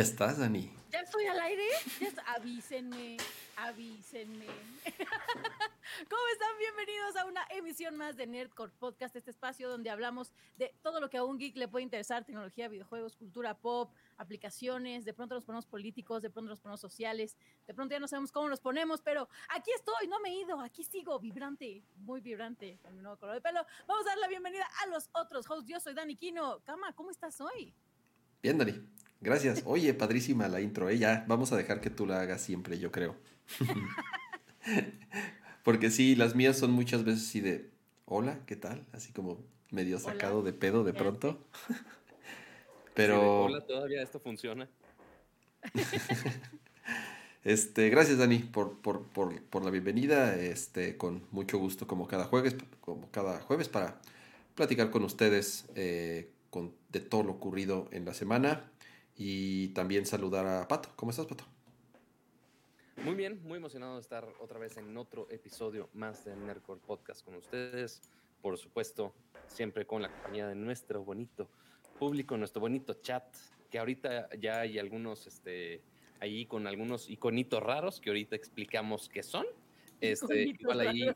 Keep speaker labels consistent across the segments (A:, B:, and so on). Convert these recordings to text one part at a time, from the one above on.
A: Ya estás, Dani.
B: ¿Ya estoy al aire? Avísenme, avísenme. ¿Cómo están? Bienvenidos a una emisión más de Nerdcore Podcast, este espacio donde hablamos de todo lo que a un geek le puede interesar, tecnología, videojuegos, cultura pop, aplicaciones, de pronto nos ponemos políticos, de pronto nos ponemos sociales, de pronto ya no sabemos cómo nos ponemos, pero aquí estoy, no me he ido, aquí sigo, vibrante, muy vibrante, con mi nuevo color de pelo. Vamos a dar la bienvenida a los otros hosts. Yo soy Dani Kino. Cama, ¿cómo estás hoy?
A: Bien, Dani. Gracias. Oye, padrísima la intro, ¿eh? Ya, vamos a dejar que tú la hagas siempre, yo creo. Porque sí, las mías son muchas veces así de, hola, ¿qué tal? Así como medio sacado de pedo de pronto. Pero...
C: hola, todavía esto funciona.
A: este, gracias, Dani, por, por, por, por, la bienvenida. Este, con mucho gusto, como cada jueves, como cada jueves, para platicar con ustedes eh, con, de todo lo ocurrido en la semana. Y también saludar a Pato. ¿Cómo estás, Pato?
C: Muy bien, muy emocionado de estar otra vez en otro episodio más de Nerdcore Podcast con ustedes. Por supuesto, siempre con la compañía de nuestro bonito público, nuestro bonito chat, que ahorita ya hay algunos, este, ahí con algunos iconitos raros que ahorita explicamos qué son. Este, igual ahí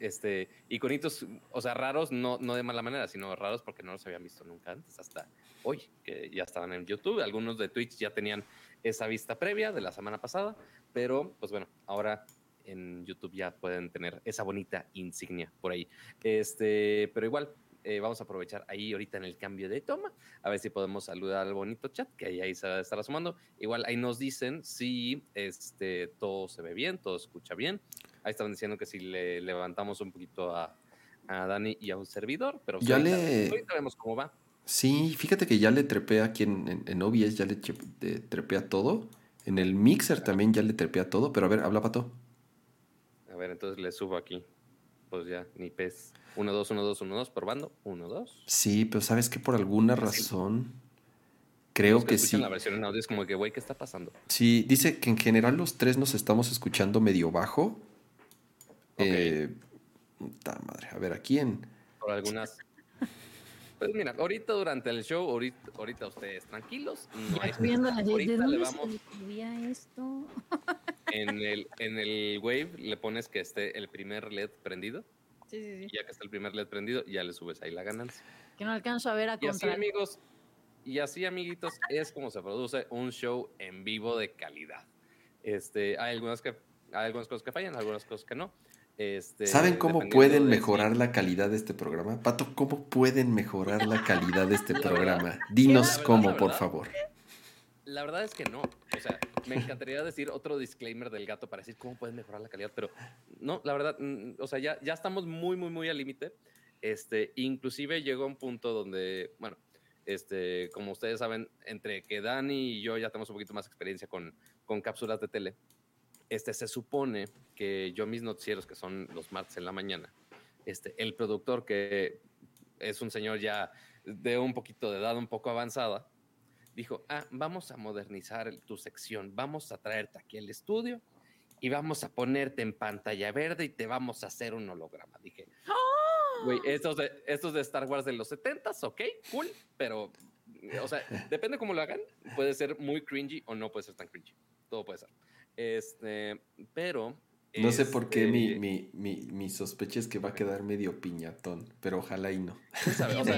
C: este, iconitos, o sea, raros, no, no de mala manera, sino raros porque no los habían visto nunca antes, hasta hoy, que ya estaban en YouTube. Algunos de Twitch ya tenían esa vista previa de la semana pasada, pero pues bueno, ahora en YouTube ya pueden tener esa bonita insignia por ahí. Este, pero igual, eh, vamos a aprovechar ahí ahorita en el cambio de toma, a ver si podemos saludar al bonito chat, que ahí, ahí se estará sumando. Igual ahí nos dicen si este, todo se ve bien, todo escucha bien. Ahí estaban diciendo que si le levantamos un poquito a, a Dani y a un servidor, pero
A: ya le...
C: ahorita vemos cómo va.
A: Sí, fíjate que ya le trepé aquí en, en, OBS, ya le trepea todo. En el mixer también ya le trepea todo, pero a ver, habla pato.
C: A ver, entonces le subo aquí. Pues ya, ni pez. 1, 2, 1, 2, 1, 2, probando. 1, 2.
A: Sí, pero sabes que por alguna razón. Creo que, que sí.
C: la versión en audio es como que, güey, ¿qué está pasando?
A: Sí, dice que en general los tres nos estamos escuchando medio bajo. Eh, madre, a ver, ¿a quién?
C: Por algunas. Pues mira, ahorita durante el show, ahorita, ahorita ustedes tranquilos. No hay
B: viendo la ahorita le vamos. esto?
C: En el, en el Wave le pones que esté el primer LED prendido.
B: Sí, sí, sí.
C: Y ya que está el primer LED prendido, ya le subes ahí la ganancia.
B: Que no alcanzo a ver a
C: Y así, amigos, y así, amiguitos, es como se produce un show en vivo de calidad. Este, hay algunas que hay algunas cosas que fallan, algunas cosas que no. Este,
A: ¿Saben cómo pueden mejorar la calidad de este programa? Pato, ¿cómo pueden mejorar la calidad de este programa? Dinos cómo, por favor.
C: La verdad es que no. O sea, me encantaría decir otro disclaimer del gato para decir cómo pueden mejorar la calidad, pero no, la verdad, mm, o sea, ya, ya estamos muy, muy, muy al límite. Este, inclusive llegó un punto donde, bueno, este, como ustedes saben, entre que Dani y yo ya tenemos un poquito más experiencia con, con cápsulas de tele, este, se supone que yo mis noticieros, que son los martes en la mañana, este, el productor, que es un señor ya de un poquito de edad un poco avanzada, dijo, ah, vamos a modernizar tu sección, vamos a traerte aquí al estudio y vamos a ponerte en pantalla verde y te vamos a hacer un holograma. Dije, güey, estos de, estos de Star Wars de los 70s, ok, cool, pero, o sea, depende cómo lo hagan, puede ser muy cringy o no puede ser tan cringy, todo puede ser. Este, pero.
A: No sé por qué mi, este mi, mi, mi, sospecha es que va a quedar medio piñatón, pero ojalá y no.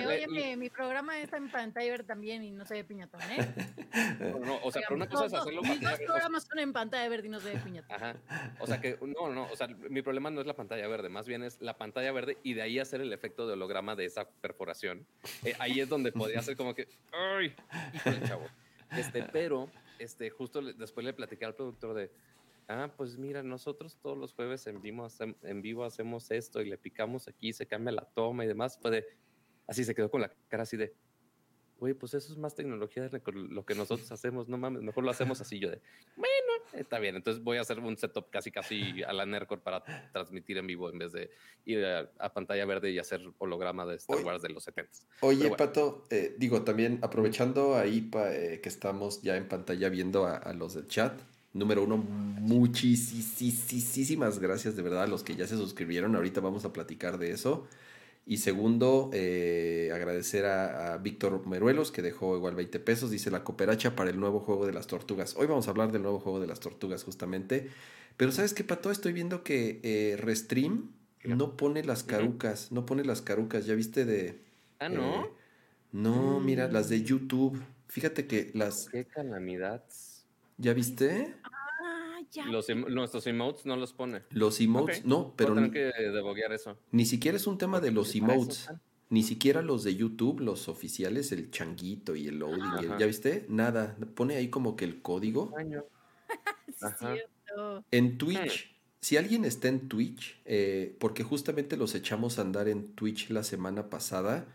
B: Oye, mi, mi, programa está en pantalla verde también y no se ve piñatón, ¿eh?
C: No, o sea, pero una cosa es hacerlo
B: Mis dos programas son en pantalla verde y no se ve piñatón.
C: Ajá. O sea que, no, no, o sea, mi problema no es la pantalla verde, más bien es la pantalla verde y de ahí hacer el efecto de holograma de esa perforación. Eh, ahí es donde podría ser como que, ¡ay! Híjole, chavo. Este, pero este, justo después le platicé al productor de, ah, pues mira, nosotros todos los jueves en vivo, en vivo hacemos esto y le picamos aquí, se cambia la toma y demás. Puede, así se quedó con la cara así de, güey, pues eso es más tecnología de lo que nosotros hacemos, no mames, mejor lo hacemos así. Yo de, bueno, está bien, entonces voy a hacer un setup casi casi a la NERCOR para transmitir en vivo en vez de ir a, pantalla verde y hacer holograma de Star Wars de los 70.
A: Oye, Pato, eh, digo, también aprovechando ahí eh, que estamos ya en pantalla viendo a, a los del chat. Número uno, muchísimas gracias de verdad a los que ya se suscribieron. Ahorita vamos a platicar de eso. Y segundo, eh, agradecer a, a Víctor Meruelos, que dejó igual 20 pesos. Dice la cooperacha para el nuevo juego de las tortugas. Hoy vamos a hablar del nuevo juego de las tortugas, justamente. Pero ¿sabes qué, Pato? Estoy viendo que eh, Restream no pone las carucas. No pone las carucas. ¿Ya viste de...?
C: Ah, ¿no?
A: eh, no, mira, las
C: Mm.
A: de YouTube. Fíjate que las...
C: Qué calamidad.
A: ¿Ya viste?
B: Ya.
C: Los em- nuestros emotes no los pone.
A: Los emotes, no, pero ni,
C: que deboguear eso.
A: ni siquiera es un tema de los emotes. Ni siquiera los de YouTube, los oficiales, el changuito y el loading. el-. ¿Ya viste? Nada. Pone ahí como que el código.
C: Ajá.
A: En Twitch, si alguien está en Twitch, eh, porque justamente los echamos a andar en Twitch la semana pasada,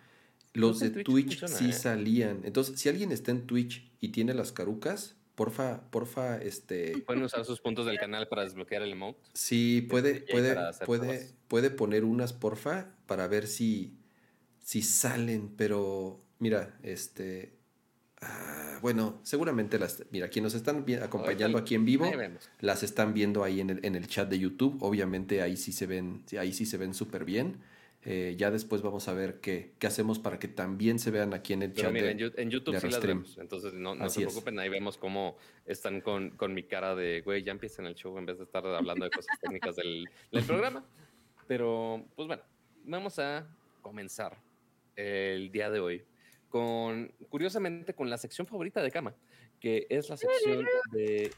A: los de
C: Twitch
A: Twitch
C: funciona,
A: sí
C: ¿eh?
A: salían. Entonces, si alguien está en Twitch y tiene las carucas, porfa, porfa, este,
C: Pueden usar sus puntos del canal para desbloquear el emote.
A: sí, puede, puede, puede, puede poner unas, porfa, para ver si, si salen, pero mira, este, ah, bueno, seguramente las, mira, quienes nos están acompañando aquí en vivo, las están viendo ahí en el, en el chat de YouTube. Obviamente ahí sí se ven, ahí sí se ven súper bien. Eh, ya después vamos a ver qué, qué hacemos para que también se vean aquí en el
C: Pero
A: chat.
C: mira,
A: de-
C: en, YouTube
A: de
C: sí las vemos. Entonces no, no se
A: es.
C: preocupen, ahí vemos cómo están con, con mi cara de, güey, ya empiezan el show en vez de estar hablando de cosas técnicas del, del programa. Pero, pues bueno, vamos a comenzar el día de hoy con, curiosamente, con la sección favorita de cama, que es la sección de...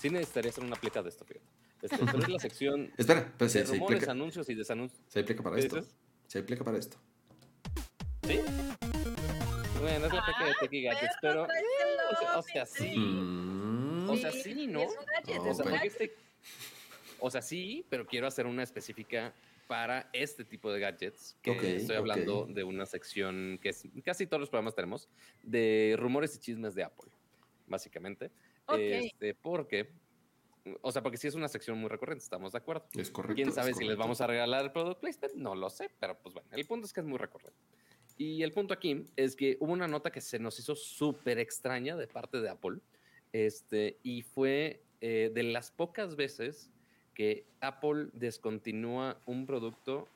C: Sí necesitaría hacer una pleca de esto, fíjate. Este, pero es la sección
A: Espera, pero se,
C: de
A: se hay
C: rumores,
A: pleca,
C: anuncios y desanuncios.
A: se hay pleca para
C: ¿Qué
A: esto.
C: dices?
A: Se hay pleca para esto.
C: ¿Sí? Bueno, es la pleca de Techie Gadgets, pero...
B: traes
C: eh,
B: el
C: o sea, o
B: lote,
C: sea, sí.
A: Mm,
C: O sea, sí, ¿no?
B: Gadget, es
C: O sea,
A: pero-
C: porque este- o sea, sí, pero quiero hacer una específica para este tipo de gadgets. Que
A: Ok,
C: estoy hablando
A: ok.
C: de una sección que es, casi todos los programas tenemos, de rumores y chismes de Apple, básicamente.
B: Ok.
C: Este, porque, o sea, porque sí es una sección muy recurrente, estamos de acuerdo.
A: es correcto.
C: ¿Quién sabe si les
A: correcto.
C: vamos a regalar el product placement? No lo sé, pero pues bueno, el punto es que es muy recurrente. Y el punto aquí es que hubo una nota que se nos hizo súper extraña de parte de Apple, este, y fue eh, de las pocas veces que Apple descontinúa un producto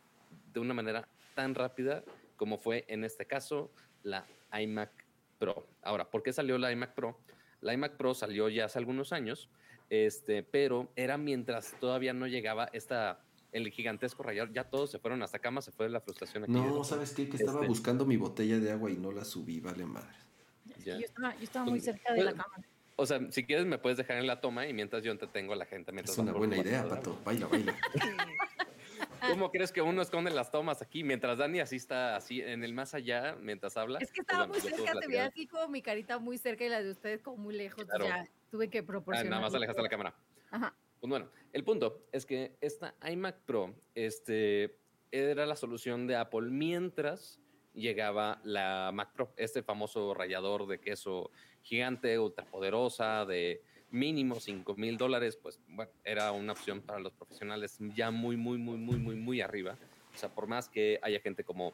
C: de una manera tan rápida como fue en este caso la iMac Pro. Ahora, ¿por qué salió la iMac Pro? La iMac Pro salió ya hace algunos años, este, pero era mientras todavía no llegaba esta, el gigantesco rayador. Ya todos se fueron hasta cama, se fue la frustración aquí.
A: No, ¿sabes qué? Que estaba
C: Este-
A: buscando mi botella de agua y no la subí, vale madre.
B: Yo estaba, yo estaba
C: Pues,
B: muy cerca de la
C: pues,
B: cámara.
C: O sea, si quieres me puedes dejar en la toma y mientras yo entretengo a la gente. Mientras
A: Es una buena idea. Pato. Baila, baila.
C: ¿Cómo crees que uno esconde las tomas aquí mientras Dani así está así en el más allá mientras habla?
B: Es que
C: Pues
B: estaba muy cerca, te veía así como mi carita muy cerca y la de ustedes como muy lejos.
C: Claro.
B: Ya tuve que
C: Ah,
B: proporcionar.
C: nada más alejaste la cámara.
B: Ajá.
C: Pues bueno, el punto es que esta iMac Pro este, era la solución de Apple mientras llegaba la Mac Pro, este famoso rallador de queso gigante, ultrapoderosa, de mínimo 5 mil dólares, pues bueno, era una opción para los profesionales ya muy, muy, muy, muy, muy, muy arriba. O sea, por más que haya gente como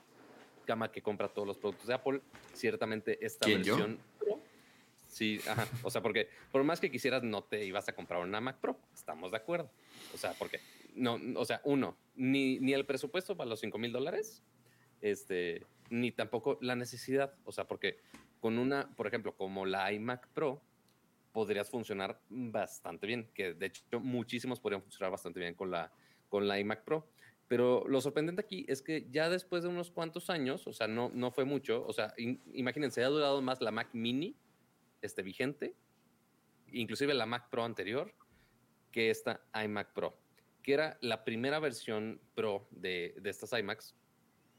C: Gama que compra todos los productos de Apple, ciertamente esta
A: ¿Quién, yo?
C: Sí, ajá. O sea, porque por más que quisieras, no te ibas a comprar una Mac Pro. Estamos de acuerdo. O sea, porque no, o sea, uno, ni, ni el presupuesto para los 5 mil dólares, este, ni tampoco la necesidad. O sea, porque con una, por ejemplo, como la iMac Pro, podrías funcionar bastante bien. Que de hecho, muchísimos podrían funcionar bastante bien con la, con la iMac Pro. Pero lo sorprendente aquí es que ya después de unos cuantos años, o sea, no, no fue mucho, o sea, in- imagínense, ha durado más la Mac Mini este, vigente, inclusive la Mac Pro anterior, que esta iMac Pro, que era la primera versión Pro de, de estas iMacs,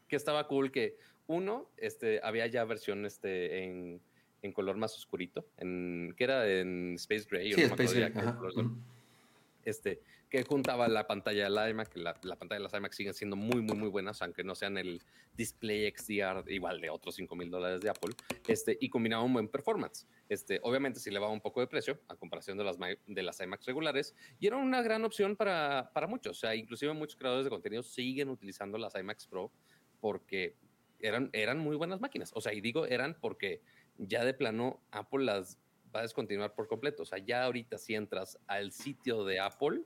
C: que estaba cool que uno, este, había ya versión este, en, en color más oscurito, en, que era en Space Gray. o
A: Sí,
C: no acuerdo
A: Space Gray,
C: color este, que juntaba la pantalla de la iMac, la, la pantalla de las iMac siguen siendo muy, muy, muy buenas, aunque no sean el display XDR igual de otros 5 mil dólares de Apple, este, y combinaba un buen performance. Este, obviamente sí elevaba un poco de precio a comparación de las, de las iMacs regulares, y era una gran opción para, para muchos. O sea, inclusive muchos creadores de contenido siguen utilizando las iMacs Pro porque eran, eran muy buenas máquinas. O sea, y digo eran porque ya de plano Apple las va a descontinuar por completo. O sea, ya ahorita si entras al sitio de Apple,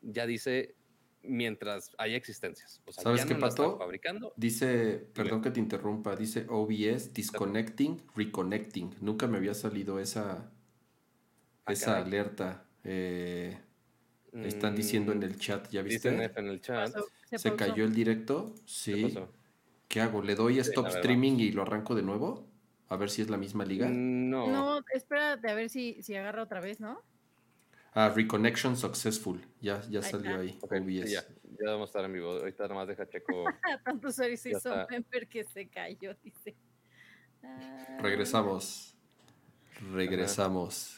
C: ya dice mientras haya existencias. O sea,
A: ¿Sabes
C: ya
A: qué,
C: no
A: Pato?
C: fabricando.
A: Dice, perdón que te interrumpa, dice OBS disconnecting, reconnecting. Nunca me había salido esa,
C: Ah,
A: esa
C: caray.
A: alerta. Eh, están diciendo en el chat, ¿ya
C: Dicen
A: viste?
C: F en el chat.
A: ¿Se cayó el directo?
C: ¿Qué
A: Sí.
C: pasó?
A: ¿Qué hago? ¿Le doy
C: Sí,
A: stop streaming y lo arranco de nuevo? A ver si es la misma liga.
C: No.
B: No, espérate a ver si, si agarra otra vez, ¿no?
A: Ah, reconnection successful. Ya, ya salió ahí.
C: Ok,
A: OBS.
C: sí, ya, ya vamos a estar en vivo. Ahorita nada más deja checo.
B: Tanto se hizo member que se cayó, dice. Ah,
A: Regresamos. Regresamos.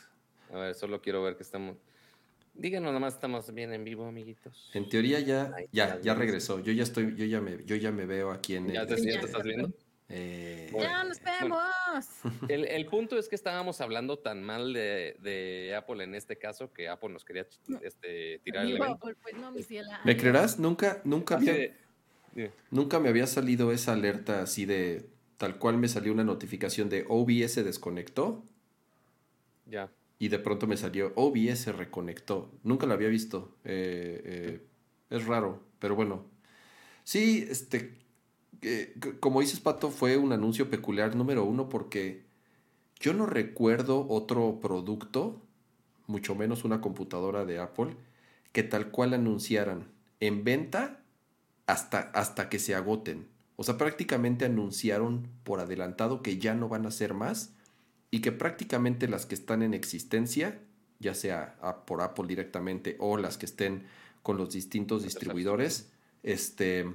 C: A ver, solo quiero ver que estamos. Díganos nada más, estamos bien en vivo, amiguitos.
A: En teoría ya, ya, ya regresó. Yo ya estoy, yo ya me, yo ya me veo aquí en
C: ¿Ya
A: el-
C: te, ya. te estás viendo?
A: Eh,
B: ¡Ya nos vemos!
C: El, el punto es que estábamos hablando tan mal de, de Apple en este caso que Apple nos quería este, tirar el
B: pues no, mi ciela.
A: ¿Me creerás? Nunca, nunca había,
C: de-
A: nunca me había salido esa alerta así de tal cual me salió una notificación de OBS desconectó
C: ya.
A: y de pronto me salió OBS reconectó. Nunca lo había visto. Eh, eh, es raro, pero bueno. Sí, este, eh, como dices Pato, fue un anuncio peculiar número uno porque yo no recuerdo otro producto, mucho menos una computadora de Apple, que tal cual anunciaran en venta hasta, hasta que se agoten. O sea, prácticamente anunciaron por adelantado que ya no van a ser más y que prácticamente las que están en existencia, ya sea por Apple directamente o las que estén con los distintos distribuidores, este,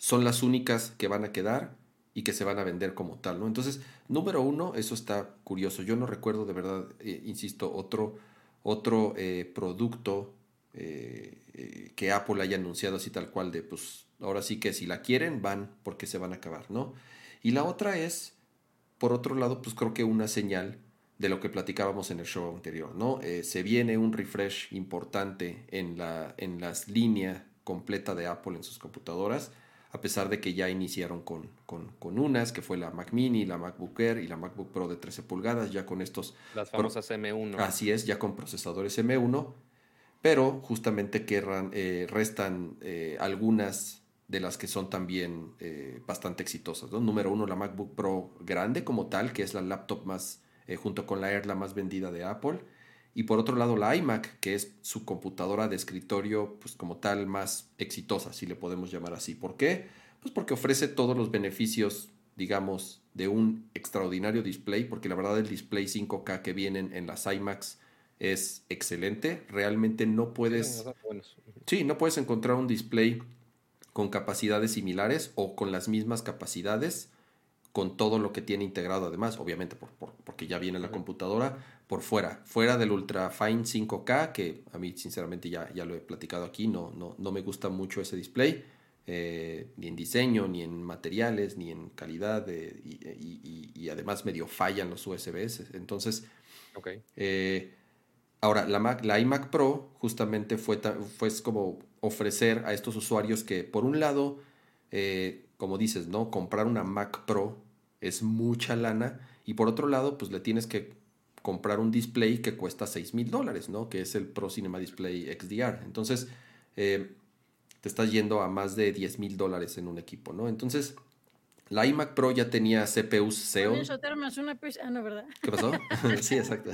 A: son las únicas que van a quedar y que se van a vender como tal, ¿no? Entonces, número uno, eso está curioso. Yo no recuerdo de verdad, eh, insisto, otro, otro eh, producto eh, que Apple haya anunciado así tal cual de, pues, ahora sí que si la quieren, van porque se van a acabar, ¿no? Y la otra es, por otro lado, pues creo que una señal de lo que platicábamos en el show anterior, ¿no? Se viene un refresh importante en la en las líneas completa de Apple en sus computadoras, a pesar de que ya iniciaron con, con, con unas, que fue la Mac Mini, la MacBook Air y la MacBook Pro de 13 pulgadas, ya con estos
C: Las famosas M1.
A: Así es, ya con procesadores M1, pero justamente querrán, eh, restan eh, algunas de las que son también eh, bastante exitosas. ¿no? Número uno, la MacBook Pro grande como tal, que es la laptop más, eh, junto con la Air, la más vendida de Apple. Y por otro lado, la iMac, que es su computadora de escritorio, pues como tal, más exitosa, si le podemos llamar así. ¿Por qué? Pues porque ofrece todos los beneficios, digamos, de un extraordinario display, porque la verdad el display 5K que vienen en las iMacs es excelente. Realmente no puedes... Sí, no puedes encontrar un display con capacidades similares o con las mismas capacidades, con todo lo que tiene integrado además, obviamente por, por- porque ya viene la computadora por fuera, fuera del Ultra Fine 5K, que a mí sinceramente ya, ya lo he platicado aquí, no, no, no me gusta mucho ese display, eh, ni en diseño, ni en materiales, ni en calidad, eh, y, y- y- además medio fallan los USBs, entonces... Eh, ahora, la, Mac, la iMac Pro justamente fue, fue como ofrecer a estos usuarios que, por un lado, eh, como dices, ¿no? Comprar una Mac Pro es mucha lana y por otro lado, pues le tienes que comprar un display que cuesta 6 mil dólares, ¿no? Que es el Pro Cinema Display XDR. Entonces, eh, te estás yendo a más de 10 mil dólares en un equipo, ¿no? Entonces, la iMac Pro ya tenía CPUs Xeon.
B: Pers- Ah, no, ¿verdad?
A: ¿Qué pasó? sí, exacto.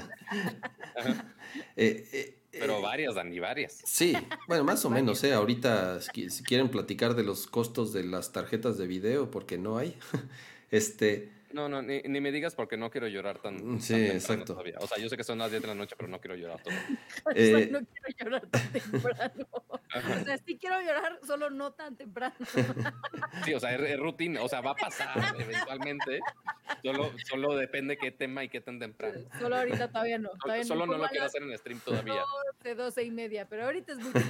A: Eh, eh,
C: Pero varias, Dani, varias.
A: Sí, bueno, más o menos, ¿eh? Ahorita, si quieren platicar de los costos de las tarjetas de video, porque no hay, este,
C: No, no, ni, ni me digas porque no quiero llorar tan.
A: Mm,
C: tan
A: sí, exacto.
C: todavía. O sea, yo sé que son las 10 de la noche, pero no quiero llorar todo.
A: Eh,
B: no quiero llorar tan temprano. O sea, sí quiero llorar, solo no tan temprano.
C: Sí, o sea, es, es rutina, o sea, va a pasar eventualmente. Solo, solo depende qué tema y qué tan temprano.
B: Solo ahorita todavía no.
C: Solo,
B: Todavía
C: solo no lo quiero hacer en stream todavía.
B: 12, 12 y media, pero ahorita es muy
C: Sí,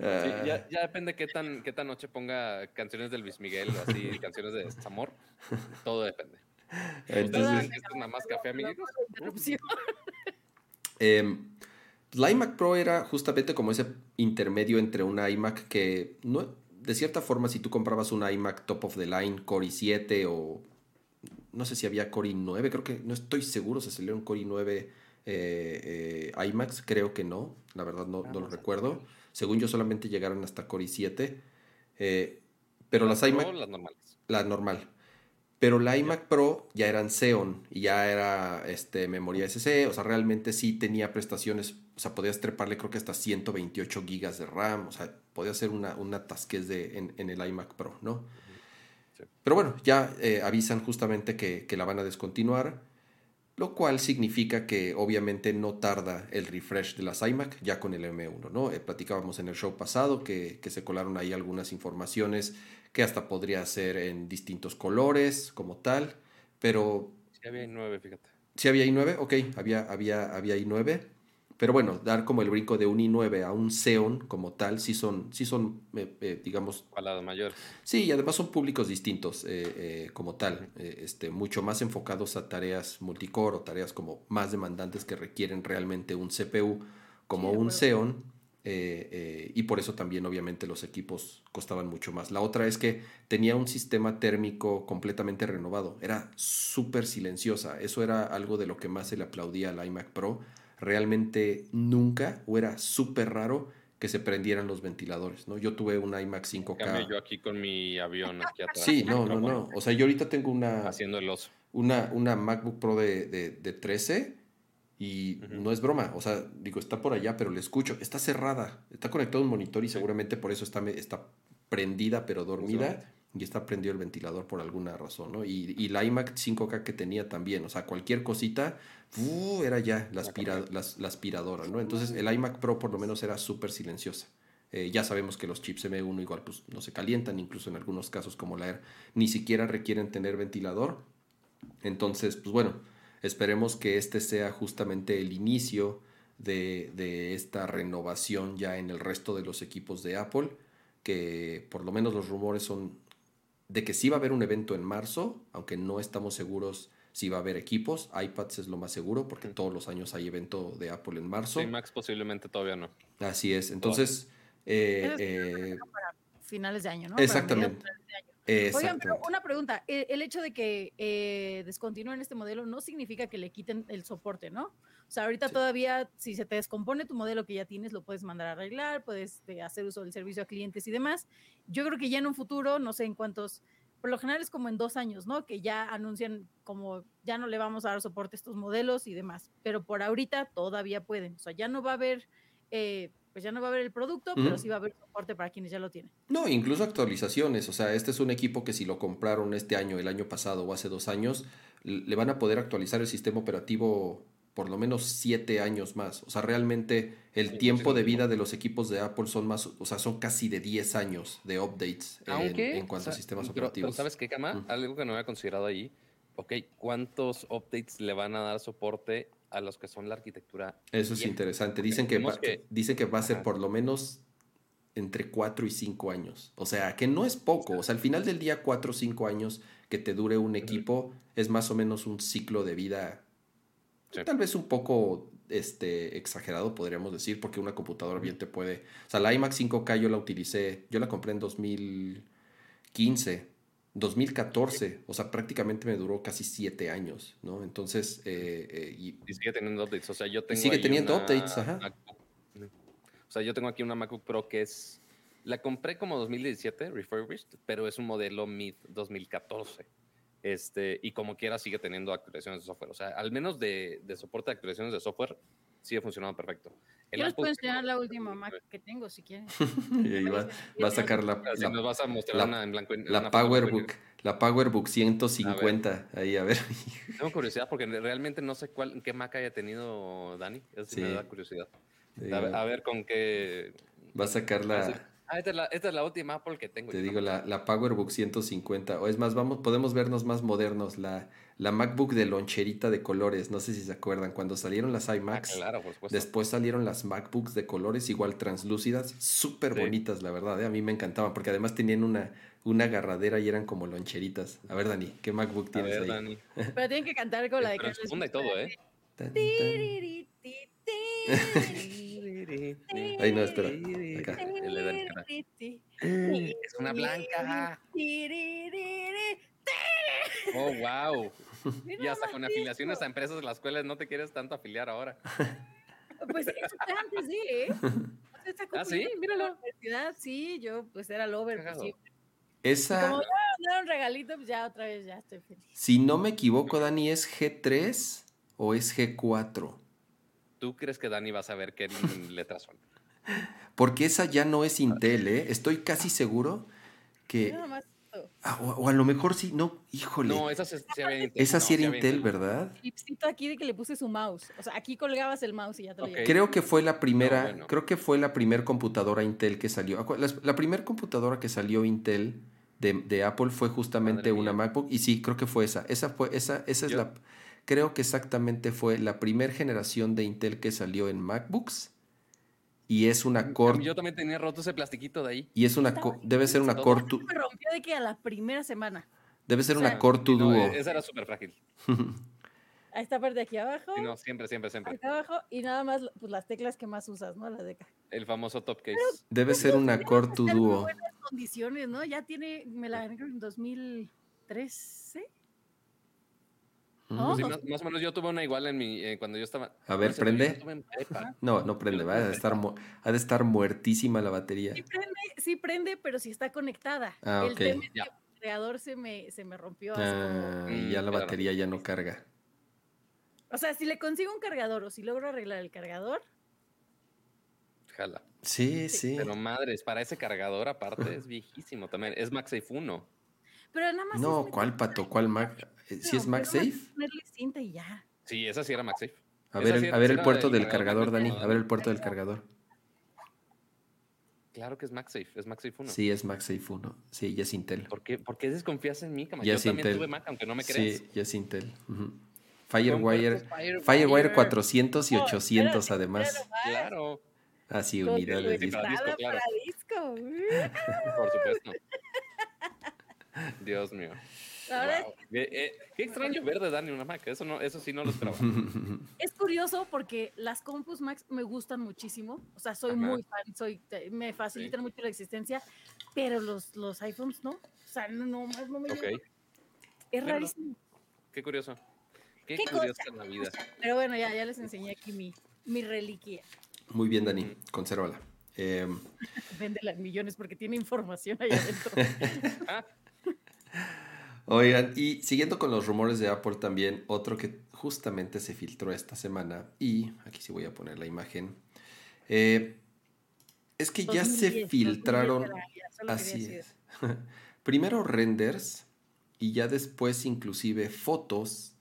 A: ah,
C: ya, ya depende qué tan, qué tan noche ponga canciones de Luis Miguel o así, canciones de Zamor. Todo depende. ¿Ustedes
A: entonces,
C: esto es nada más café, amiguitos?
A: em, la iMac Pro era justamente como ese intermedio entre una iMac que, no, de cierta forma, si tú comprabas una iMac top of the line, Core i7 o no sé si había Core i9, creo que no estoy seguro si salieron Core i9 eh, eh, iMacs, creo que no. la verdad no,
C: Ah,
A: no lo recuerdo. Según yo solamente llegaron hasta Core i7, eh, pero las
C: Pro,
A: iMac,
C: las normales.
A: la normal. Pero la iMac Pro ya eran Xeon y ya era este, memoria SSD, o sea, realmente sí tenía prestaciones, o sea, podías treparle creo que hasta 128 gigas de RAM, o sea, podía hacer una, una tasquez de, en, en el iMac Pro, ¿no?
C: Sí.
A: Pero bueno, ya eh, avisan justamente que, que la van a descontinuar, lo cual significa que obviamente no tarda el refresh de las iMac ya con el M1, ¿no? Eh, platicábamos en el show pasado que, que se colaron ahí algunas informaciones que hasta podría ser en distintos colores como tal, pero
C: Sí, había nueve, fíjate.
A: sí había i9, ok, había, había, había i9, pero bueno, dar como el brinco de un i9 a un Xeon como tal, sí son, sí son eh, eh, digamos,
C: mayores.
A: Sí, y además son públicos distintos eh, eh, como tal, eh, este, mucho más enfocados a tareas multicore o tareas como más demandantes que requieren realmente un CPU como
B: Sí,
A: un
B: acuerdo.
A: Xeon eh, eh, y por eso también obviamente los equipos costaban mucho más. La otra es que tenía un sistema térmico completamente renovado, era súper silenciosa, eso era algo de lo que más se le aplaudía al iMac Pro, realmente nunca o era súper raro que se prendieran los ventiladores, ¿no? Yo tuve un iMac
C: En
A: 5K.
C: cambio, yo aquí con mi avión aquí atrás.
A: Sí, no, no, no. O sea, yo ahorita tengo una,
C: Haciendo el oso.
A: una, una MacBook Pro de, de, de 13 y no es broma. O sea, digo, está por allá, pero le escucho. Está cerrada. Está conectado a un monitor y
C: Sí.
A: seguramente por eso está, está prendida, pero dormida. Y está prendido el ventilador por alguna razón, ¿no? Y, y la iMac 5K que tenía también. O sea, cualquier cosita, era ya aspira- la aspiradora, ¿no? Entonces, el iMac Pro por lo menos era súper silenciosa. Eh, ya sabemos que los chips M1 igual pues, no se calientan, incluso en algunos casos como la Air, ni siquiera requieren tener ventilador. Entonces, pues bueno, esperemos que este sea justamente el inicio de, de esta renovación ya en el resto de los equipos de Apple, que por lo menos los rumores son de que sí va a haber un evento en marzo, aunque no estamos seguros si va a haber equipos. iPads es lo más seguro, porque todos los años hay evento de Apple en marzo.
C: Sí, Max posiblemente todavía no.
A: Así es. Entonces, eh, eh,
B: finales de año, ¿no? Para
A: Exactamente.
B: finales de año. Oigan, pero una pregunta, el, el hecho de que eh, descontinúen este modelo no significa que le quiten el soporte, ¿no? O sea, ahorita
A: Sí.
B: todavía, si se te descompone tu modelo que ya tienes, lo puedes mandar a arreglar, puedes eh, hacer uso del servicio a clientes y demás. Yo creo que ya en un futuro, no sé en cuántos, por lo general es como en dos años, ¿no? Que ya anuncian como ya no le vamos a dar soporte a estos modelos y demás. Pero por ahorita todavía pueden. O sea, ya no va a haber, eh, pues ya no va a haber el producto, pero sí va a haber soporte para quienes ya lo tienen.
A: No, incluso actualizaciones. O sea, este es un equipo que si lo compraron este año, el año pasado o hace dos años, le van a poder actualizar el sistema operativo por lo menos siete años más. O sea, realmente el
C: Sí,
A: tiempo de vida de los equipos de Apple son más, o sea, son casi de 10 años de updates en,
C: Aunque,
A: en cuanto
C: o
A: a sistemas
C: pero- pero
A: operativos.
C: ¿Sabes qué, Cama?
A: Mm.
C: Algo que no había considerado ahí. Ok, ¿cuántos updates le van a dar soporte a los que son la arquitectura?
A: Eso es interesante. Dicen que, va,
C: que-
A: dicen que va a ser por lo menos entre 4 y 5 años. O sea, que no es poco. O sea, al final del día, 4 o 5 años que te dure un equipo es más o menos un ciclo de vida
C: Sí.
A: tal vez un poco este, exagerado, podríamos decir, porque una computadora bien te puede... O sea, la iMac 5K yo la utilicé, yo la compré en 2015, 2014, o sea, prácticamente me duró casi 7 años, ¿no? Entonces, eh, eh, y
C: Y sigue teniendo updates. O sea, yo tengo.
A: sigue teniendo
C: una
A: updates, ajá.
C: MacBook- O sea, yo tengo aquí una MacBook Pro que es. La compré como 2017, refurbished, pero es un modelo mid 2014. Este, y como quiera sigue teniendo actualizaciones de software. O sea, al menos de, de soporte de actualizaciones de software, sigue funcionando perfecto. El
B: Yo les puedo enseñar la última Mac que tengo, si quieren.
A: y ahí va, va a sacar la,
C: Si
A: la-
C: nos vas a mostrar
A: la-
C: una en blanco
A: la
C: una
A: PowerBook, la PowerBook 150, ahí a ver.
C: Tengo curiosidad porque realmente no sé cuál, qué Mac haya tenido Dani. Eso sí me da curiosidad. A ver, a ver con qué.
A: va a sacar
C: Ah,
A: la.
C: Ah, esta es la, esta es la última Apple que tengo.
A: Te digo,
C: no-
A: la, la PowerBook 150. O es más, vamos, podemos vernos más modernos. La, la MacBook de loncherita de colores. No sé si se acuerdan. Cuando salieron las
C: Ah,
A: iMacs,
C: claro, por
A: después salieron las MacBooks de colores, igual translúcidas. Súper
C: Sí.
A: bonitas, la verdad. ¿eh? A mí me encantaban. Porque además tenían una, una agarradera y eran como loncheritas. A ver, Dani, ¿qué MacBook
C: A
A: tienes
C: ver,
A: ahí?
C: Dani.
B: Pero tienen que cantar con la de Carlos
C: funda y todo, ¿eh?
A: Ahí no, espera, acá.
C: Es una blanca. Oh, wow. Y hasta con afiliaciones a empresas de las cuales no te quieres tanto afiliar ahora.
B: Pues eso fue antes de, ¿eh? O sea, esa
C: Ah, ¿sí?
B: en la
C: Míralo.
B: universidad, sí, yo pues era el over.
C: Cagado.
B: Pues, sí.
A: Esa,
B: Como ya me mandaron regalito, pues ya otra vez ya estoy feliz.
A: si no me equivoco, Dani, ¿es G3 o es G4?
C: ¿Tú crees que Dani va a saber qué letras son?
A: Porque esa ya no es Intel, ¿eh? Estoy casi seguro que...
B: Nada más esto.
A: Ah, o, o a lo mejor sí, no, híjole.
C: No, esa sí, sí había Intel.
A: esa
C: no,
A: sí era Intel, ¿verdad?
B: Clipcito aquí de que le puse su mouse. O sea, aquí colgabas el mouse y ya te lo.
A: Creo que fue la primera,
C: No, bueno.
A: creo que fue la primera computadora Intel que salió. La, la primera computadora que salió Intel de, de Apple fue justamente
C: Madre
A: una
C: mía.
A: MacBook y sí, creo que fue esa. Esa fue esa esa es
C: Yo-
A: la creo que exactamente fue la primera generación de Intel que salió en MacBooks y es una Core
C: Yo también tenía roto ese plastiquito de ahí.
A: y es una co- debe ser una
C: Todo.
A: Core tu-
B: Me rompió de que a la primera semana.
A: debe ser
B: o
A: una
B: sea,
A: to
C: Sí, no,
A: Duo.
C: e- esa era súper frágil.
B: A esta parte de aquí abajo,
C: Sí, no, siempre, siempre, siempre.
B: abajo y nada más pues, las teclas que más usas, ¿no? Las de acá.
C: El famoso top case.
A: Debe ser una
B: muy
A: Duo.
B: buenas condiciones, ¿no? Ya tiene, me la gané en 2013.
C: Sí,
B: dos-
C: más, más o menos yo tuve una igual en mi, eh, cuando yo estaba...
A: A ver, prende. No, no prende, va a estar ha de estar muertísima la batería.
B: Sí prende, sí prende, pero sí está conectada.
A: Ah,
B: el
A: ok.
B: tema es que el creador se me, se me rompió
A: Ah, y ya la
C: Mm, claro.
A: batería ya no carga.
B: O sea, si le consigo un cargador o si logro arreglar el cargador,
C: Jala.
A: Sí, sí.
C: Pero madres, para ese cargador aparte es viejísimo también. Es MagSafe 1.
B: pero nada más
A: No, ¿cuál pato? ¿Cuál Mac? Eh, ¿Sí es
B: No,
A: MagSafe?
B: es ponerle cinta y ya.
C: Sí, esa sí era MagSafe.
A: A ver,
C: sí era-
A: a ver el puerto
C: del cargador
A: cargador, Dani. A ver el puerto del cargador.
C: Claro que es MagSafe, es MagSafe 1.
A: Sí, es MagSafe 1. Sí, ya es Intel.
C: ¿Por qué, por qué desconfías en mí, Yo
A: es
C: también
A: Intel.
C: tuve Mac, aunque no me creas.
A: Sí, ya es Intel. Ujú.
C: Con
A: Firewire,
C: Firewire.
A: Firewire 400 y
B: No,
A: 800
B: espérate,
A: además.
C: Claro,
A: Así,
B: Todo
A: unidades.
C: sí,
A: disco.
C: para disco, claro.
B: para disco. Uh.
C: por supuesto. Dios mío. Wow. Eh, eh, qué extraño ver de Dani una Mac. Eso, no, eso sí no lo esperaba.
B: es curioso porque las compus Max me gustan muchísimo. O sea, soy
C: Ajá.
B: muy fan, soy, me facilitan mucho la existencia, pero los, los iPhones no. O sea, no, no, más no me
C: Ok,
B: llevan. Es rarísimo.
C: qué curioso. Qué,
B: ¿Qué
C: curiosa
B: cosa?
C: la vida.
B: Pero bueno, ya, ya les enseñé aquí mi, mi reliquia.
A: Muy bien, Dani. Consérvala. Eh,
B: Véndela en millones porque tiene información ahí adentro.
A: Oigan, y siguiendo con los rumores de Apple también, otro que justamente se filtró esta semana, y aquí sí voy a poner la imagen, eh, es que ya se
B: 2010,
A: filtraron,
B: 2010 era, ya, solo quería
A: así es, primero renders y ya después inclusive fotos,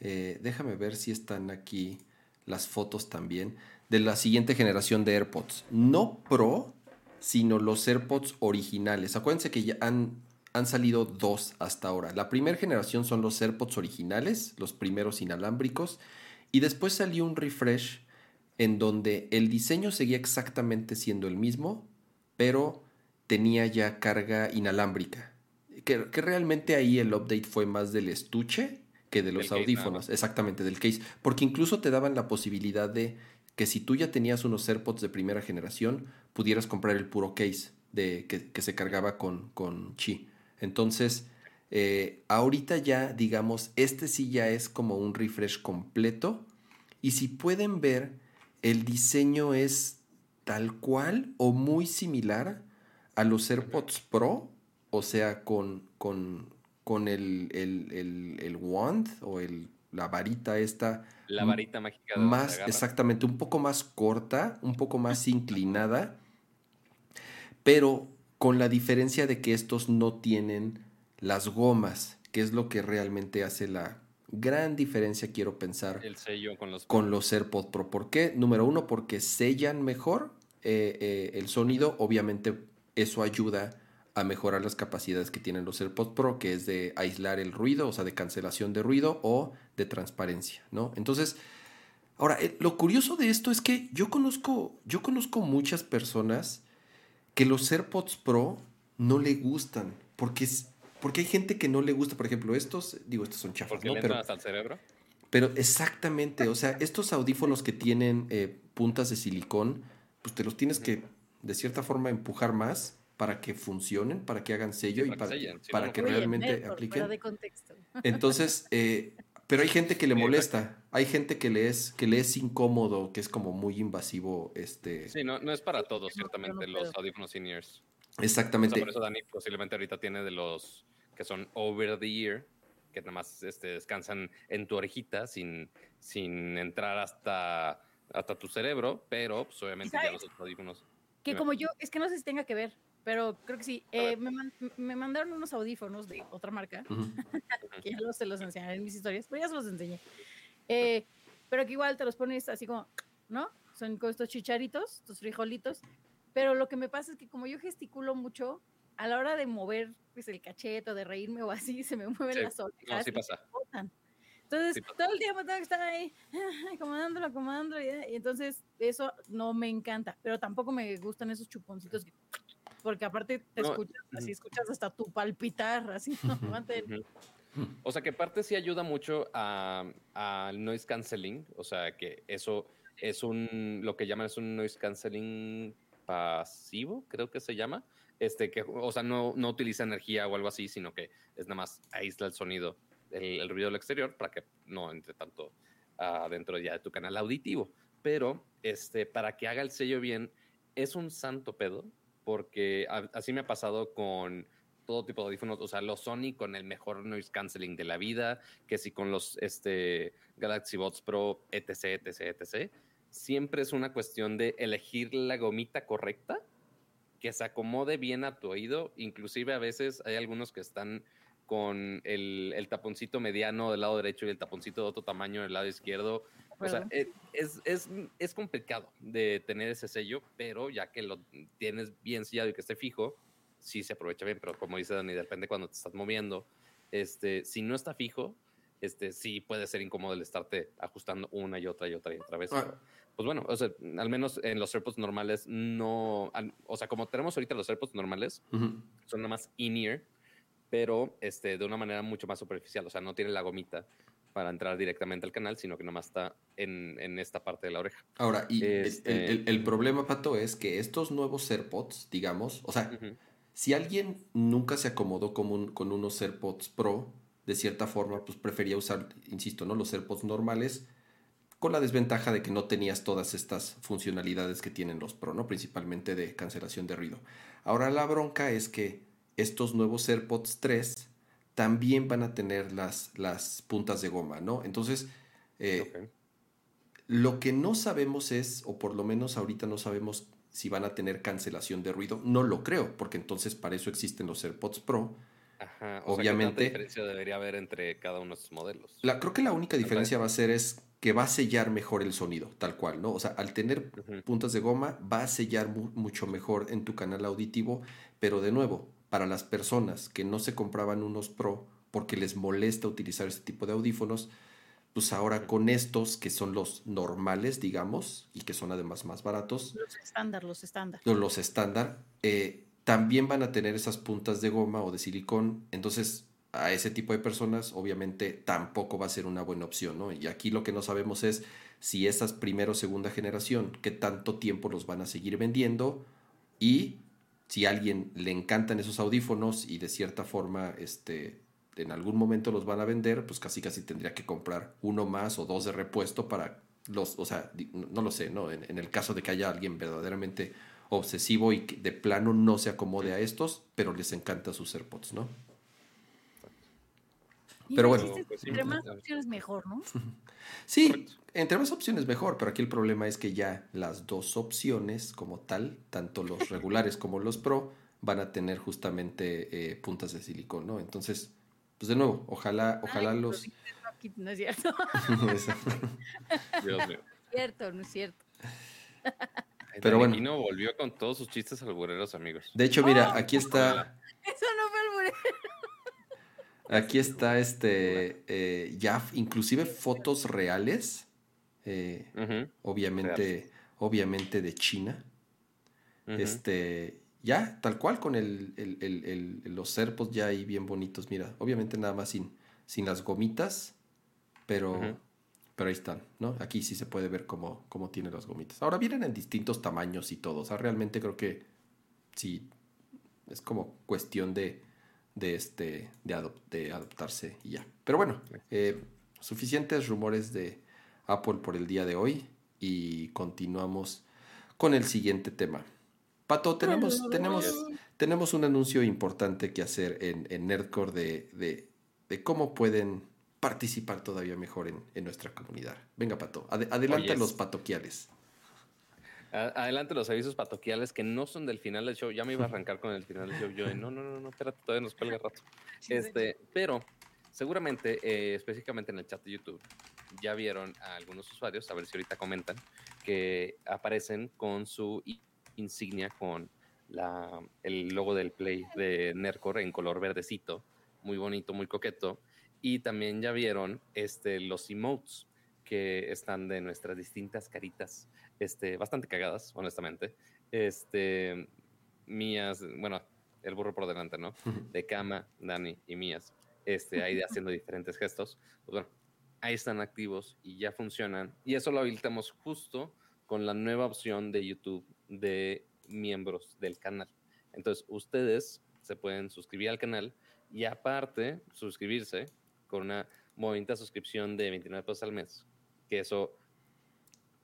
A: eh, déjame ver si están aquí las fotos también, de la siguiente generación de AirPods, no Pro, sino los AirPods originales. Acuérdense que ya han, han salido dos hasta ahora. La primera generación son los AirPods originales, los primeros inalámbricos, y después salió un refresh en donde el diseño seguía exactamente siendo el mismo, pero tenía ya carga inalámbrica. Que, que realmente ahí el update fue más del estuche que de los
C: Del case nada
A: audífonos, exactamente, del case, porque incluso te daban la posibilidad de que si tú ya tenías unos AirPods de primera generación, pudieras comprar el puro case de, que, que se cargaba con, con Qi. Entonces, eh, ahorita ya, digamos, este sí ya es como un refresh completo. Y si pueden ver, el diseño es tal cual o muy similar a los AirPods Pro, o sea, con, con, con el, el, el, el wand o el, la varita esta
C: la varita mágica. de
A: más, exactamente, un poco más corta, un poco más inclinada, pero con la diferencia de que estos no tienen las gomas, que es lo que realmente hace la gran diferencia, quiero pensar,
C: El sello con los...
A: con los AirPods Pro. ¿Por qué? Número uno, porque sellan mejor eh, eh, el sonido. Obviamente eso ayuda a mejorar las capacidades que tienen los AirPods Pro, que es de aislar el ruido, o sea, de cancelación de ruido o de transparencia, ¿no? Entonces, ahora, eh, lo curioso de esto es que yo conozco, yo conozco muchas personas que los AirPods Pro no le gustan, porque, es, porque hay gente que no le gusta, por ejemplo, estos, digo, estos son chafas,
C: Porque
A: ¿no?
C: le
A: Pero,
C: el cerebro.
A: pero exactamente, o sea, estos audífonos que tienen eh, puntas de silicón, pues te los tienes que, de cierta forma, empujar más para que funcionen, para que hagan sello
C: Sí,
A: y
C: para
A: para,
C: que sellen, si no,
A: para
C: no
A: que
B: Oye,
A: realmente apliquen.
B: fuera de contexto.
A: Entonces, eh, Pero hay gente que le molesta, hay gente que le es, que le es incómodo, que es como muy invasivo, este.
C: Sí, no, no es para todos, ciertamente, los audífonos in-ears.
A: Exactamente.
C: por eso Dani posiblemente ahorita tiene de los que son over the ear, que nada más este, descansan en tu orejita sin, sin entrar hasta, hasta tu cerebro, pero pues, obviamente ya los audífonos.
B: Que como yo, es que no sé si tenga que ver, pero creo que sí. Eh, me, me, mandaron unos audífonos de otra marca, que ya los, se los enseñaré en mis historias, pero ya se los enseñé. Eh, pero que igual te los pones así como, ¿no? Son con estos chicharitos, estos frijolitos. Pero lo que me pasa es que como yo gesticulo mucho, a la hora de mover pues, el cachete o de reírme o así, se me mueven las orejas.
C: No, sí pasa.
B: Entonces, todo el tiempo tengo que estar ahí acomodándolo, acomodándolo. Y, entonces, eso no me encanta. Pero tampoco me gustan esos chuponcitos. Porque aparte te escuchas, así escuchas hasta tu palpitar, así. ¿no?
C: O sea, que parte sí ayuda mucho al noise canceling. O sea, que eso es un, lo que llaman es un noise canceling pasivo, creo que se llama este, que, o sea, no, no utiliza energía o algo así, sino que es nada más aísla el sonido, el, ruido del exterior para que no entre tanto adentro ya de tu canal auditivo. Pero este, para que haga el sello bien, es un santo pedo, porque así me ha pasado con todo tipo de audífonos, o sea, los Sony con el mejor noise canceling de la vida, que si con los este, Galaxy Bots Pro, etc, etc, etc. Siempre es una cuestión de elegir la gomita correcta que se acomode bien a tu oído. Inclusive a veces hay algunos que están con el, el, taponcito mediano del lado derecho y el taponcito de otro tamaño del lado izquierdo. O sea, eh, es, es, es, complicado de tener ese sello, pero ya que lo tienes bien sellado y que esté fijo, sí se aprovecha bien. Pero como dice Dani, depende cuando te estás moviendo. Este, si no está fijo, este, sí puede ser incómodo el estarte ajustando una y otra y otra y otra vez. Ah, pues bueno, o sea, al menos en los AirPods normales no, o sea, como tenemos ahorita los AirPods normales, son nada más in-ear, pero este, de una manera mucho más superficial, o sea, no tiene la gomita para entrar directamente al canal, sino que nomás está en, en esta parte de la oreja.
A: Ahora, y este el, el, problema, Pato, es que estos nuevos AirPods, digamos, o sea, si alguien nunca se acomodó con, un, con unos AirPods Pro, de cierta forma, pues prefería usar, insisto, ¿no? Los AirPods normales, con la desventaja de que no tenías todas estas funcionalidades que tienen los Pro, ¿no? Principalmente de cancelación de ruido. Ahora la bronca es que estos nuevos AirPods 3 también van a tener las, las puntas de goma, ¿no? Entonces, eh, lo que no sabemos es, o por lo menos ahorita no sabemos si van a tener cancelación de ruido. No lo creo, porque entonces para eso existen los AirPods Pro.
C: Ajá, Obviamente. ¿qué diferencia debería haber entre cada uno de estos modelos?
A: La, creo que la única diferencia va a ser es que va a sellar mejor el sonido, tal cual, ¿no? O sea, al tener puntas de goma, va a sellar mucho mejor en tu canal auditivo, pero de nuevo, para las personas que no se compraban unos Pro porque les molesta utilizar este tipo de audífonos, pues ahora con estos que son los normales, digamos, y que son además más baratos.
B: Los estándar, los estándar.
A: Los estándar, eh, también van a tener esas puntas de goma o de silicón, entonces a ese tipo de personas, obviamente tampoco va a ser una buena opción, ¿no? Y aquí lo que no sabemos es si esas primera o segunda generación, qué tanto tiempo los van a seguir vendiendo y si a alguien le encantan esos audífonos y de cierta forma, este, en algún momento los van a vender, pues casi casi tendría que comprar uno más o dos de repuesto para los, o sea, no lo sé, ¿no? En, en el caso de que haya alguien verdaderamente obsesivo y que de plano no se acomode a estos, pero les encanta sus AirPods, ¿no? Pero bueno.
B: Entre más opciones mejor, ¿no?
A: Sí, entre más opciones mejor, pero aquí el problema es que ya las dos opciones como tal, tanto los regulares como los Pro, van a tener justamente eh, puntas de silicón, ¿no? Entonces, pues de nuevo, ojalá, ojalá los...
B: No es cierto.
C: Dios mío.
B: No es cierto, no es cierto.
C: Pero bueno. no volvió con todos sus chistes albureros, amigos.
A: De hecho, mira, aquí está.
B: Eso no fue alburero.
A: Aquí está este, eh, ya inclusive fotos reales, eh, obviamente, obviamente de China. Este, ya, tal cual con el, los serpos ya ahí bien bonitos, mira, obviamente nada más sin, sin las gomitas, pero, pero ahí están, ¿no? Aquí sí se puede ver cómo, cómo tiene las gomitas. Ahora vienen en distintos tamaños y todo, o sea, realmente creo que sí, es como cuestión de de, este, de, adoptarse y ya. Pero bueno, eh, suficientes rumores de Apple por el día de hoy y continuamos con el siguiente tema. Pato, tenemos, tenemos, tenemos un anuncio importante que hacer en, en Nerdcore de, de, cómo pueden participar todavía mejor en, nuestra comunidad. Venga, Pato, adelante los patoquiales.
C: Adelante los avisos patoquiales que no son del final del show. Ya me iba a arrancar con el final del show. Yo, no, no, no, no, espérate, todavía nos cuelga rato. Este, pero seguramente, eh, específicamente en el chat de YouTube, ya vieron a algunos usuarios, a ver si ahorita comentan, que aparecen con su insignia con la, el logo del Play de Nercor en color verdecito, muy bonito, muy coqueto. Y también ya vieron este, los emotes que están de nuestras distintas caritas, este, bastante cagadas, honestamente. Este, mías, bueno, el burro por delante, ¿no? De Cama, Dani y mías, este, ahí haciendo diferentes gestos. Pues bueno, ahí están activos y ya funcionan. Y eso lo habilitamos justo con la nueva opción de YouTube de miembros del canal. Entonces, ustedes se pueden suscribir al canal y aparte suscribirse con una bonita suscripción de 29 pesos al mes. Que eso,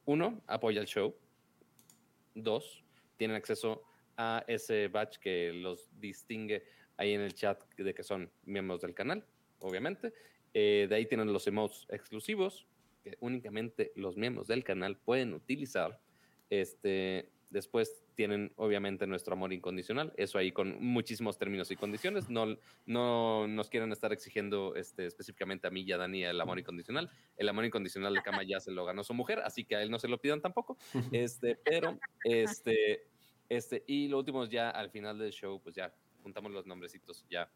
C: uno, apoya el show. Dos, tienen acceso a ese batch que los distingue ahí en el chat de que son miembros del canal, obviamente. Eh, de ahí tienen los emotes exclusivos que únicamente los miembros del canal pueden utilizar. Este, después tienen obviamente nuestro amor incondicional, eso ahí con muchísimos términos y condiciones. No, no nos quieren estar exigiendo este, específicamente a mí y a Dani el amor incondicional. El amor incondicional de Cama ya se lo ganó su mujer, así que a él no se lo pidan tampoco. Este, pero, este, este, y lo último ya al final del show, pues ya juntamos los nombrecitos, ya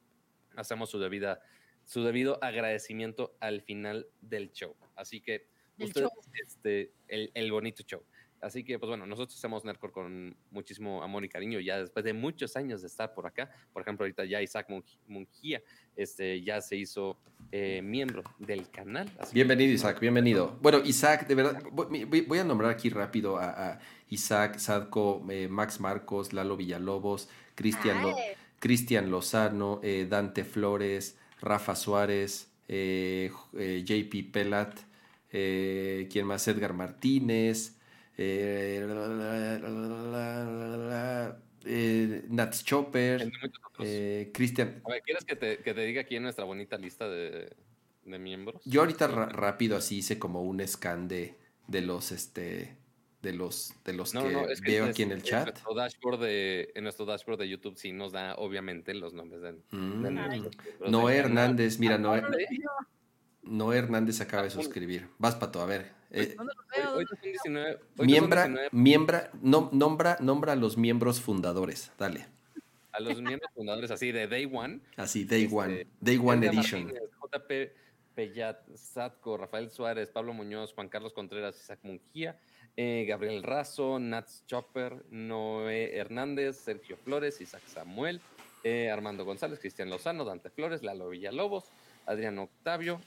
C: hacemos su debida su debido agradecimiento al final del show. Así que ustedes, este, el, el, bonito show. Así que, pues bueno, nosotros hacemos Nerdcore con muchísimo amor y cariño, ya después de muchos años de estar por acá. Por ejemplo, ahorita ya Isaac Mungía este, ya se hizo eh, miembro del canal.
A: bienvenido, Isaac, bienvenido. Bueno, Isaac, de verdad, voy, a nombrar aquí rápido a, Isaac, Sadko, eh, Max Marcos, Lalo Villalobos, Cristian, Cristian Lozano, eh, Dante Flores, Rafa Suárez, eh, eh, JP Pelat, eh, ¿quién más? Edgar Martínez, Nats Chopper, Cristian.
C: ¿quieres que te, que te, diga aquí en nuestra bonita lista de, de miembros?
A: Yo ahorita rápido así hice como un scan de, de los este de los, de los que, veo aquí en el chat.
C: En nuestro, dashboard de, en nuestro dashboard de YouTube sí nos da obviamente los nombres de,
A: mm. Noé Hernández, mira, Noé, Noé Hernández acaba de suscribir. Vas, Pato, a ver. Eh, miembra, miembra, no, nombra, nombra a los miembros fundadores, dale.
C: A los miembros fundadores así de Day One.
A: Así, Day este, One. Day One Edition.
C: JP Pellat, Satco, Rafael Suárez, Pablo Muñoz, Juan Carlos Contreras, Isaac Mungía, eh, Gabriel Razo, Nats Chopper, Noé Hernández, Sergio Flores, Isaac Samuel, eh, Armando González, Cristian Lozano, Dante Flores, Lalo Villalobos, Adriano Octavio,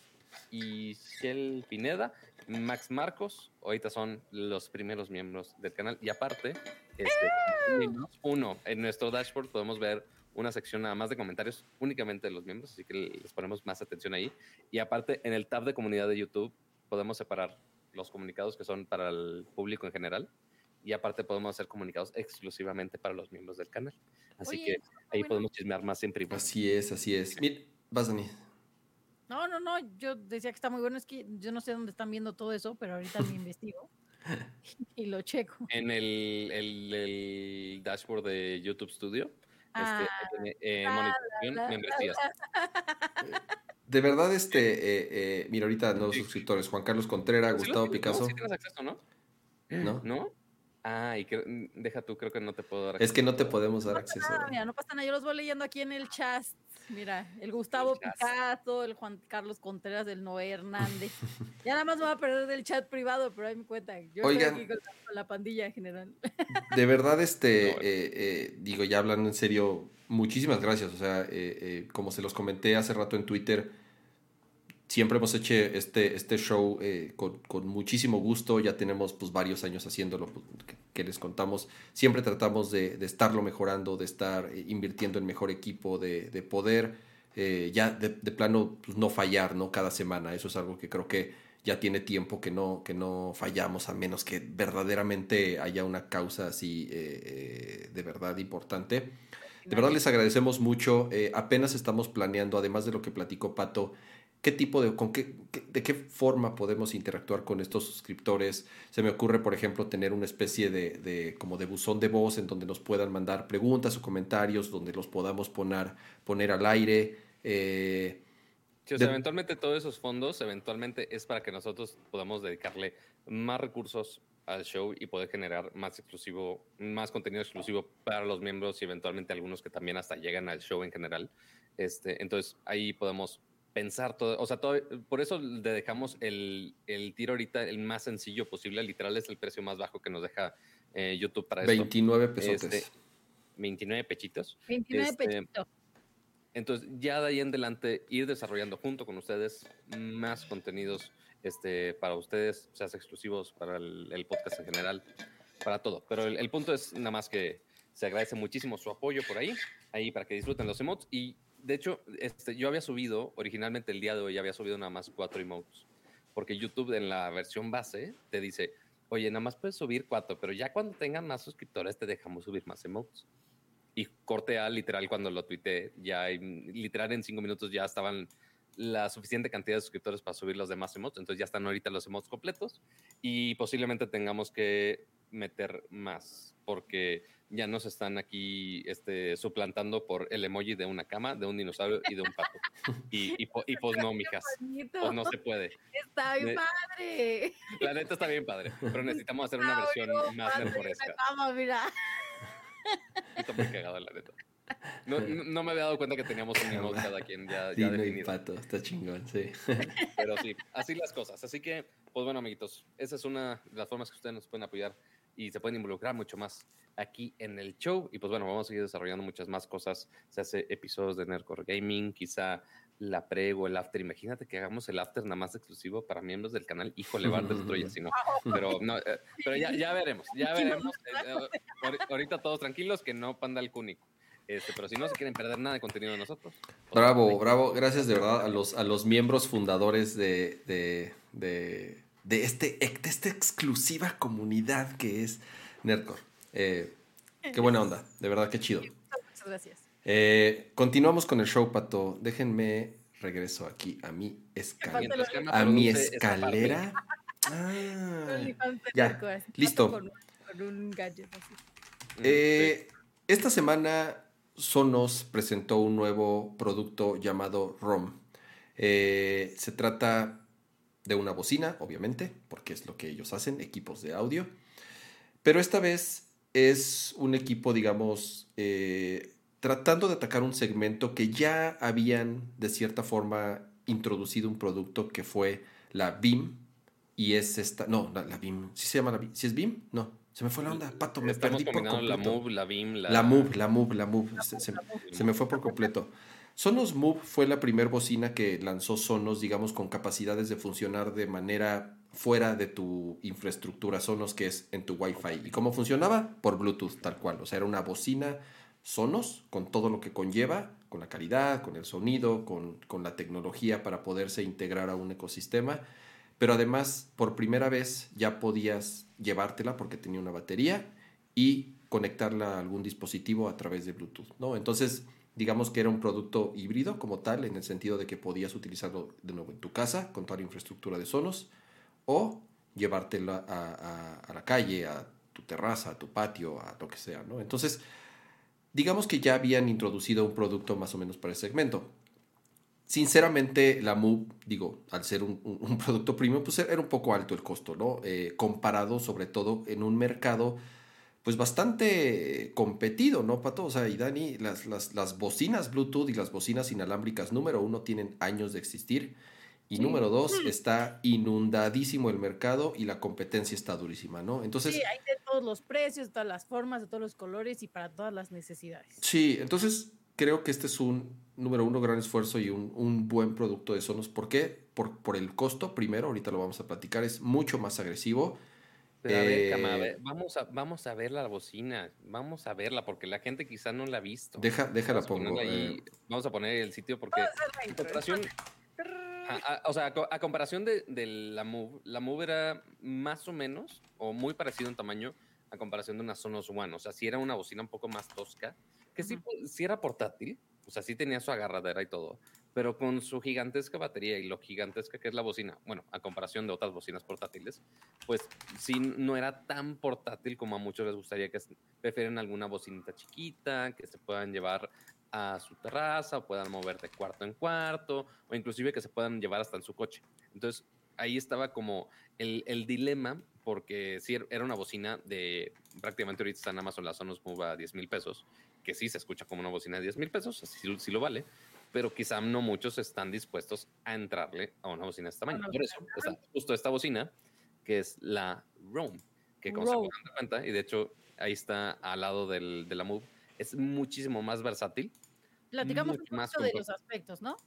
C: y Shell Pineda, Max Marcos, ahorita son los primeros miembros del canal. Y aparte, este, uno, en nuestro dashboard podemos ver una sección nada más de comentarios únicamente de los miembros, así que les ponemos más atención ahí. Y aparte, en el tab de comunidad de YouTube podemos separar los comunicados que son para el público en general y aparte podemos hacer comunicados exclusivamente para los miembros del canal. Así que ahí podemos chismear más en privado.
A: Así es, así es. Mira, vas, Dani.
B: No, no, no, yo decía que está muy bueno, es que yo no sé dónde están viendo todo eso, pero ahorita lo investigo y lo checo.
C: En el, el dashboard de YouTube Studio este, ah,
A: membresías. De verdad, este, eh, eh, mira, ahorita los suscriptores, Juan Carlos Contreras, Gustavo Picasso.
C: No, tienes acceso, ¿no? ¿No? ¿No? Ah, y deja tú, creo que no te puedo dar
A: acceso. Es que no te podemos dar acceso.
B: mira, no pasa nada, yo los voy leyendo aquí en el chat. Mira, el Gustavo Picasso, el Juan Carlos Contreras, el Noé Hernández. ya nada más me voy a perder del chat privado, pero ahí me cuenta. Yo Oigan, estoy aquí con la pandilla en general.
A: de verdad, este, eh, eh, digo, ya hablando en serio, muchísimas gracias. O sea, eh, como se los comenté hace rato en Twitter, siempre hemos hecho este, este show con, con, muchísimo gusto. Ya tenemos pues varios años haciéndolo, pues, que, les contamos. Siempre tratamos de, de estarlo mejorando, de estar invirtiendo en mejor equipo, de, de poder eh, ya de, plano pues, no fallar, ¿no? Cada semana. Eso es algo que creo que ya tiene tiempo que no, que no fallamos, a menos que verdaderamente haya una causa así eh, de verdad importante. De verdad les agradecemos mucho. apenas estamos planeando, además de lo que platicó Pato, qué tipo de, con qué, de qué forma podemos interactuar con estos suscriptores. Se me ocurre, por ejemplo, tener una especie de, de, como de buzón de voz en donde nos puedan mandar preguntas o comentarios, donde los podamos poner, poner al aire.
C: Eh, eventualmente todos esos fondos, eventualmente es para que nosotros podamos dedicarle más recursos al show y poder generar más exclusivo, más contenido exclusivo para los miembros y eventualmente algunos que también hasta llegan al show en general. Este, entonces ahí podemos pensar todo, o sea, todo, por eso le dejamos el, el, tiro ahorita el más sencillo posible, literal es el precio más bajo que nos deja eh, YouTube para
A: 29 pesos.
C: 29 este, pechitos.
B: 29 este, pechitos.
C: Entonces, ya de ahí en adelante, ir desarrollando junto con ustedes más contenidos este, para ustedes, o sea, exclusivos para el, podcast en general, para todo. Pero el, el punto es nada más que se agradece muchísimo su apoyo por ahí, ahí para que disfruten los emotes y de hecho, este, yo había subido, originalmente el día de hoy había subido nada más cuatro emotes, porque YouTube en la versión base te dice, oye, nada más puedes subir cuatro, pero ya cuando tengan más suscriptores te dejamos subir más emotes. Y corte a literal cuando lo tuiteé, ya literal en cinco minutos ya estaban la suficiente cantidad de suscriptores para subir los demás emotes, entonces ya están ahorita los emotes completos y posiblemente tengamos que meter más, porque ya nos están aquí este, suplantando por el emoji de una cama, de un dinosaurio y de un pato. Y, y, pues no, mijas. Pues no se puede.
B: Está bien padre.
C: La neta está bien padre, pero necesitamos hacer una versión más nerforesca.
B: Vamos, mira.
C: Está muy cagado, la neta. No, no, me había dado cuenta que teníamos un emoji cada quien ya, ya definido.
A: pato, está chingón, sí.
C: Pero sí, así las cosas. Así que, pues bueno, amiguitos, esa es una de las formas que ustedes nos pueden apoyar y se pueden involucrar mucho más aquí en el show. Y pues bueno, vamos a seguir desarrollando muchas más cosas. Se hace episodios de Nerdcore Gaming, quizá la pre o el after. Imagínate que hagamos el after nada más exclusivo para miembros del canal. Híjole, va a si no. Pero, no, eh, pero ya, ya veremos, ya veremos. Eh, eh, ahorita todos tranquilos que no panda el cúnico. Este, pero si no se quieren perder nada de contenido de nosotros.
A: Bravo, bravo. Gracias de verdad a los, a los miembros fundadores de, de, de, de este, de esta exclusiva comunidad que es Nerdcore. Eh, qué buena onda, de verdad, qué chido.
B: Muchas gracias.
A: Eh, continuamos con el show, Pato. Déjenme regreso aquí a mi escalera. A mi escalera. Ah, ya, listo. Eh, esta semana Sonos presentó un nuevo producto llamado ROM. se trata de una bocina, obviamente, porque es lo que ellos hacen, equipos de audio. Pero esta vez es un equipo, digamos, eh, tratando de atacar un segmento que ya habían, de cierta forma, introducido un producto que fue la BIM. Y es esta, no, la, BIM, ¿sí se llama la BIM? ¿Sí es BIM? No, se me fue la onda, pato, me perdí por completo.
C: La Move, la BIM, la...
A: La Move, la Move, la Move, se, me fue por completo. Sonos Move fue la primera bocina que lanzó Sonos, digamos, con capacidades de funcionar de manera fuera de tu infraestructura Sonos, que es en tu Wi-Fi. ¿Y cómo funcionaba? Por Bluetooth, tal cual. O sea, era una bocina Sonos con todo lo que conlleva, con la calidad, con el sonido, con, con la tecnología para poderse integrar a un ecosistema. Pero además, por primera vez ya podías llevártela porque tenía una batería y conectarla a algún dispositivo a través de Bluetooth, ¿no? Entonces, digamos que era un producto híbrido como tal, en el sentido de que podías utilizarlo de nuevo en tu casa con toda la infraestructura de Sonos o llevártela a, la calle, a tu terraza, a tu patio, a lo que sea, ¿no? Entonces, digamos que ya habían introducido un producto más o menos para el segmento. Sinceramente, la Move, digo, al ser un, producto premium, pues era un poco alto el costo, ¿no? Eh, comparado sobre todo en un mercado pues bastante competido, ¿no, Pato? O sea, y Dani, las, las, las bocinas Bluetooth y las bocinas inalámbricas número uno tienen años de existir. Y número dos, mm. está inundadísimo el mercado y la competencia está durísima, ¿no? Entonces.
B: Sí, hay de todos los precios, de todas las formas, de todos los colores y para todas las necesidades.
A: Sí, entonces creo que este es un, número uno, gran esfuerzo y un, un buen producto de Sonos. ¿Por qué? Por, por el costo, primero, ahorita lo vamos a platicar, es mucho más agresivo
C: Pero a ver, Cama, a
A: Eh,
C: ver, vamos a, vamos a ver la bocina, vamos a verla, porque la gente quizá no la ha visto.
A: Deja, déjala pongo.
C: ponerla ahí,
A: eh,
C: vamos a poner el sitio porque
B: a
C: comparación, a- a- o sea, a, co- a comparación de, de la Move, la Move era más o menos, o muy parecido en tamaño, a comparación de una Sonos One. O sea, sí era una bocina un poco más tosca, que sí,
B: Ujú.
C: pu- sí era portátil, o sea, sí tenía su agarradera y todo, pero con su gigantesca batería y lo gigantesca que es la bocina, bueno, a comparación de otras bocinas portátiles, pues sí no era tan portátil como a muchos les gustaría que prefieren alguna bocinita chiquita, que se puedan llevar a su terraza, o puedan mover de cuarto en cuarto, o inclusive que se puedan llevar hasta en su coche. Entonces, ahí estaba como el, el dilema, porque sí er- era una bocina de, prácticamente ahorita está en Amazon la Sonos Move a 10 mil pesos, que sí se escucha como una bocina de 10 mil pesos, así sí lo vale, pero quizá no muchos están dispuestos a entrarle a una bocina de este tamaño.
B: Una
C: Por eso está justo esta bocina, que es la Roam, que como se
B: Roam.
C: podrán dar cuenta, y de hecho ahí está al lado del, de la Move, es muchísimo más versátil.
B: Platicamos un
C: mucho más
B: de los aspectos, ¿no?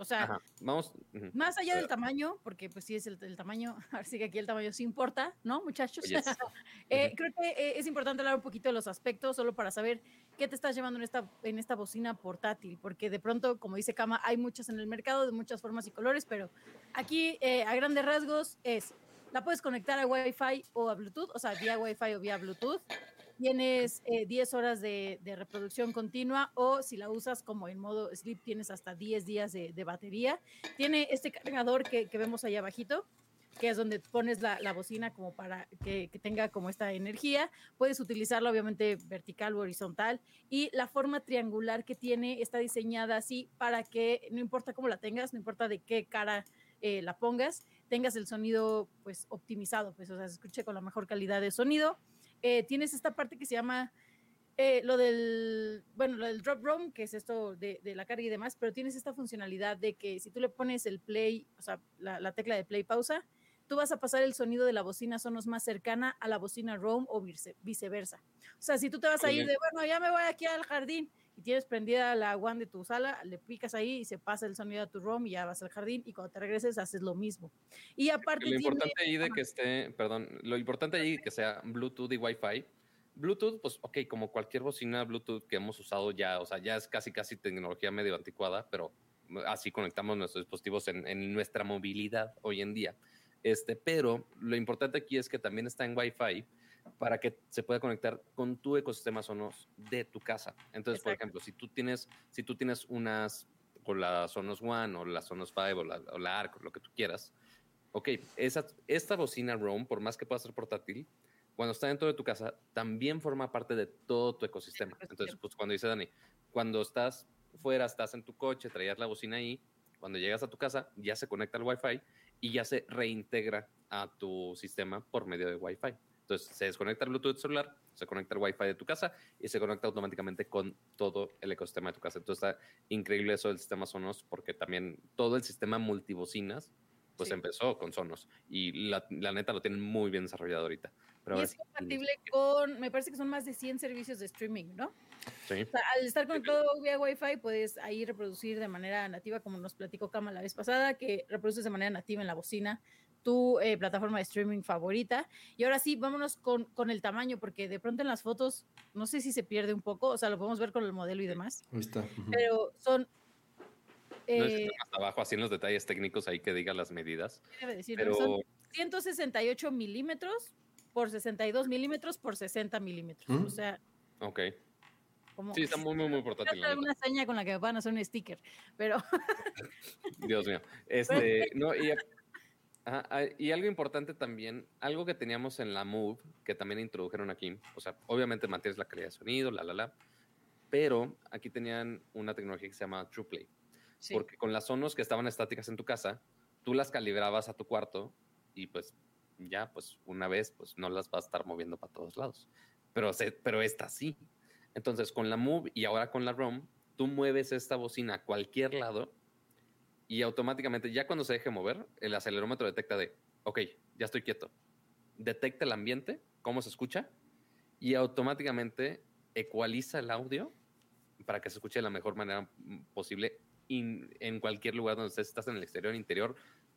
B: O sea,
C: Ajá, vamos.
B: más allá del tamaño, porque pues sí es el, el tamaño, ahora sí que aquí el tamaño sí importa, ¿no, muchachos?
C: Yes.
B: Eh. Creo que eh, es importante hablar un poquito de los aspectos, solo para saber qué te estás llevando en esta, en esta bocina portátil, porque de pronto, como dice Kama, hay muchas en el mercado de muchas formas y colores, pero aquí eh, a grandes rasgos es, la puedes conectar a Wi-Fi o a Bluetooth, o sea, vía Wi-Fi o vía Bluetooth. Tienes eh, 10 horas de, de reproducción continua o si la usas como en modo sleep tienes hasta 10 días de, de batería. Tiene este cargador que, que vemos ahí abajito, que es donde pones la, la bocina como para que, que tenga como esta energía. Puedes utilizarla obviamente vertical o horizontal y la forma triangular que tiene está diseñada así para que no importa cómo la tengas, no importa de qué cara eh, la pongas, tengas el sonido pues optimizado, pues o sea, se escuche con la mejor calidad de sonido. Eh, tienes esta parte que se llama eh, lo del, bueno, lo del drop room, que es esto de, de la carga y demás, pero tienes esta funcionalidad de que si tú le pones el play, o sea, la, la tecla de play pausa, tú vas a pasar el sonido de la bocina Sonos más cercana a la bocina Roam o vice- viceversa. O sea, si tú te vas a ir de, bueno, ya me voy aquí al jardín y tienes prendida la One de tu sala, le picas ahí y se pasa el sonido a tu Roam y ya vas al jardín y cuando te regreses haces lo mismo. Y aparte
C: Lo
B: tiene-
C: importante ahí de que esté, perdón, lo importante ahí que sea Bluetooth y Wi-Fi. Bluetooth, pues, ok, como cualquier bocina Bluetooth que hemos usado ya, o sea, ya es casi, casi tecnología medio anticuada, pero así conectamos nuestros dispositivos en, en nuestra movilidad hoy en día. Este, pero lo importante aquí es que también está en Wi-Fi para que se pueda conectar con tu ecosistema Sonos de tu casa. Entonces, por ejemplo, si tú tienes, si tú tienes unas, con la Sonos One o la Sonos 5 o la, o la Arc, o lo que tú quieras, ok, esa, esta bocina Roam, por más que pueda ser portátil, cuando está dentro de tu casa, también forma parte de todo tu ecosistema.
B: Ecosistema.
C: Entonces, pues cuando dice Dani, cuando estás fuera, estás en tu coche, traías la bocina ahí, cuando llegas a tu casa, ya se conecta al Wi-Fi y ya se reintegra a tu sistema por medio de Wi-Fi. Entonces, se desconecta el Bluetooth celular, se conecta el Wi-Fi de tu casa y se conecta automáticamente con todo el ecosistema de tu casa. Entonces, está increíble eso del sistema Sonos porque también todo el sistema multibocinas pues
B: Sí.
C: empezó con Sonos y la, la neta lo tienen muy bien desarrollado ahorita. Pero
B: y es compatible con, me parece que son más de 100 servicios de streaming, ¿no?
C: sí.
B: O sea, al estar conectado vía Wi-Fi, puedes ahí reproducir de manera nativa, como nos platicó Kama la vez pasada, que reproduces de manera nativa en la bocina tu eh, plataforma de streaming favorita. Y ahora sí, vámonos con, con el tamaño, porque de pronto en las fotos, no sé si se pierde un poco, o sea, lo podemos ver con el modelo y demás,
A: Ahí está.
B: pero son...
C: No es
B: eh,
C: hasta abajo, así en los detalles técnicos ahí que diga las medidas.
B: ¿qué debe decir?
C: Pero
B: Son 168 milímetros por 62 milímetros por 60 milímetros.
A: ¿Mm?
B: O sea,
C: Ok.
B: como...
C: Sí, está muy, muy, muy portátil. Neta.
B: alguna seña con la que me van a hacer un sticker, pero
C: Dios mío. Este, no, y, ajá, ah, y algo importante también, algo que teníamos en la Move, que también introdujeron aquí, o sea, obviamente mantienes la calidad de sonido, la, la, la, pero aquí tenían una tecnología que se llama TruePlay.
B: sí.
C: Porque con las Sonos que estaban estáticas en tu casa, tú las calibrabas a tu cuarto y pues ya, pues una vez, pues no las vas a estar moviendo para todos lados. Pero, se, pero esta sí. Entonces, con la Move y ahora con la ROM, tú mueves esta bocina a cualquier lado y automáticamente, ya cuando se deje mover, el acelerómetro detecta de, ok, ya estoy quieto. Detecta el ambiente, cómo se escucha y automáticamente ecualiza el audio para que se escuche de la mejor manera posible in- en cualquier lugar donde estés, estás en el exterior, interior,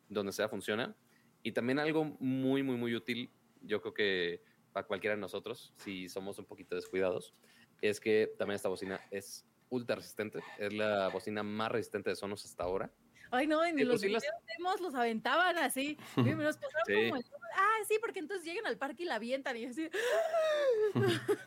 C: donde sea funciona. Y también algo muy, muy, muy útil yo creo que para cualquiera de nosotros, si somos un poquito descuidados, es que también esta bocina es ultra resistente. Es la bocina más resistente de Sonos hasta ahora.
B: Ay, no, en
C: Sí,
B: los
C: pues
B: videos vemos, los aventaban así. y me los pasaron
C: Sí.
B: como el- Ah, sí, porque entonces llegan al parque y la avientan y yo así.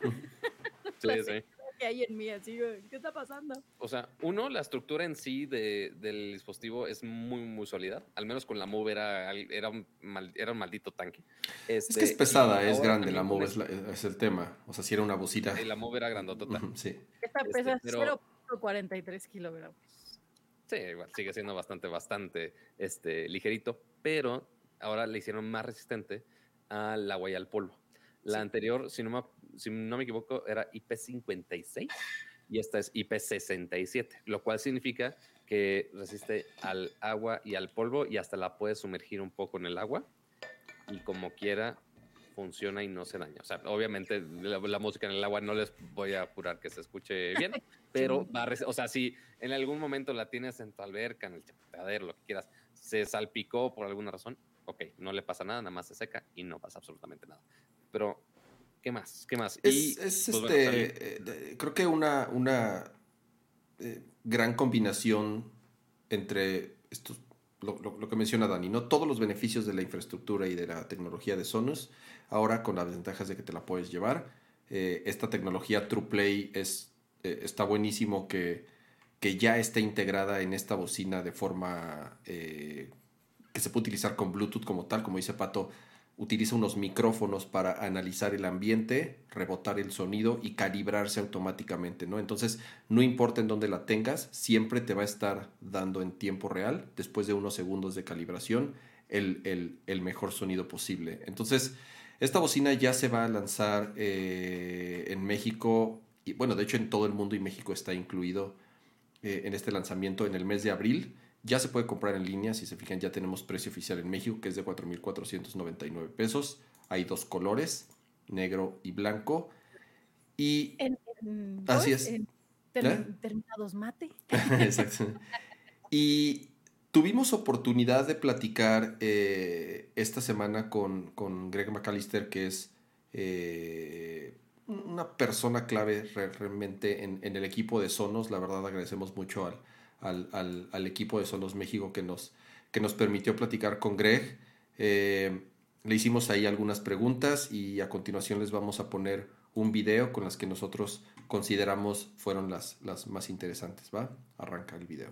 C: Sí, sí.
B: que hay en mí, así, ¿qué está pasando?
C: O sea, uno, la estructura en sí de- del dispositivo es muy, muy sólida. Al menos con la Move era, era, un, mal- era un maldito tanque.
A: Es
C: Este,
A: que es pesada,
C: y
A: es grande, la Move es, la- es el tema. O sea, si era una bocina.
C: este- La Move era grandotota.
A: Sí.
B: Esta
C: Este,
B: pesa
C: pero-
B: 0.43 kilogramos.
C: Sí, igual sigue siendo bastante, bastante este, ligerito, pero ahora le hicieron más resistente al agua y al polvo. La
A: Sí.
C: anterior, si no, me, si no me equivoco, era IP56 y esta es IP67, lo cual significa que resiste al agua y al polvo y hasta la puedes sumergir un poco en el agua y como quiera funciona y no se daña. O sea, obviamente la, la música en el agua no les voy a apurar que se escuche bien, pero va a o sea, si en algún momento la tienes en tu alberca, en el chapeadero, lo que quieras, se salpicó por alguna razón, ok, no le pasa nada, nada más se seca y no pasa absolutamente nada. Pero, ¿qué más? ¿Qué más?
A: Es,
C: Y,
A: es,
C: pues,
A: este, eh, de- creo que una, una eh, gran combinación entre estos, lo, que menciona Dani, ¿no? Todos los beneficios de la infraestructura y de la tecnología de Sonos, ahora con las ventajas de que te la puedes llevar. Eh, esta tecnología TruePlay es, eh, está buenísimo que, que ya esté integrada en esta bocina de forma eh, que se puede utilizar con Bluetooth como tal, como dice Pato, utiliza unos micrófonos para analizar el ambiente, rebotar el sonido y calibrarse automáticamente, ¿no? Entonces, no importa en dónde la tengas, siempre te va a estar dando en tiempo real, después de unos segundos de calibración, el, el- mejor sonido posible. Entonces, esta bocina ya se va a lanzar eh, en México, y bueno, de hecho en todo el mundo y México está incluido eh, en este lanzamiento en el mes de abril. Ya se puede comprar en línea, si se fijan ya tenemos precio oficial en México que es de 4.499 pesos. Hay dos colores, negro y blanco. Y
B: En, en-
A: Así
B: ¿cómo
A: es.
B: En ter-
A: ¿Eh?
B: terminados mate.
A: Exacto. Y tuvimos oportunidad de platicar eh, esta semana con, con Greg McAllister, que es eh, una persona clave re- realmente en, en el equipo de Sonos. La verdad agradecemos mucho al, al, al- al equipo de Sonos México que nos, que nos permitió platicar con Greg. Eh, le hicimos ahí algunas preguntas y a continuación les vamos a poner un video con las que nosotros consideramos fueron las, las más interesantes, ¿va? Arranca el video.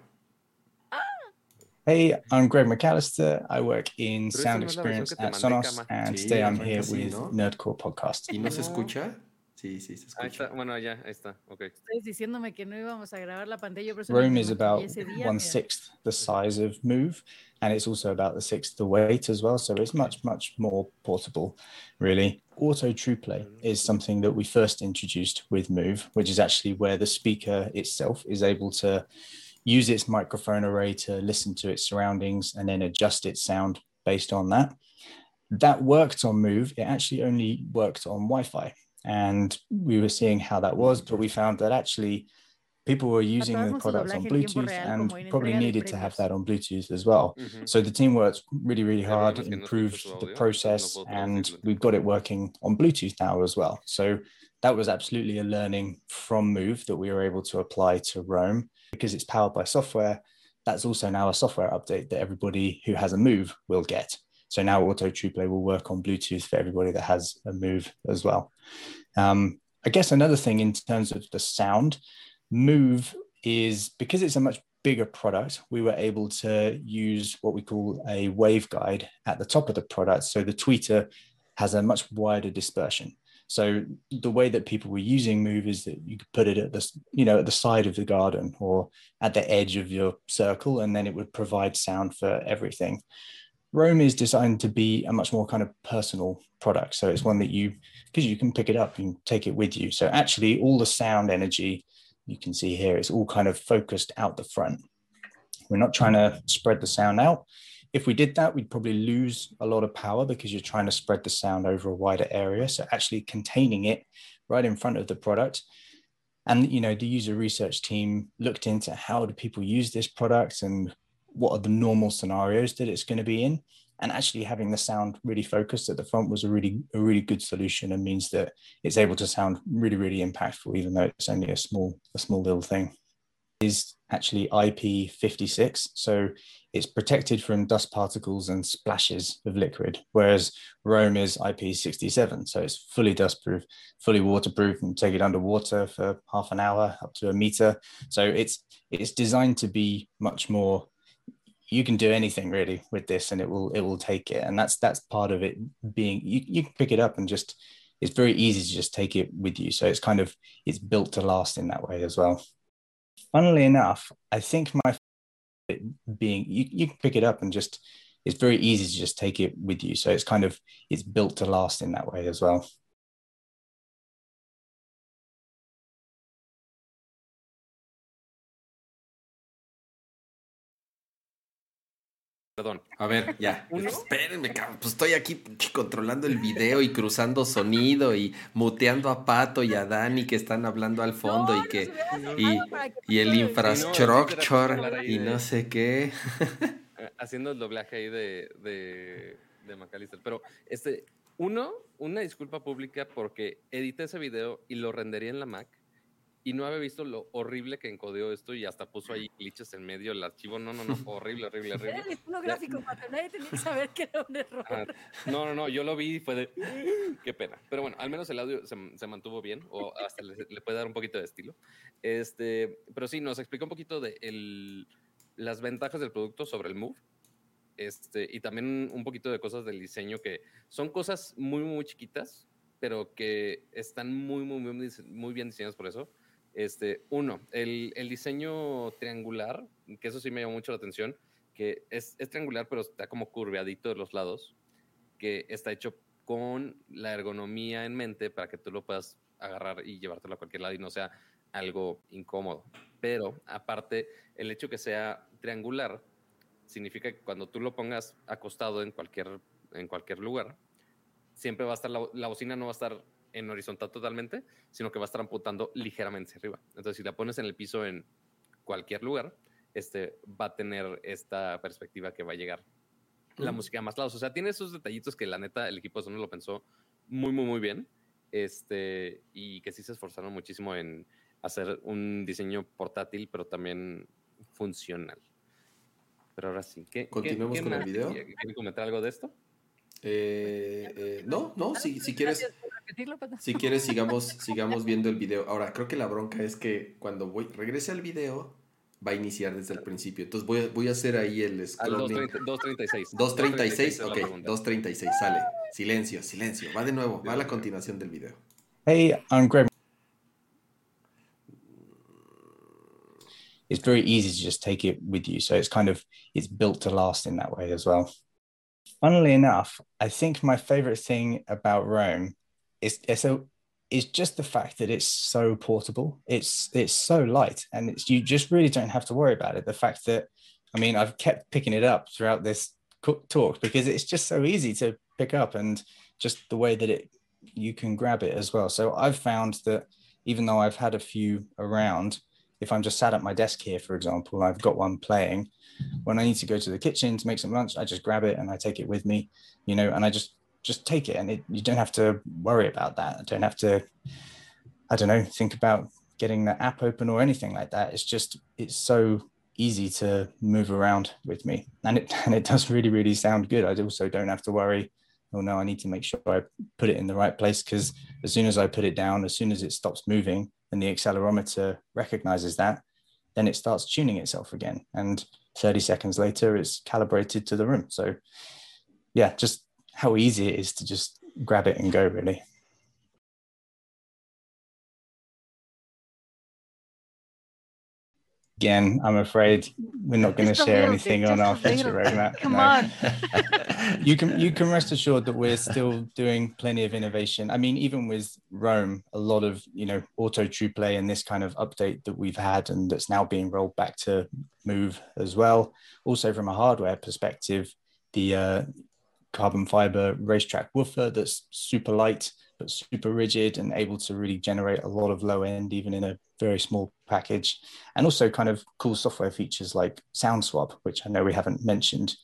D: Hey, I'm Greg McAllister. I work in sound experience at Sonos, and today I'm here with. Nerdcore Podcast.
A: ¿Y no se
B: No.
A: escucha? Sí, sí, se
C: Ahí está, bueno, ya, ahí está, ok.
B: Ustedes diciéndome que no íbamos a grabar la pantalla. por eso me
D: Roam is about
B: ese día,
D: one the size of Move, and it's also about the sixth the weight as well. So it's much, much more portable, really. Auto True Play mm. is something that we first introduced with Move, which is actually where the speaker itself is able to use its microphone array to listen to its surroundings and then adjust its sound based on that. That worked on Move. It actually only worked on Wi Fi. And we were seeing how that was, but we found that actually people were using the
B: Pato, haznos su
D: products on
B: doblaje en tiempo
D: Bluetooth and probably needed to have that on Bluetooth as well.
C: Ujú.
D: So the team worked really, really hard,
C: problema es que no escucho
D: improved the
C: audio, entonces no
D: process, and we've got it working on Bluetooth now as well. So that was absolutely a learning from Move that we were able to apply to Roam because it's powered by software. That's also now a software update that everybody who has a Move will get. So now Auto TruePlay will work on Bluetooth for everybody that has a Move as well. Um, I guess another thing in terms of the sound, Move is because it's a much bigger product, we were able to use what we call a waveguide at the top of the product. So the tweeter has a much wider dispersion. So the way that people were using Move is that you could put it at the you know at the side of the garden or at the edge of your circle, and then it would provide sound for everything. Roam is designed to be a much more kind of personal product. So it's one that you because you can pick it up and take it with you. So actually, all the sound energy you can see here, it's all kind of focused out the front. We're not trying to spread the sound out. If we did that, we'd probably lose a lot of power because you're trying to spread the sound over a wider area. So actually containing it right in front of the product. And you know, the user research team looked into how do people use this product and what are the normal scenarios that it's going to be in. and actually having the sound really focused at the front was a really a really good solution and means that it's able to sound really really impactful even though it's only a small a small little thing. Is actually IP56 so it's protected from dust particles and splashes of liquid whereas Rome is IP67 so it's fully dustproof fully waterproof and take it underwater for half an hour up to a meter. So it's it's designed to be much more you can do anything really with this and it will it will take it. And that's that's part of it being you, you can pick it up and just it's very easy to just take it with you. So it's kind of it's built to last in that way as well. Funnily enough i think my being you, you can pick it up and just it's very easy to just take it with you. So it's kind of it's built to last in that way as well
C: Perdón.
A: A ver, ya. Espérenme, cabrón. Pues estoy aquí controlando el video y cruzando sonido y muteando a Pato y a Dani que están hablando al fondo y que. Y, y el infrastructure y no sé qué.
C: Haciendo el doblaje ahí de, de, de McAllister. Pero, este, uno, una disculpa pública porque edité ese video y lo rendería en la Mac y no había visto lo horrible que encodeó esto y hasta puso ahí glitches en medio del archivo. No, no, no, horrible, horrible, horrible.
B: Era el estilo gráfico, Pato. Nadie tenía que saber que era un error.
C: Ah, no, no, no, yo lo vi y fue de. Qué pena. Pero bueno, al menos el audio se, se mantuvo bien o hasta le, le, puede dar un poquito de estilo. Este, pero sí, nos explicó un poquito de el, las ventajas del producto sobre el Move. Este, y también un poquito de cosas del diseño que son cosas muy, muy chiquitas, pero que están muy, muy, muy, muy bien diseñadas por eso este, uno, el, el, diseño triangular, que eso sí me llamó mucho la atención, que es, es, triangular, pero está como curveadito de los lados, que está hecho con la ergonomía en mente para que tú lo puedas agarrar y llevártelo a cualquier lado y no sea algo incómodo. Pero aparte, el hecho que sea triangular significa que cuando tú lo pongas acostado en cualquier, en cualquier lugar, siempre va a estar, la, la bocina no va a estar en horizontal totalmente, sino que va a estar apuntando ligeramente hacia arriba. Entonces, si la pones en el piso en cualquier lugar, este, va a tener esta perspectiva que va a llegar la música a más lados. O sea, tiene esos detallitos que la neta el equipo de Sony lo pensó muy, muy, muy bien. Este, y que sí se esforzaron muchísimo en hacer un diseño portátil, pero también funcional. Pero ahora sí, ¿qué,
A: Continuemos con el video.
C: ¿Quieren comentar algo de esto?
A: Eh, eh, no, no, si, si quieres, si quieres sigamos, sigamos viendo el video. Ahora, creo que la bronca es que cuando voy, regrese al video, va a iniciar desde el principio. Entonces voy a, voy a hacer ahí el
C: scrolling. 236.
A: 236, ok, 236, sale. Silencio, silencio. Va de nuevo, va a la continuación del video.
D: Hey, I'm Greg. It's very easy to just take it with you. So it's kind of, it's built to last in that way as well. funnily enough, I think my favorite thing about Is so is just the fact that it's so portable. It's it's so light, and it's you just really don't have to worry about it. The fact that I mean, I've kept picking it up throughout this talk because it's just so easy to pick up, and just the way that it you can grab it as well. So I've found that even though I've had a few around, if I'm just sat at my desk here, for example, I've got one playing, when I need to go to the kitchen to make some lunch, I just grab it and I take it with me, you know, and I just just take it and it, you don't have to worry about that. I don't have to, I don't know, think about getting the app open or anything like that. It's just it's so easy to move around with me, and it and it does really really sound good. I also don't have to worry. Oh no, I need to make sure I put it in the right place because as soon as I put it down, as soon as it stops moving, and the accelerometer recognizes that, then it starts tuning itself again. And 30 seconds later it's calibrated to the room so yeah just how easy it is to just grab it and go really again, I'm afraid we're not going to share anything on our future roadmap.
B: Come no. on.
D: you can you can rest assured that we're still doing plenty of innovation. I mean, even with Rome, a lot of you know auto true play and this kind of update that we've had and that's now being rolled back to Move as well. Also, from a hardware perspective, the uh, carbon fiber racetrack woofer that's super light but super rigid and able to really generate a lot of low end even in a very small package and also kind of cool software features like sound swap which i know we haven't mentioned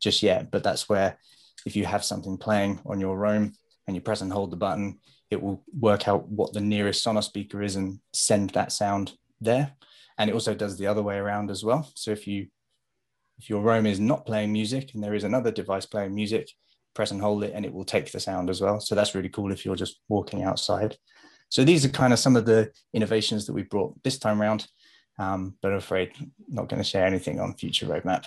D: just yet. But that's where if you have something playing on your Roam and you press and hold the button, it will work out what the nearest Sonos speaker is and send that sound there. And it also does the other way around as well. So if you if your Roam is not playing music and there is another device playing music, press and hold it and it will take the sound as well. So that's really cool if you're just walking outside. So these are kind of some of the innovations that we brought this time around, um, but I'm afraid not going to share anything on future roadmap.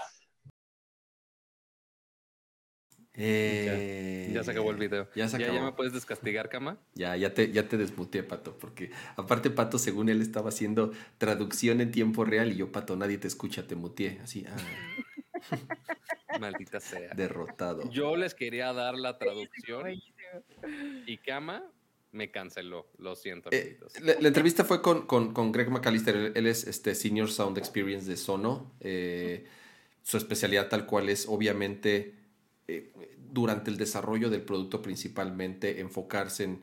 A: Eh,
C: ya, ya, se acabó el video.
A: Ya se acabó.
C: ¿Ya, ya me puedes descastigar, Cama?
A: Ya, ya te, ya te desmuteé, Pato, porque aparte Pato, según él, estaba haciendo traducción en tiempo real y yo, Pato, nadie te escucha, te muteé. Así, ah.
C: Maldita sea.
A: Derrotado.
C: Yo les quería dar la traducción y Cama me canceló. Lo siento.
A: Eh, la, la, entrevista fue con, con, con Greg McAllister. Él, él, es este Senior Sound Experience de Sono. Eh, su especialidad tal cual es, obviamente, eh, durante el desarrollo del producto principalmente, enfocarse en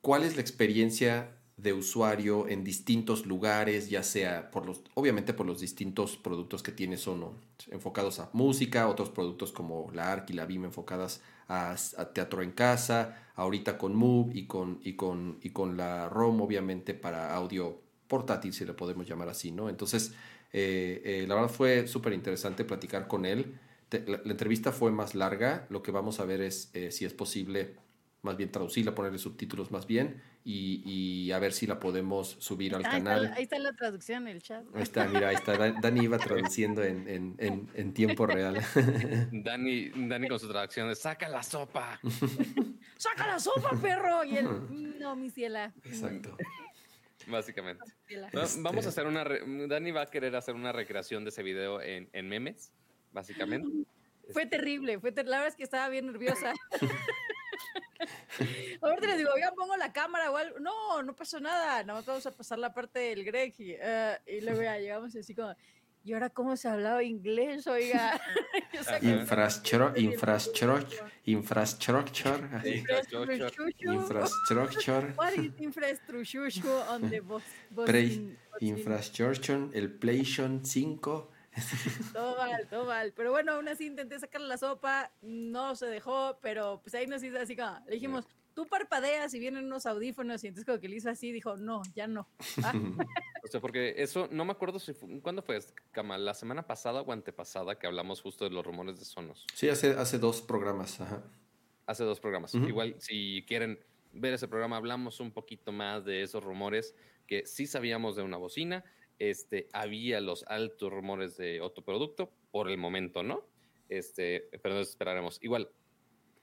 A: cuál es la experiencia de usuario en distintos lugares, ya sea por los, obviamente por los distintos productos que tiene Sono, enfocados a música, otros productos como la ARC y la BIM enfocadas a, a, teatro en casa, ahorita con Move y con, y con, y con la ROM, obviamente para audio portátil, si le podemos llamar así, ¿no? Entonces, eh, eh, la verdad fue súper interesante platicar con él. Te, la, la, entrevista fue más larga, lo que vamos a ver es eh, si es posible más bien traducirla, ponerle subtítulos más bien y, y, a ver si la podemos subir al
B: ahí
A: canal.
B: Está, ahí está la traducción en el chat.
A: Ahí está, mira, ahí está. Dani iba traduciendo en, en, en, en tiempo real.
C: Dani, Dani con su traducción de saca la sopa.
B: ¡Saca la sopa, perro! Y él, no, mi ciela.
A: Exacto.
C: Básicamente. Este... Vamos a hacer una. Dani va a querer hacer una recreación de ese video en, en memes, básicamente.
B: Fue este... terrible, fue ter la verdad es que estaba bien nerviosa. Ahorita les digo, ya pongo la cámara o algo. No, no pasó nada. Nada más vamos a pasar la parte del Greg. Y, uh, y luego ya llegamos así como. ¿Y ahora cómo se hablaba inglés, oiga?
A: Infrastructure, infrastructure, infrastructure, infrastructure.
B: What is infrastructure on the bus?
A: infrastructure, el PlayStation 5.
B: todo mal, todo mal. Pero bueno, aún así intenté sacarle la sopa, no se dejó, pero pues ahí nos hizo así como, le dijimos, tú parpadeas y vienen unos audífonos y entonces como que le hizo así, dijo, no, ya no. Ah.
C: o sea, porque eso, no me acuerdo si fue, ¿cuándo fue, Cama? ¿La semana pasada o antepasada que hablamos justo de los rumores de Sonos?
A: Sí, hace, hace dos programas, ajá.
C: Hace dos programas. Uh -huh. Igual, si quieren ver ese programa, hablamos un poquito más de esos rumores que sí sabíamos de una bocina, este, había los altos rumores de otro producto, por el momento no, este, pero nos esperaremos. Igual,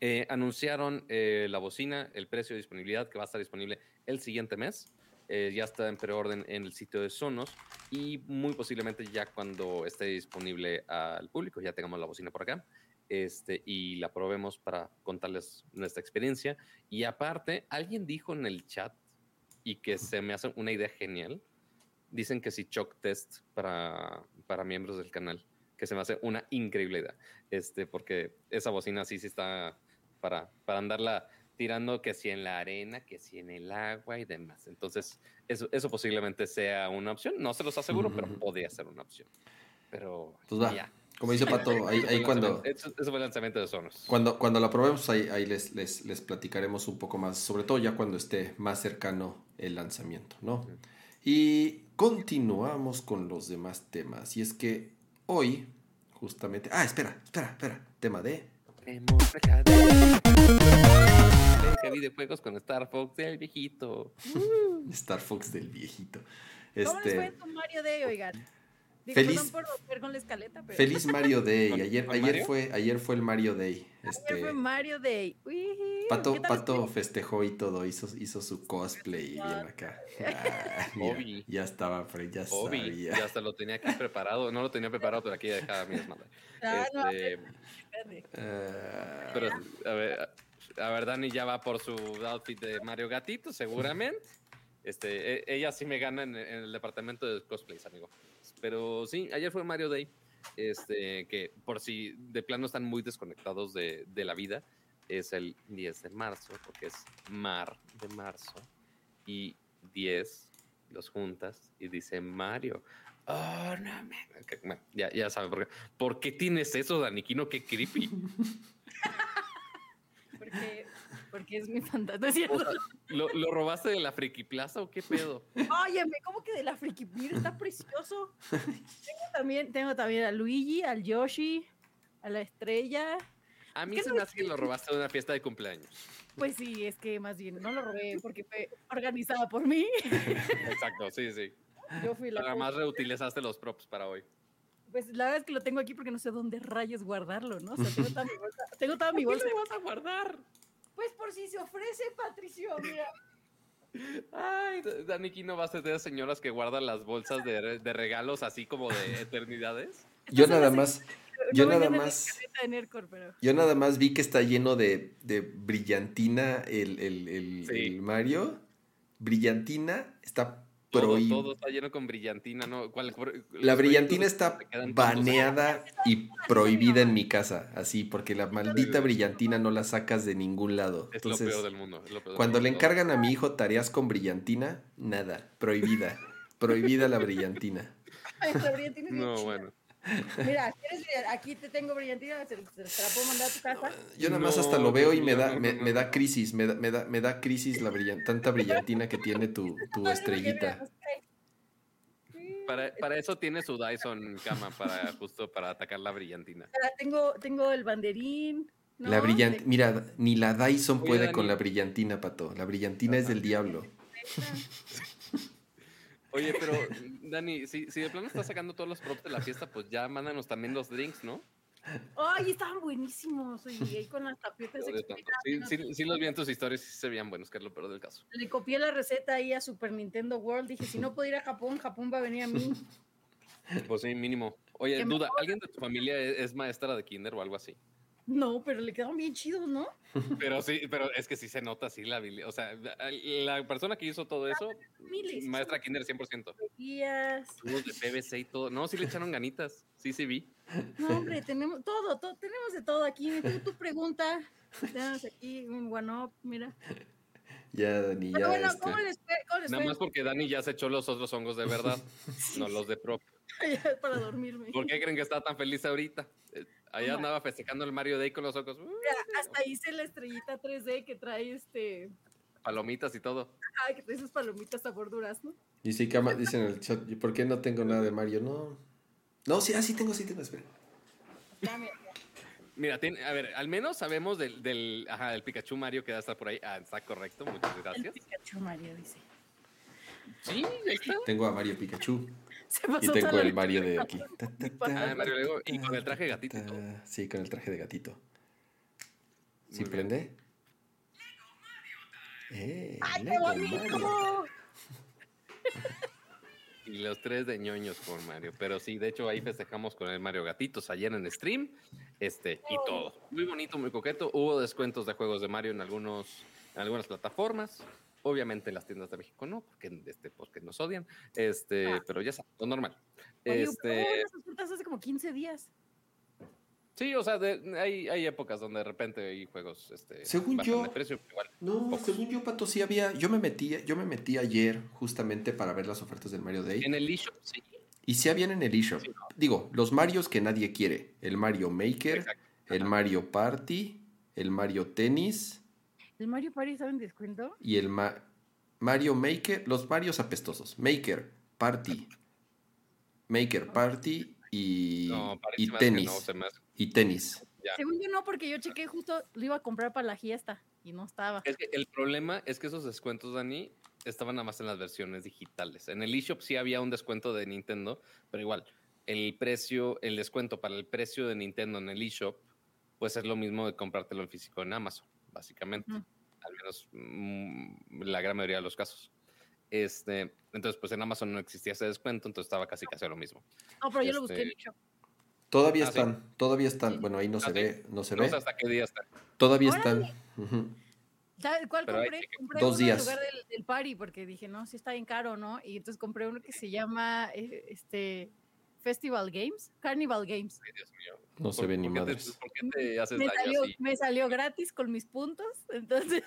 C: eh, anunciaron eh, la bocina, el precio de disponibilidad que va a estar disponible el siguiente mes. Eh, ya está en preorden en el sitio de Sonos y muy posiblemente ya cuando esté disponible al público, ya tengamos la bocina por acá este, y la probemos para contarles nuestra experiencia. Y aparte, alguien dijo en el chat y que se me hace una idea genial, dicen que si shock test para, para miembros del canal, que se me hace una increíble idea, este, porque esa bocina sí sí está para, para andarla tirando que si en la arena, que si en el agua y demás. Entonces, eso, eso posiblemente sea una opción. No se los aseguro, uh -huh. pero podría ser una opción. Pero
A: pues va. ya. Como dice Pato, ahí, ahí cuando...
C: Eso, eso, fue el lanzamiento de Sonos.
A: Cuando, cuando la probemos, ahí, ahí les, les, les, platicaremos un poco más, sobre todo ya cuando esté más cercano el lanzamiento, ¿no? Uh -huh. Y continuamos con los demás temas. Y es que hoy, justamente... Ah, espera, espera, espera. Tema de...
C: De videojuegos con Star Fox del viejito.
A: Star Fox del viejito.
B: Este... ¿Cómo les fue con Mario Day, oigan? Digo,
A: feliz,
B: por romper con la escaleta, pero...
A: feliz Mario Day. Ayer, ayer, fue, ayer fue el Mario Day.
B: Este... Ayer fue Mario Day. Uy,
A: Pato, Pato festejó y todo, hizo, hizo su cosplay y bien acá. Ah, mira, ya estaba, ya
C: Obi,
A: sabía.
C: Ya hasta lo tenía aquí preparado. No lo tenía preparado, pero aquí ya dejaba mi desmadre.
B: Ah,
C: este,
B: no,
A: uh,
C: pero, a ver, a ver, Dani ya va por su outfit de Mario Gatito, seguramente. Este, e, ella sí me gana en, en el departamento de cosplays, amigo. Pero sí, ayer fue Mario Day, este, que por si de plano están muy desconectados de, de, la vida, es el 10 de marzo, porque es mar de marzo, y 10 los juntas y dice Mario. Oh, no, man. Ok, bueno, ya, ya sabe por qué. ¿Por qué tienes eso, Daniquino? Qué creepy.
B: Porque, porque es mi fantasma. ¿es cierto?
C: O sea, ¿lo, lo robaste de la Friki Plaza o qué pedo?
B: Óyeme, ¿cómo que de la friki? Mira, está precioso. Tengo también, tengo también a Luigi, al Yoshi, a la estrella.
C: A mí
B: ¿Qué
C: se
B: no
C: me hace que lo robaste de una fiesta de cumpleaños.
B: Pues sí, es que más bien no lo robé porque fue organizada por mí.
C: Exacto, sí, sí.
B: Yo fui la.
C: Nada más reutilizaste los props para hoy.
B: Pues la verdad es que lo tengo aquí porque no sé dónde rayos guardarlo, ¿no? O sea, tengo toda mi bolsa. Tengo toda mi
C: ¿Por
B: bolsa.
C: qué lo vas a guardar?
B: Pues por si se ofrece, Patricio, mira.
C: Ay, D- Daniquino va a ser de esas señoras que guardan las bolsas de, de regalos así como de eternidades.
A: Yo nada más,
B: No
A: yo nada más, yo nada más vi que está lleno de, de brillantina el, el, el-
C: Sí.
A: el Mario. Brillantina está
C: Todo,
A: prohibida.
C: todo está lleno con brillantina, ¿no? ¿Cuál- por-
A: La brillantina está baneada y prohibida en mi casa, así, porque la maldita brillantina no la sacas de ningún lado.
C: Es lo
A: Entonces,
C: peor del mundo. es lo peor del
A: cuando le encargan a mi hijo tareas con brillantina, nada, prohibida. Prohibida la brillantina.
B: Ay, la brillantina
C: No, bueno.
B: Mira, ¿quieres brillant- aquí te tengo brillantina, se, se- se la puedo mandar a tu casa.
A: Yo nada más hasta lo veo y
C: no,
A: me da, me, me da crisis, me da, me da, me da crisis la brillan- tanta brillantina que tiene tu, estrellita.
C: Para, para eso tiene su Dyson cama, para justo para atacar la brillantina.
B: Tengo, tengo el banderín. ¿no?
A: La brillant, mira, ni la Dyson puede con la brillantina, pato. La brillantina es del diablo.
C: Oye, pero Dani, si, si de plano estás sacando todos los props de la fiesta, pues ya mándanos también los drinks, ¿no?
B: Ay, estaban buenísimos. Y ahí con las express,
C: Sí, sí, sí los vi en tus historias y sí se veían buenos, que es lo peor del caso.
B: Le copié la receta ahí a Super Nintendo World. Dije, si no puedo ir a Japón, Japón va a venir a mí.
C: Pues sí, mínimo. Oye, duda, ¿alguien de tu familia es, es maestra de kinder o algo así?
B: No, pero le quedaron bien chidos, ¿no?
C: Pero sí, pero es que sí se nota así la habilidad. O sea, la, persona que hizo todo eso,
B: Miles.
C: maestra kinder 100%.
B: Guías.
C: Tubos de PVC y todo. No, sí le echaron ganitas. Sí, sí vi.
B: No, hombre, tenemos todo, todo, tenemos de todo aquí. Tú, tu pregunta. Tenemos aquí un one-up, mira.
A: Ya, Dani,
B: Pero
A: ya.
B: bueno,
A: este,
B: ¿cómo les fue? ¿Cómo les
C: Nada
B: fue?
C: más porque Dani ya se echó los otros hongos de verdad, no los de prop.
B: Para dormirme.
C: ¿Por qué creen que está tan feliz ahorita? Eh,
B: Ajá.
C: andaba festejando el Mario Day con los ojos,
B: Mira, hasta hice la estrellita 3D que trae este.
C: palomitas y todo.
B: Ay, que trae sus palomitas sabor durazno.
A: Dice Kama, dice en el chat, ¿y por qué no tengo nada de Mario? No. No, sí, ah, sí tengo, sí tengo, espera.
B: Mira,
C: tiene- a ver, al menos sabemos del, del, ajá, del Pikachu Mario que estar por ahí. Ah, está correcto, muchas
B: El
C: gracias.
B: Pikachu Mario dice.
C: Sí, ahí está.
A: Tengo a Mario Pikachu
B: Se
A: y tengo el Mario de aquí. Ta, ta, ta,
C: Ah, Mario Lego, y con el traje de gatito.
A: Sí, con el traje de gatito. ¿Sí
C: Muy bien.
A: prende? ¡Eh!
B: ¡Ay, qué
A: Mario.
B: bonito!
C: Y los tres de ñoños con Mario. Pero sí, de hecho ahí festejamos con el Mario Gatitos ayer en stream. Este, y todo. Muy bonito, muy coqueto. Hubo descuentos de juegos de Mario en algunos, en algunas plataformas. Obviamente en las tiendas de México no, porque este, pues que nos odian. Este,
B: Ah.
C: pero ya está, lo normal.
B: Oye,
C: Este,
B: pero hubo unas ofertas hace como 15 días.
C: sí, o sea, de- hay, hay épocas donde de repente hay juegos este,
A: Según yo-
C: de precio, igual.
A: No,
C: Pocos.
A: según yo, Pato, sí había. Yo me metí, yo me metí ayer justamente para ver las ofertas del Mario Day.
C: En el eShop, sí.
A: Y sí habían en el eShop.
C: Sí.
A: Digo, los Marios que nadie quiere. El Mario Maker,
C: Exacto.
A: el Mario Party, el Mario Tennis
B: ¿El Mario Party estaba en descuento?
A: y el Ma- Mario Maker. Los Marios apestosos. Maker, Party. Maker, Party y,
C: No,
A: y tenis.
C: no, se me hace-
A: Y tenis.
C: Ya.
B: Según yo no, porque yo chequé justo, lo iba a comprar para la fiesta y no estaba.
C: Es que el problema es que esos descuentos, Dani, estaban nada más en las versiones digitales. En el eShop sí había un descuento de Nintendo, pero igual, el precio, el descuento para el precio de Nintendo en el eShop, pues es lo mismo de comprártelo en físico en Amazon, básicamente. Al menos mm, la gran mayoría de los casos. Este, entonces, pues en Amazon no existía ese descuento, entonces estaba casi casi lo mismo.
B: No, pero yo lo busqué en
C: este,
B: el shop.
A: Todavía
C: Ah, sí.
A: están, todavía están.
B: Sí.
A: Bueno, ahí no se
C: Ah, sí.
A: ve, no se
C: No
A: ve.
C: sé hasta qué día está.
A: Todavía
B: Órale.
A: están. Ujú.
B: ¿Sabes cuál
C: pero
B: compré? Compré
A: Dos
B: uno
A: días.
B: en lugar del, del party porque dije, no, si está bien caro, ¿no? Y entonces compré uno que se llama eh, este Festival Games, Carnival Games.
C: Ay, Dios mío.
A: No se
C: ¿Por-
A: ve ni madres.
C: ¿Por qué te haces
B: Me salió, me salió gratis con mis puntos, entonces,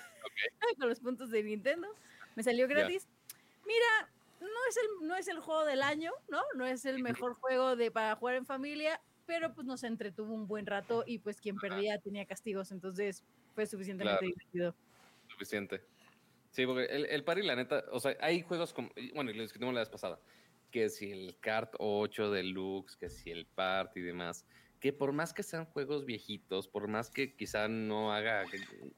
B: con los puntos de Nintendo, me salió gratis. Mira, no es el, no es el juego del año, ¿no? No es el mejor juego de, para jugar en familia, pero pues nos entretuvo un buen rato y pues quien perdía tenía castigos, entonces fue suficientemente
C: Claro.
B: divertido.
C: Suficiente. Sí, porque el, el party, la neta, o sea, hay juegos como, bueno, lo discutimos la vez pasada, que si el Kart 8 Deluxe, que si el Party y demás, que por más que sean juegos viejitos, por más que quizá no haga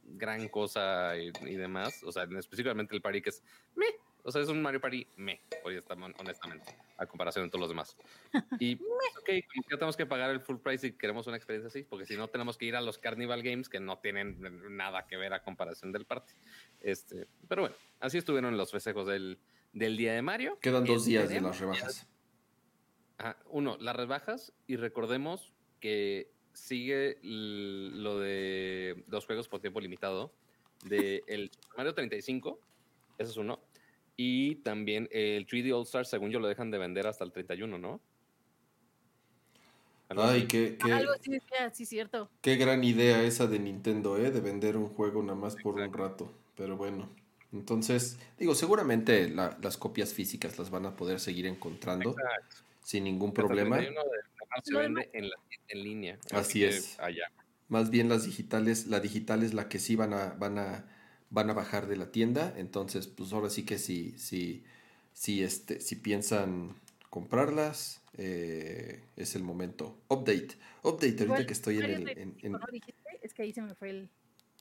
C: gran cosa y, y demás, o sea, específicamente el Party que es me, o sea, es un Mario Party me, honestamente, a comparación de todos los demás. Y ok, como que ya tenemos que pagar el full price si queremos una experiencia así, porque si no tenemos que ir a los Carnival Games que no tienen nada que ver a comparación del Party. Este, pero bueno, así estuvieron los festejos del, del día de Mario.
A: Quedan dos días de las rebajas.
C: Ajá, uno, las rebajas y recordemos que sigue lo de los juegos por tiempo limitado de el Mario 35, ese es uno, y también el 3D All Stars, según yo, lo dejan de vender hasta el 31, ¿no? Algo
A: Ay, qué, qué,
B: Algo así decía, sí, cierto.
A: qué gran idea esa de Nintendo, ¿eh? De vender un juego nada más por un rato. Pero bueno. Entonces, digo, seguramente la- las copias físicas las van a poder seguir encontrando
C: Exacto.
A: sin ningún
C: Hasta el
A: problema.
C: 31 de se vende en, la, en línea.
A: Así es.
C: Allá.
A: Más bien las digitales, la digital es la que sí van a, van a, van a bajar de la tienda. Entonces, pues ahora sí que si, si, si, este, si piensan comprarlas, eh, es el momento. Update. Update, ahorita
B: Igual,
A: que estoy en el.
B: 35,
A: en- en-
B: ¿no? Dijiste, es que ahí se me fue el,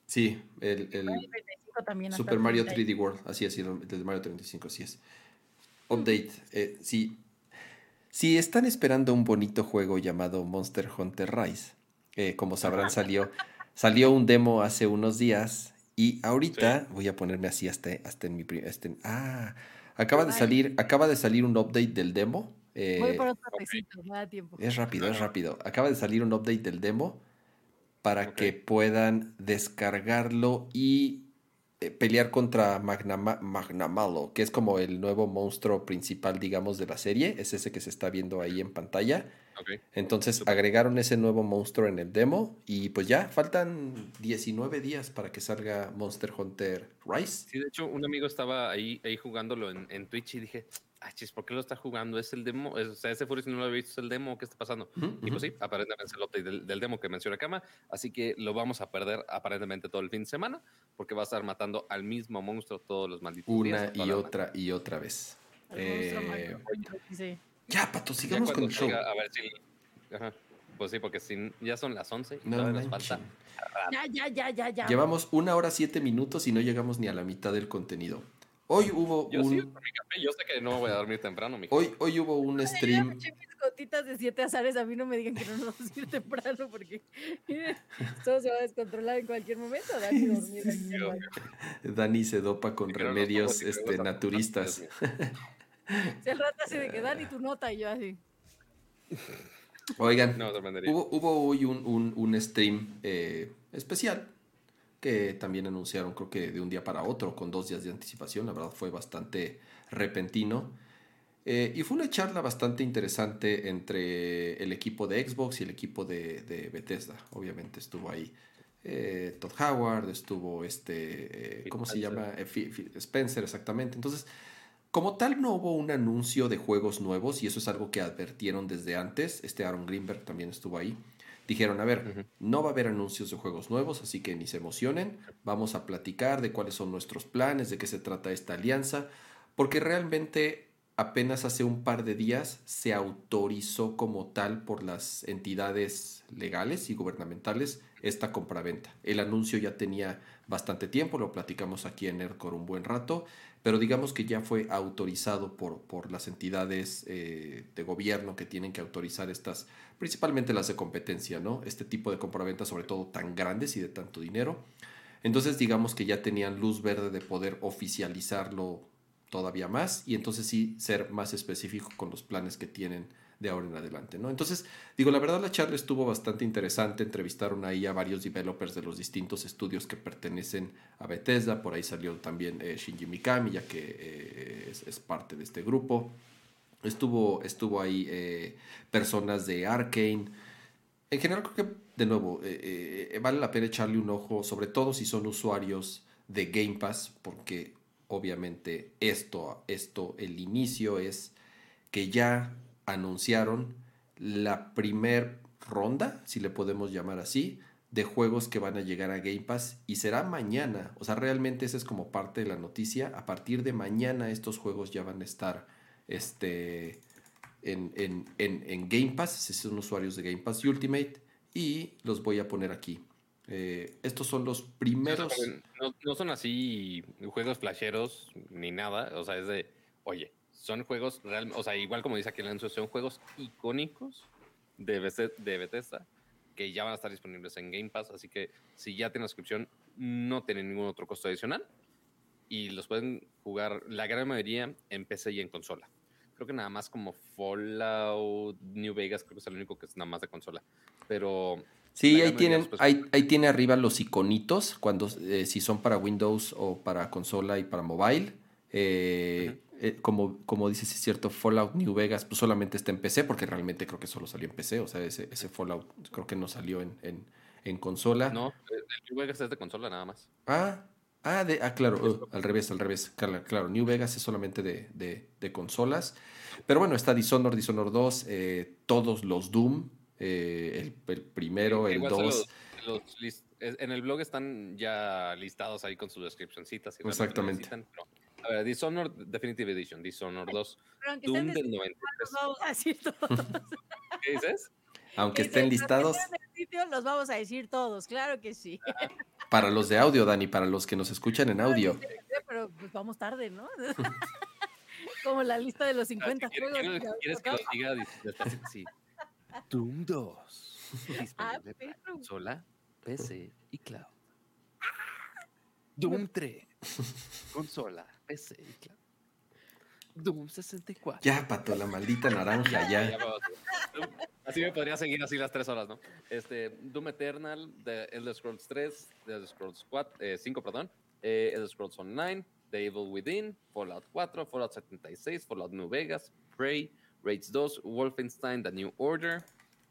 A: sí, el, el
B: Mario 35 también. hasta
A: Super
B: el
A: Mario
B: 30.
A: 3D World. Así es, el del Mario 35, así es. Update. eh, si, si están esperando un bonito juego llamado Monster Hunter Rise, eh, como sabrán, salió, salió un demo hace unos días. Y ahorita voy a ponerme así hasta, hasta en mi hasta en- ah, acaba de salir, acaba de salir un update del demo. eh,
B: Voy por otro tecito, da tiempo.
A: es rápido, es rápido. Acaba de salir un update del demo para que puedan descargarlo y eh, pelear contra Magnama- Magnamalo, que es como el nuevo monstruo principal, digamos, de la serie. Es ese que se está viendo ahí en pantalla. Entonces agregaron ese nuevo monstruo en el demo y pues ya faltan 19 días para que salga Monster Hunter Rise.
C: Sí, de hecho, un amigo estaba ahí, ahí jugándolo en, en Twitch y dije, ah, chis, ¿por qué lo está jugando? ¿Es el demo? Es- o sea, ese Furious no lo había visto, ¿es el demo? ¿Qué está pasando?
A: Ujú,
C: Y pues sí, aparentemente es el update del, del demo que menciona Kama, así que lo vamos a perder aparentemente todo el fin de semana, porque va a estar matando al mismo monstruo todos los malditos días.
A: Una y otra y otra vez. Eh, ya, Pato,
C: Ya
A: sigamos con el show.
C: a ver si... Ajá. Pues sí, porque ya son las 11 y
A: No
C: todavía nos falta.
B: Ya, ya, ya, ya, ya.
A: Llevamos una hora siete minutos y no llegamos ni a la mitad del contenido. Hoy hubo
C: Yo sí,
A: un,
C: mi café, yo sé que no voy a dormir temprano, mijo.
A: hoy, hoy hubo un stream.
B: me eché mis gotitas de siete azares. A mí no me digan que no nos vamos a ir temprano porque todo se va a descontrolar en cualquier momento. Dani dormir aquí en el baño.
A: Dani se dopa con
C: no nos
A: remedios
C: que
A: este, naturistas.
B: El rato así de que Dani tu nota y yo así.
A: Oigan,
C: No,
A: hubo, hubo hoy un, un- un stream eh, especial que también anunciaron, creo que de un día para otro, con dos días de anticipación. La verdad fue bastante repentino. Eh, y fue una charla bastante interesante entre el equipo de Xbox y el equipo de, de Bethesda. Obviamente estuvo ahí eh, Todd Howard, estuvo este, eh, ¿cómo se llama? Eh, Phil Spencer, exactamente. Entonces, como tal, no hubo un anuncio de juegos nuevos y eso es algo que advirtieron desde antes. Este Aaron Greenberg también estuvo ahí. Dijeron, a ver, no va a haber anuncios de juegos nuevos, así que ni se emocionen. Vamos a platicar de cuáles son nuestros planes, de qué se trata esta alianza, porque realmente apenas hace un par de días se autorizó como tal por las entidades legales y gubernamentales esta compraventa. El anuncio ya tenía bastante tiempo, lo platicamos aquí en Nerdcore un buen rato, pero digamos que ya fue autorizado por, por las entidades eh, de gobierno que tienen que autorizar estas, principalmente las de competencia, ¿no? Este tipo de compraventas, sobre todo tan grandes y de tanto dinero. Entonces digamos que ya tenían luz verde de poder oficializarlo todavía más y entonces sí ser más específico con los planes que tienen de ahora en adelante, ¿no? Entonces, digo, la verdad la charla estuvo bastante interesante, entrevistaron ahí a varios developers de los distintos estudios que pertenecen a Bethesda, por ahí salió también eh, Shinji Mikami, ya que eh, es, parte de este grupo. Estuvo, estuvo ahí eh, personas de Arkane. En general creo que, de nuevo, vale la pena echarle un ojo, sobre todo si son usuarios de Game Pass, porque obviamente esto, esto, el inicio es que ya anunciaron la primer ronda, si le podemos llamar así, de juegos que van a llegar a Game Pass y será mañana. O sea, realmente esa es como parte de la noticia. A partir de mañana estos juegos ya van a estar este, en, en Game Pass, si son usuarios de Game Pass Ultimate, y los voy a poner aquí. Eh, estos son los primeros.
C: No, son así juegos flasheros ni nada. O sea, es de, oye, son juegos realmente, o sea, igual como dice aquí anuncio, son juegos icónicos de, de Bethesda que ya van a estar disponibles en Game Pass. Así que si ya tienen suscripción, no tienen ningún otro costo adicional y los pueden jugar la gran mayoría en PC y en consola. Creo que nada más como Fallout, New Vegas, creo que es el único que es nada más de consola. Pero
A: Sí, ahí tienen, ahí, ahí, tiene arriba los iconitos, cuando eh, si son para Windows o para consola y para mobile. Eh, eh, como, como dices, es cierto, Fallout New Vegas pues solamente está en PC, porque realmente creo que solo salió en PC. O sea, ese, ese Fallout creo que no salió en, en, en consola.
C: No, el New Vegas es de consola nada más.
A: Ah, ah, de, ah claro, uh, al revés, al revés. Claro, claro, New Vegas es solamente de, de, de consolas. Pero bueno, está Dishonored, Dishonored 2, todos los Doom, eh, el, primero, el 2.
C: en el blog están ya listados ahí con sus descripcioncitas.
A: Exactamente.
C: A ver, Dishonored Definitive Edition, Dishonored 2, Doom del 93.
B: Vamos a decir todos.
C: ¿Qué dices?
A: Aunque estén listados.
B: los vamos a decir todos, claro que sí.
A: Para los de audio, Dani, para los que nos escuchan en audio.
B: Pero pues vamos tarde, ¿no? Como la lista de los 50 juegos.
C: ¿Quieres, que lo diga? Sí. Doom 2.
B: Ah,
C: consola, PC y cloud. Doom 3. Consola, PC cloud. Doom 64.
A: Ya, pato, la maldita naranja, ya.
C: así me podría seguir así las tres horas, ¿no? Este, Doom Eternal, The Elder Scrolls 3, The Elder Scrolls 4, eh, 5, perdón, eh, Elder Scrolls Online, The Evil Within, Fallout 4, Fallout 76, Fallout New Vegas, Prey, Raids 2, Wolfenstein The New Order,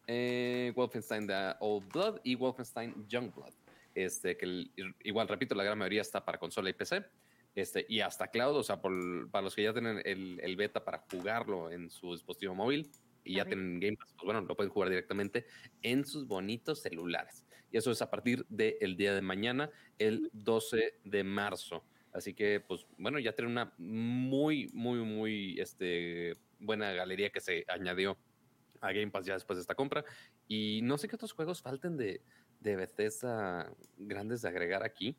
C: eh, Wolfenstein The Old Blood y Wolfenstein Youngblood. Este, que igual, repito, la gran mayoría está para consola y PC. Este, y hasta cloud, o sea, para los que ya tienen el, beta para jugarlo en su dispositivo móvil y ya tienen Game Pass, pues bueno, lo pueden jugar directamente en sus bonitos celulares. Y eso es a partir del día de mañana, el 12 de marzo. Así que, pues bueno, ya tienen una muy, muy, muy este, buena galería que se añadió a Game Pass ya después de esta compra. Y no sé qué otros juegos falten de, de Bethesda grandes de agregar aquí.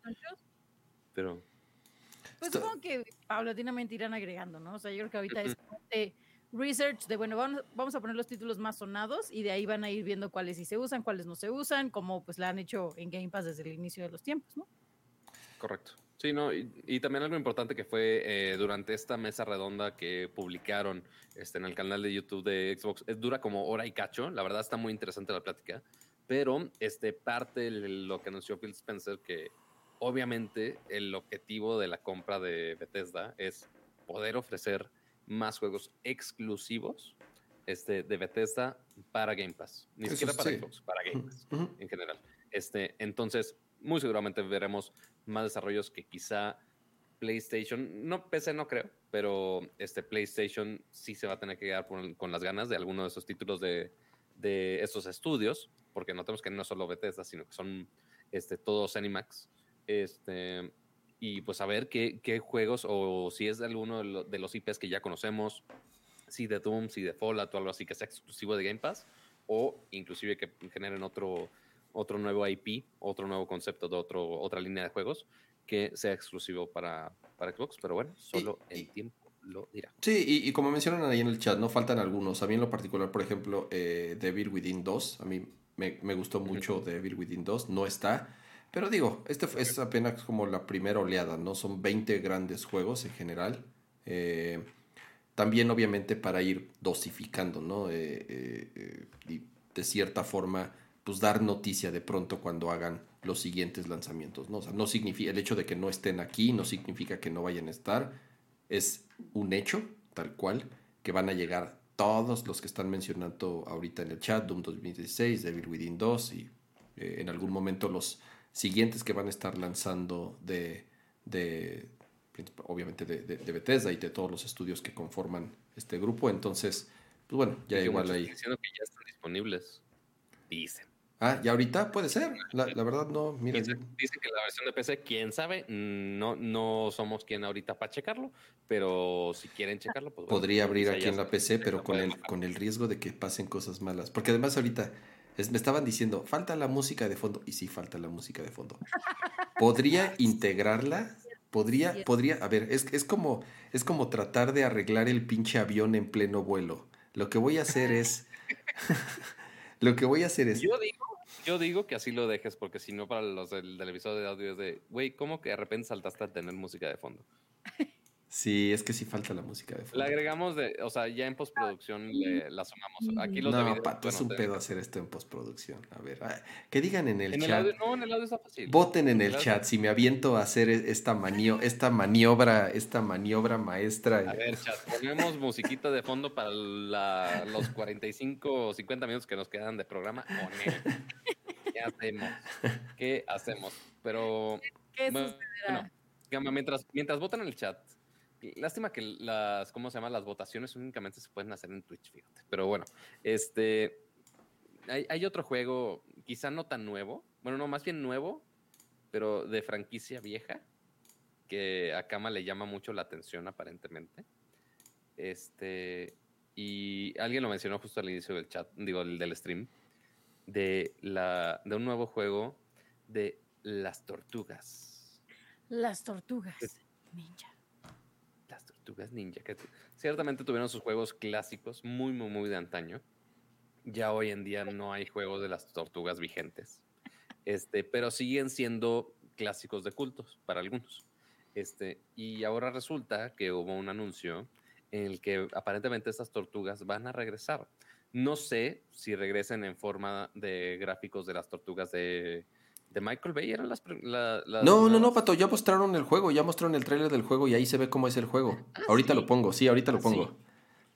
C: Pero.
B: Pues supongo que paulatinamente irán agregando, ¿no? O sea, yo creo que ahorita es de research de, bueno, vamos, vamos a poner los títulos más sonados y de ahí van a ir viendo cuáles sí se usan, cuáles no se usan, como pues la han hecho en Game Pass desde el inicio de los tiempos, ¿no?
C: Correcto. Sí, no, y, también algo importante que fue eh, durante esta mesa redonda que publicaron este, en el canal de YouTube de Xbox, es, dura como hora y cacho, la verdad está muy interesante la plática, pero este, parte de lo que anunció Phil Spencer, que obviamente el objetivo de la compra de Bethesda es poder ofrecer más juegos exclusivos este, de Bethesda para Game Pass, ni siquiera para Xbox, para Game Pass en general. Este, entonces, muy seguramente veremos más desarrollos que quizá PlayStation, no PC no creo, pero este PlayStation sí se va a tener que quedar con las ganas de alguno de esos títulos de, de estos estudios, porque notamos que no solo Bethesda, sino que son este, todos Animax. Este, y pues a ver qué, qué juegos o si es de alguno de, los IPs que ya conocemos, si de Doom, si de Fallout o algo así que sea exclusivo de Game Pass, o inclusive que generen otro otro nuevo IP, otro nuevo concepto de otro, otra línea de juegos que sea exclusivo para, para Xbox, pero bueno, solo el tiempo lo dirá.
A: Sí, y, como mencionan ahí en el chat, no faltan algunos. A mí en lo particular, por ejemplo, eh, Devil Within 2, a mí me, me gustó mucho Devil Within 2, no está. Pero digo, este es apenas como la primera oleada, ¿no? Son 20 grandes juegos en general. Eh, también obviamente para ir dosificando, ¿no? Eh, eh, y de cierta forma pues dar noticia de pronto cuando hagan los siguientes lanzamientos, ¿no? No significa, el hecho de que no estén aquí no significa que no vayan a estar, es un hecho, tal cual, que van a llegar todos los que están mencionando ahorita en el chat, Doom 2016, Devil Within 2 y eh, en algún momento los siguientes que van a estar lanzando de, de obviamente de, de, de, Bethesda y de todos los estudios que conforman este grupo. Entonces, pues bueno, ya igual ahí.
C: Diciendo que ya están disponibles. Dicen.
A: Ah, y ahorita puede ser. La, la verdad no, mira.
C: Dice, dice, que la versión de PC, quién sabe, no, no somos quien ahorita para checarlo, pero si quieren checarlo, pues
A: bueno, Podría abrir aquí en la PC, pero con el, con el riesgo de que pasen cosas malas. Porque además ahorita me estaban diciendo, falta la música de fondo. Y sí, falta la música de fondo. ¿Podría integrarla? Podría, podría, a ver, es, es, como, es como tratar de arreglar el pinche avión en pleno vuelo. Lo que voy a hacer es... Lo que voy a hacer es...
C: Yo digo, yo digo que así lo dejes, porque si no, para los del, del episodio de audio es de, güey, ¿cómo que de repente saltaste a tener música de fondo?
A: Sí, es que sí falta la música de fondo.
C: La agregamos de, o sea, ya en postproducción le, la sumamos. Aquí los
A: no,
C: de video,
A: Pato,
C: bueno,
A: es un pedo hacer esto en postproducción. A ver, ah, que digan en el
C: En el
A: chat.
C: audio, no, en el audio está fácil.
A: Voten en el chat si me aviento a hacer e- esta manio, esta maniobra, esta maniobra maestra.
C: A ver, chat, ponemos musiquita de fondo para la- los 45 o 50 minutos que nos quedan de programa. o no. ¿Qué hacemos? ¿Qué hacemos? Pero
B: ¿Qué
C: Bueno,
B: sucederá?
C: Gama, mientras, mientras votan en el chat, lástima que las, ¿cómo se llama? Las votaciones únicamente se pueden hacer en Twitch, fíjate. Pero bueno, este, hay, hay otro juego, quizá no tan nuevo, bueno, no, más bien nuevo, pero de franquicia vieja, que a Kama le llama mucho la atención aparentemente. Este, y alguien lo mencionó justo al inicio del chat, digo, del, del stream, de, la, de un nuevo juego de las tortugas.
B: Las tortugas ninja.
C: Tortugas ninja, que ciertamente tuvieron sus juegos clásicos, muy, muy, muy de antaño. Ya hoy en día no hay juegos de las tortugas vigentes. Este, pero siguen siendo clásicos de cultos para algunos. Este, y ahora resulta que hubo un anuncio en el que aparentemente estas tortugas van a regresar. No sé si regresen en forma de gráficos de las tortugas de, de Michael Bay. ¿Eran las, prim- la- las
A: No, no, no? Pato, ya mostraron el juego, ya mostraron el tráiler del juego y ahí se ve cómo es el juego. ahorita
C: ¿sí?
A: lo pongo, sí, ahorita lo
C: Ah,
A: pongo.
C: ¿sí?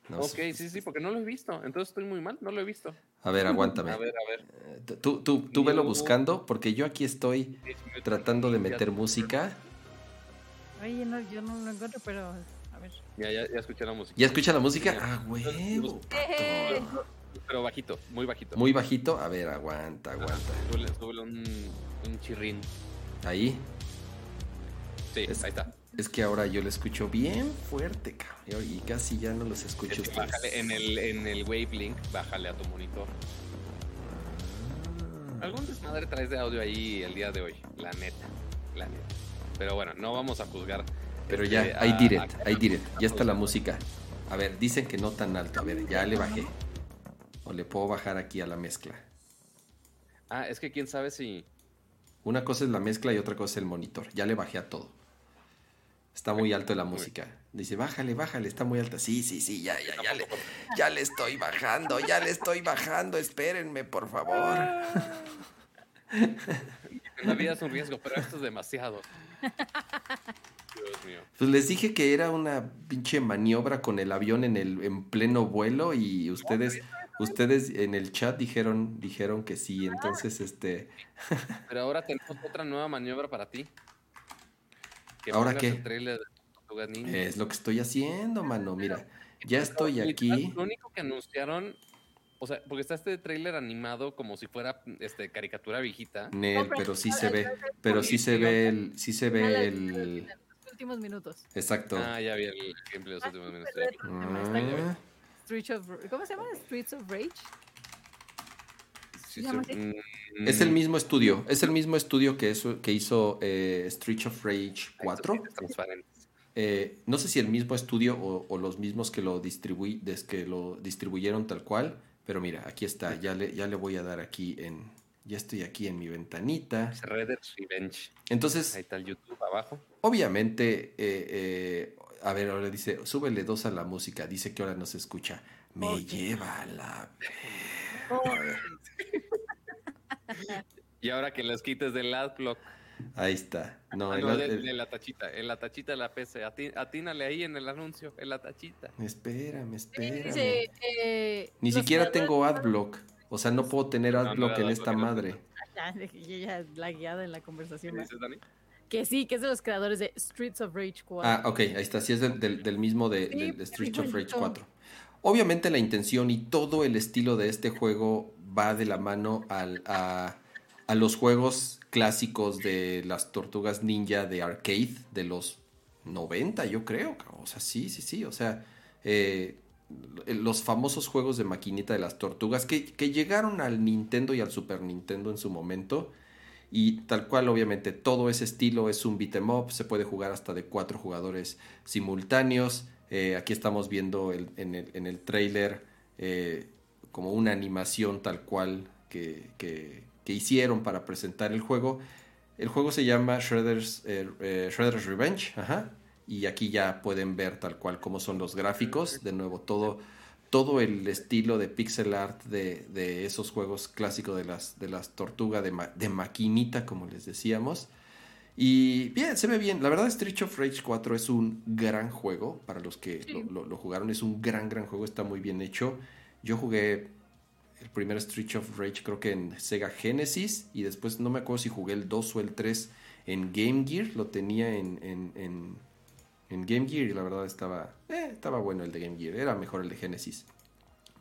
A: No
C: ok,
A: sé.
C: sí, sí, porque no lo he visto. Entonces estoy muy mal, no lo he visto.
A: A ver, aguántame.
C: A ver, a ver.
A: Eh, Tú, tú, tú velo buscando porque yo aquí estoy tratando de meter música.
B: Oye, no, yo no lo encuentro, pero a ver.
C: Ya, ya, ya escuché la música.
A: ¿Ya escucha la música? Ah, huevo, Pato.
C: Pero bajito, muy bajito.
A: Muy bajito. A ver, aguanta, aguanta.
C: Súbele, súbele un, un chirrín.
A: Ahí.
C: Sí,
A: Es-
C: ahí está.
A: Es que ahora yo lo escucho bien fuerte, cabrón. Y casi ya no los escucho
C: Es que
A: ustedes.
C: bájale en el, en el Wavelink, bájale a tu monitor.
A: Ah.
C: Algún desmadre traes de audio ahí el día de hoy, la neta, la neta. Pero bueno, no vamos a juzgar.
A: Pero
C: este,
A: ya,
C: a-
A: I did it. Ya está la música. A ver, dicen que no tan alto. A ver, ya le bajé. O le puedo bajar aquí a la mezcla.
C: Ah, es que quién sabe si.
A: Una cosa es la mezcla y otra cosa es el monitor. Ya le bajé a todo. Está muy alto la música. Dice, bájale, bájale, está muy alta. Sí, sí, sí, ya, ya, ya le, ya le estoy bajando, ya le estoy bajando. Espérenme, por favor.
C: La vida es un riesgo, pero esto es demasiado. Dios mío.
A: Pues les dije que era una pinche maniobra con el avión en el en pleno vuelo y ustedes ustedes en el chat dijeron dijeron que sí, entonces este
C: Pero ahora tenemos otra nueva maniobra para ti. Que
A: ¿Ahora qué?
C: el trailer de
A: es lo que estoy haciendo, mano. Mira, ya estoy aquí.
C: Lo único que anunciaron, o sea, porque está este tráiler animado como si fuera este caricatura viejita.
A: Nel, pero sí se ve, pero sí se ve el, sí se ve el,
B: Los últimos minutos.
A: exacto.
C: Ah, ya vi el gameplay de los últimos minutos. ya vi.
A: Ah,
B: Streets of, ¿Cómo se llama? Streets of Rage.
C: Sí,
B: Se llama
C: sí,
B: así.
C: mm,
A: Es el mismo estudio, es el mismo estudio que, eso, que hizo eh, Street of Rage 4.
C: es transparente.
A: Eh, no sé si el mismo estudio o, o los mismos que lo, que lo distribuyeron tal cual, pero mira, aquí está, ya le, ya le voy a dar aquí en, ya estoy aquí en mi ventanita. Entonces,
C: Ahí está el YouTube abajo.
A: obviamente, eh, eh, a ver, ahora dice, súbele dos a la música, dice que ahora no se escucha. Me lleva a la...
C: Y ahora que les quites del adblock.
A: Ahí está. No,
C: Ah,
A: el-
C: no, de,
A: el-
C: de la tachita, en la tachita de la PC. Ati- Atínale ahí en el anuncio, en la tachita.
A: Espérame,
B: Sí,
A: espérame.
B: dice, eh,
A: Ni siquiera tengo adblock. O sea, no puedo tener
C: No, no
A: adblock
C: era
A: en
C: adblock,
A: esta madre.
B: Ya, ya la guiada en la conversación.
C: ¿Qué
B: ¿no?
C: dices, Dani?
B: Que sí, que es de los creadores de Streets of Rage 4.
A: Ah, ok, ahí está. Sí, es del, del- del mismo de,
B: Sí,
A: del de Streets of Rage
B: igualito.
A: 4. Obviamente la intención y todo el estilo de este juego va de la mano al- a, a los juegos clásicos de las tortugas ninja de arcade de los 90, yo creo. O sea, sí, sí, sí. O sea, eh, los famosos juegos de maquinita de las tortugas que, que llegaron al Nintendo y al Super Nintendo en su momento. Y tal cual, obviamente, todo ese estilo es un beat 'em up. Se puede jugar hasta de cuatro jugadores simultáneos. Eh, aquí estamos viendo en, el, en el trailer eh, como una animación tal cual que, que- hicieron para presentar el juego. El juego se llama Shredder's, eh, Shredder's Revenge. Ajá. Y aquí ya pueden ver tal cual cómo son los gráficos. De nuevo, todo, todo el estilo de pixel art de, de esos juegos clásicos de las, de las tortugas de, ma- de maquinita, como les decíamos. Y bien, se ve bien. La verdad, Street of Rage 4 es un gran juego. Para los que
B: Sí.
A: lo, lo- lo jugaron, es un gran, gran juego. Está muy bien hecho. Yo jugué el primer Street of Rage, creo que en Sega Genesis. Y después no me acuerdo si jugué el 2 o el 3 en Game Gear. Lo tenía en, en, en, en Game Gear y la verdad estaba, eh, estaba bueno el de Game Gear. Era mejor el de Genesis.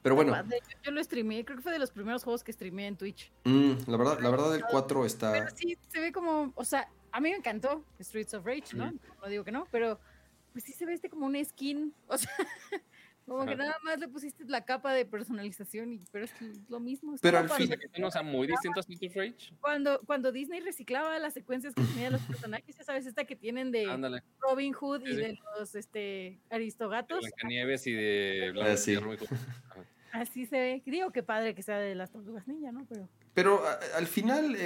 A: Pero bueno,
B: Yo, yo lo streameé, creo que fue de los primeros juegos que streameé en Twitch.
A: mm, la verdad, la verdad el 4 está...
B: Pero sí, se ve como, o sea, a mí me encantó Streets of Rage, ¿no?
A: Mm.
B: No digo que no, pero pues sí se ve este como una skin, o sea, como que nada más le pusiste la capa de personalización, y, pero es lo mismo. es
A: Pero al fin-
C: O sea, muy distintos a Street of Rage.
B: cuando, cuando Disney reciclaba las secuencias que tenía de los personajes, ya sabes, esta que tienen de
C: Ándale,
B: Robin Hood y
C: Sí, sí.
B: de los este,
C: de
B: Aristogatos,
C: Blancanieves y de
A: Ah,
C: Blanca
A: sí.
B: así se ve. Digo que padre que sea de las tortugas ninja, ¿no? Pero
A: Pero a- al final, eh,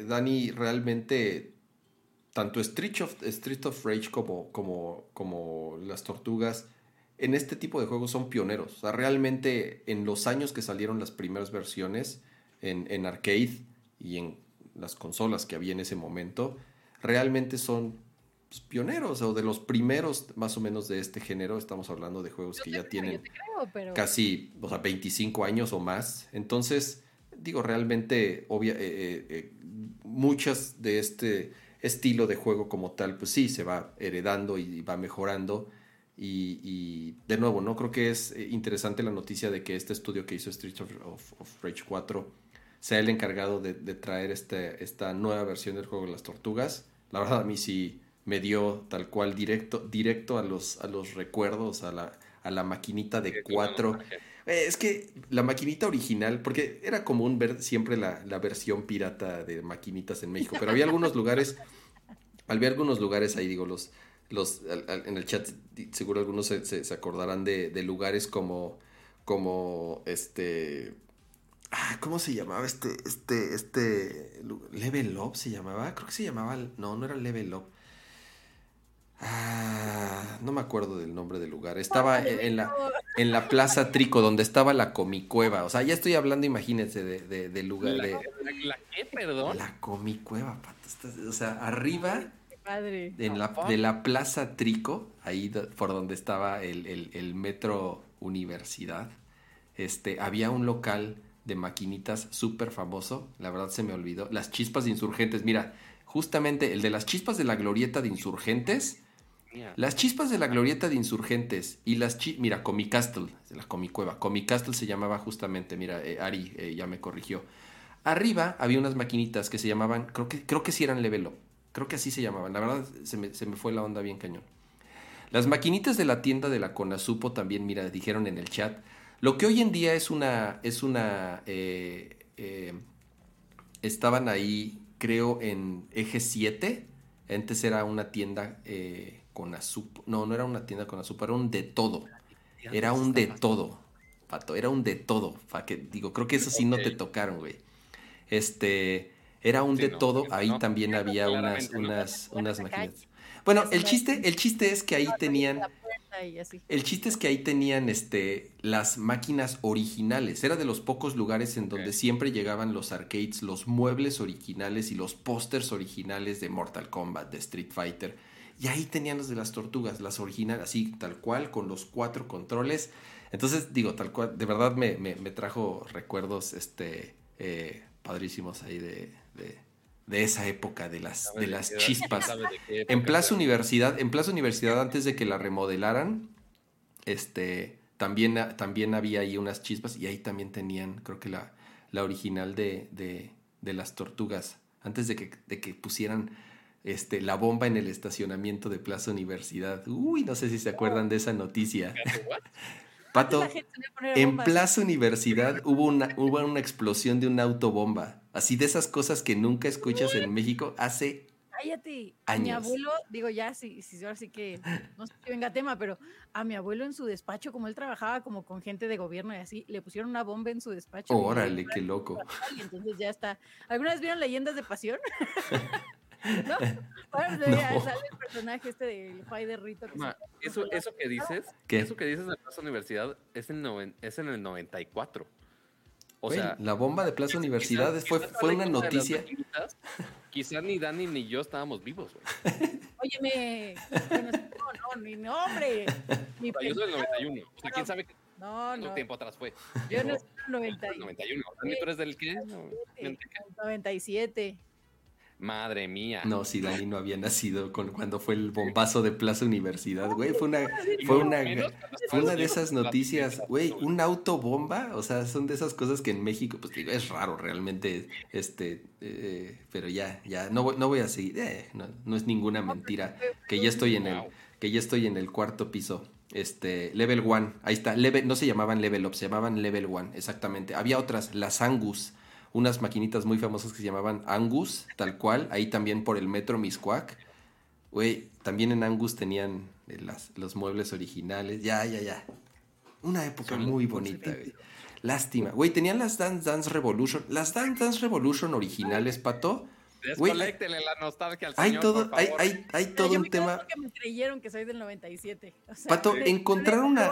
A: eh, Dani, realmente tanto Street of, Street of Rage como, como, como las tortugas en este tipo de juegos son pioneros. O sea, realmente en los años que salieron las primeras versiones en, en arcade y en las consolas que había en ese momento, realmente son pues, pioneros o de los primeros más o menos de este género. Estamos hablando de juegos
B: yo
A: que ya
B: creo,
A: tienen
B: creo, pero
A: casi, o sea, 25 años o más. Entonces, digo, realmente, obvia, eh, eh, eh, muchas de este estilo de juego como tal, pues sí, se va heredando y va mejorando. Y, y, de nuevo, ¿no? Creo que es eh, interesante la noticia de que este estudio que hizo Street of, of- of Rage 4 sea el encargado de, de traer este, esta nueva versión del juego de las tortugas. La verdad, a mí sí me dio tal cual directo, directo a los, a los recuerdos, a la, a la maquinita de cuatro. Eh, Es que la maquinita original, porque era común ver siempre la, la versión pirata de maquinitas en México, pero había algunos lugares, había algunos lugares ahí, digo, los, los al- al- en el chat seguro algunos se, se- se acordarán de, de lugares como, como este, ah, ¿cómo se llamaba este, este, este, Level Up se llamaba? Creo que se llamaba, no, no era Level Up. Ah, no me acuerdo del nombre del lugar. Estaba en, en la, en la Plaza Trico, donde estaba la comicueva. O sea, ya estoy hablando, imagínense, de, de, de lugar
C: ¿La,
A: de
C: la- la qué, perdón?
A: la comicueva, pato. O sea, arriba
B: padre.
A: en la, de la Plaza Trico, ahí por donde estaba el, el- el metro Universidad, este, había un local de maquinitas súper famoso. La verdad se me olvidó. Las chispas de insurgentes. Mira, justamente el de las chispas de la glorieta de insurgentes.
C: Mira,
A: Las chispas de la glorieta de insurgentes y las chi mira, Comicastle, la Comicueva, Comicastle se llamaba justamente, mira, eh, Ari eh, ya me corrigió. Arriba había unas maquinitas que se llamaban, creo que, creo que sí eran Level Up, creo que así se llamaban, la verdad se me, se me fue la onda bien cañón. Las maquinitas de la tienda de la Conasupo también, mira, dijeron en el chat, lo que hoy en día es una, es una, eh, eh, estaban ahí, creo, en eje 7. Antes era una tienda eh, con. No, no era una tienda con azúcar, era un de todo. Era un de todo, pato. Era un de todo. Que, digo, creo que eso sí no te tocaron, güey. Este, era un
C: Sí,
A: de
C: no,
A: todo. Ahí
C: no.
A: también había unas, unas, unas máquinas. Bueno, el chiste, el chiste es que ahí tenían. El chiste es que ahí tenían este, las máquinas originales. Era de los pocos lugares en donde siempre llegaban los arcades, los muebles originales y los pósters originales de Mortal Kombat, de Street Fighter. Y ahí tenían los de las tortugas, las originales, así, tal cual, con los cuatro controles. Entonces, digo, tal cual, de verdad me, me- me trajo recuerdos este, eh, padrísimos ahí de, de- de esa época, de las,
C: ¿Sabe
A: de
C: de
A: las chispas.
C: de
A: En Plaza? Universidad, en Plaza Universidad, antes de que la remodelaran, este, también, también había ahí unas chispas y ahí también tenían, creo que la, la original de, de, de las tortugas, antes de que, de que pusieran este, la bomba en el estacionamiento de Plaza Universidad. Uy, no sé si se acuerdan de esa noticia. Pato, en. Plaza Universidad hubo una, hubo una explosión de una autobomba. Así de esas cosas que nunca escuchas en México hace
B: Cállate. A mi
A: Años.
B: abuelo, digo ya, sí, sí, ahora sí que no sé si venga tema, pero a mi abuelo en su despacho, como él trabajaba como con gente de gobierno y así, le pusieron una bomba en su despacho.
A: Órale, qué loco.
B: Y entonces ya está. ¿Alguna vez vieron Leyendas de Pasión? ¿No? Bueno,
A: No.
B: ya sale el personaje este del Juay de Rito. que
C: Ma, eso, eso que dices,
A: ¿Qué?
C: eso que dices de Plaza Universidad es en, noven- es en el 94. O
A: Güey,
C: sea,
A: la bomba de Plaza Universidad fue, fue una noticia.
C: Quizás ni Dani ni yo estábamos vivos, güey.
B: Óyeme, bueno, no, no, ni nombre. Ni
C: O sea, yo soy del
B: pensado.
C: 91. O sea, quién sabe qué
B: No, no.
C: tiempo atrás fue.
B: Yo no soy del 90 y-
C: 91. Dani, ¿tú eres ¿del qué?
B: 97.
C: Madre mía.
A: No, si Dani no había nacido con, cuando fue el bombazo de Plaza Universidad, güey. Fue una, fue una, fue una de esas noticias, güey, un autobomba. O sea, son de esas cosas que en México, pues digo, es raro realmente, este, eh, pero ya, ya, no, voy- no voy a seguir, eh, no, no es ninguna mentira, que ya estoy en el, que ya estoy en el cuarto piso. Este, level one, ahí está, level, no se llamaban level up, se llamaban level one, exactamente. Había otras, las Angus, unas maquinitas muy famosas que se llamaban Angus, tal cual, ahí también por el metro Miscuac. Güey, también en Angus tenían eh, las, los muebles originales, ya, ya, ya. Una época
C: Son
A: muy bonita, güey. Lástima. Güey, tenían las Dance Dance Revolution, las Dance Dance Revolution originales, Pato. Güey,
C: Desconéctenle la nostalgia al
A: Hay
C: señor,
A: todo,
C: por
A: hay,
C: favor.
A: hay, hay todo
B: yo
A: un
B: me
A: tema.
B: porque me creyeron que soy del 97. O sea,
A: Pato, encontrar una-.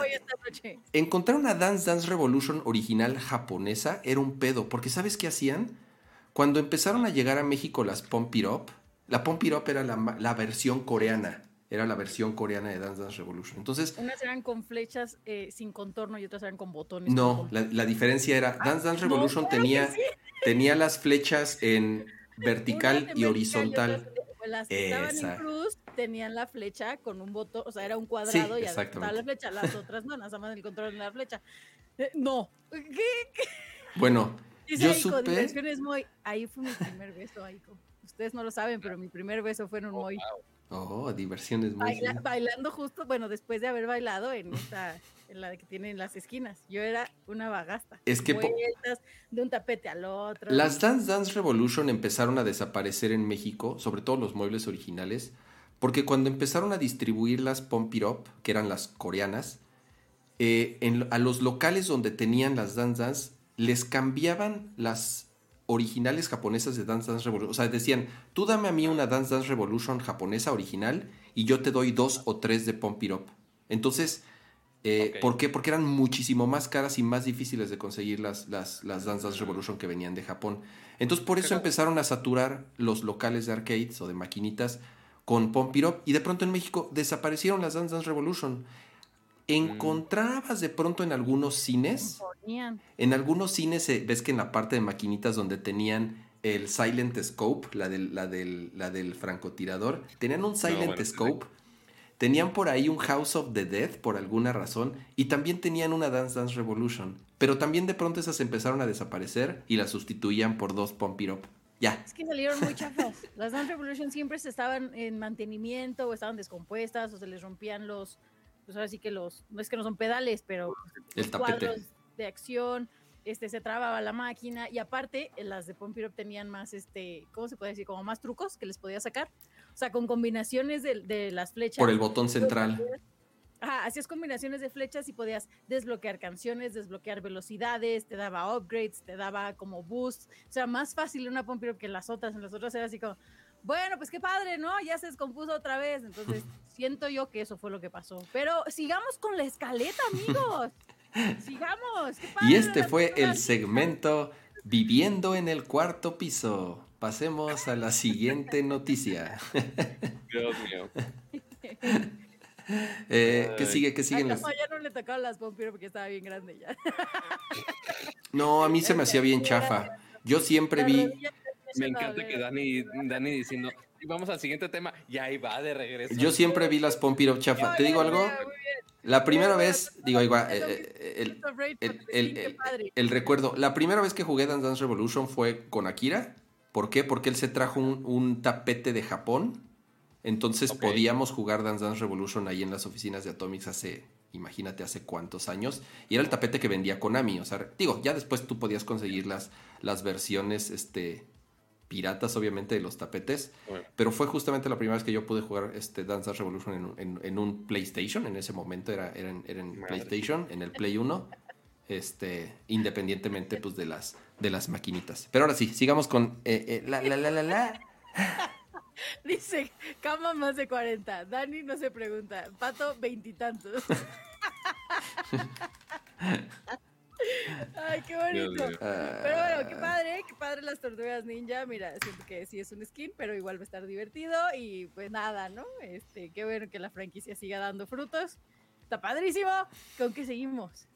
A: Encontrar una Dance Dance Revolution original japonesa era un pedo, porque ¿sabes qué hacían? Cuando empezaron a llegar a México las Pump It Up, la Pump It Up era la, versión coreana, era la versión coreana de Dance Dance Revolution. Entonces,
B: Unas eran con flechas eh, sin contorno y otras eran con botones.
A: no,
B: con
A: la, la diferencia era, Dance Dance
B: no,
A: Revolution
B: claro que
A: tenía,
B: sí.
A: tenía las flechas en vertical y horizontal.
B: Las que estaban en cruz tenían la flecha con un botón, o sea, era un cuadrado
A: Sí,
B: y estaba la flecha. Las otras no, nada más el control de la flecha. Eh, no. ¿Qué?
A: Bueno,
B: Dice
A: yo
B: Aiko,
A: supe...
B: Moy. Ahí fue mi primer beso, Aiko. Ustedes no lo saben, pero mi primer beso fue en un Moy.
A: Oh, diversiones muy...
B: Baila- bailando justo, bueno, después de haber bailado en esta, en la que tienen las esquinas. Yo era una bagasta.
A: Es que
B: Vueltas de un tapete al otro.
A: Las Dance Dance Revolution empezaron a desaparecer en México, sobre todo los muebles originales, porque cuando empezaron a distribuir las Pump It Up, que eran las coreanas, eh, en- a los locales donde tenían las Dance Dance, les cambiaban las originales japonesas de Dance Dance Revolution. O sea, decían, tú dame a mí una Dance Dance Revolution japonesa original y yo te doy dos o tres de Pump It Up. Entonces, eh. ¿por qué? Porque eran muchísimo más caras y más difíciles de conseguir las, las, las Dance Dance Revolution que venían de Japón. Entonces, por eso empezaron a saturar los locales de arcades o de maquinitas con Pump It Up y de pronto en México desaparecieron las Dance Dance Revolution. Encontrabas de pronto en algunos cines, en algunos cines eh, ves que en la parte de maquinitas donde tenían el Silent Scope, la del, la del, la del francotirador, tenían un Silent
C: bueno.
A: Scope, tenían por ahí un House of the Dead por alguna razón y también tenían una Dance Dance Revolution, pero también de pronto esas empezaron a desaparecer y las sustituían por dos Pump It Up. Ya,
B: Es que salieron muy chafas. Las Dance Revolution siempre se estaban en mantenimiento o estaban descompuestas o se les rompían los, pues ahora sí que los, no es que no son pedales, pero
A: el tapete.
B: cuadros de acción, este, se trababa la máquina y aparte eh, las de Up tenían más, este, ¿cómo se puede decir? Como más trucos que les podía sacar. O sea, con combinaciones de, de las flechas.
A: Por el botón central.
B: Ajá, hacías combinaciones de flechas y podías desbloquear canciones, desbloquear velocidades, te daba upgrades, te daba como boost. O sea, más fácil una Pump It Up que las otras. En las otras era así como, bueno, pues qué padre, ¿no? Ya se descompuso otra vez. Entonces, siento yo que eso fue lo que pasó. Pero sigamos con la escaleta, amigos. Sigamos. qué padre
A: Y este fue el segmento Viviendo en el cuarto piso. Pasemos a la siguiente noticia.
C: Dios mío.
A: Eh, ¿Qué sigue? ¿Qué siguen
B: Ah,
A: las-
B: no, ya no le tocaba las Up porque estaba bien grande ya.
A: No, a mí se me hacía bien chafa. Yo siempre vi,
C: Me encanta que Dani, Dani diciendo, vamos al siguiente tema, y ahí va de regreso.
A: Yo siempre vi las Pompiro chafa. ¿Te digo algo? La primera vez, digo, igual, eh, eh, el, recuerdo, la primera vez que jugué Dance Dance Revolution fue con Akira. ¿Por qué? Porque él se trajo un, tapete de Japón. Entonces podíamos jugar Dance Dance Revolution ahí en las oficinas de Atomics hace, imagínate, hace cuántos años. Y era el tapete que vendía Konami. O sea, digo, ya después tú podías conseguir las, las versiones, este, piratas, obviamente, de los tapetes. Pero fue justamente la primera vez que yo pude jugar este Dance Revolution en, un PlayStation. En ese momento era, en, PlayStation, en el Play 1. Este, independientemente pues, de, las, de las maquinitas. Pero ahora sí, sigamos con eh, eh, la, la, la, la, la.
B: Dice, cama más de 40. Dani no se pregunta. Pato, veintitantos. Ay, qué bonito. Pero bueno, qué padre, qué padre las tortugas ninja. Mira, siento que sí es un skin, pero igual va a estar divertido. Y pues nada, ¿no? Este, qué bueno que la franquicia siga dando frutos. Está padrísimo. ¿Con qué seguimos?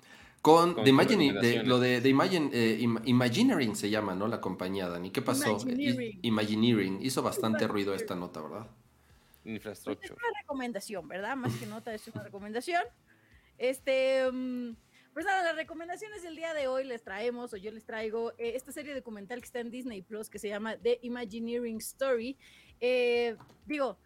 A: Con, The Imagine, lo de, Imagine, eh, Imagineering se llama, ¿no? La compañía, Dani. ¿Qué pasó? Imagineering. Hizo bastante ruido esta nota, ¿verdad?
C: Infraestructura.
B: es una recomendación, ¿verdad? Más que nota, es una recomendación. Este. Mm, pues nada, las recomendaciones del día de hoy les traemos, o yo les traigo, eh, esta serie documental que está en Disney Plus, que se llama The Imagineering Story. Eh, digo,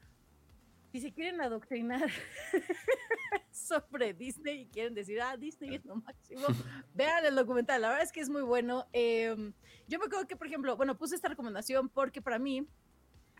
B: si se quieren adoctrinar sobre Disney y quieren decir, ah, Disney es lo máximo, vean el documental. La verdad es que es muy bueno. Em, yo me acuerdo que, por ejemplo, bueno, puse esta recomendación porque para mí,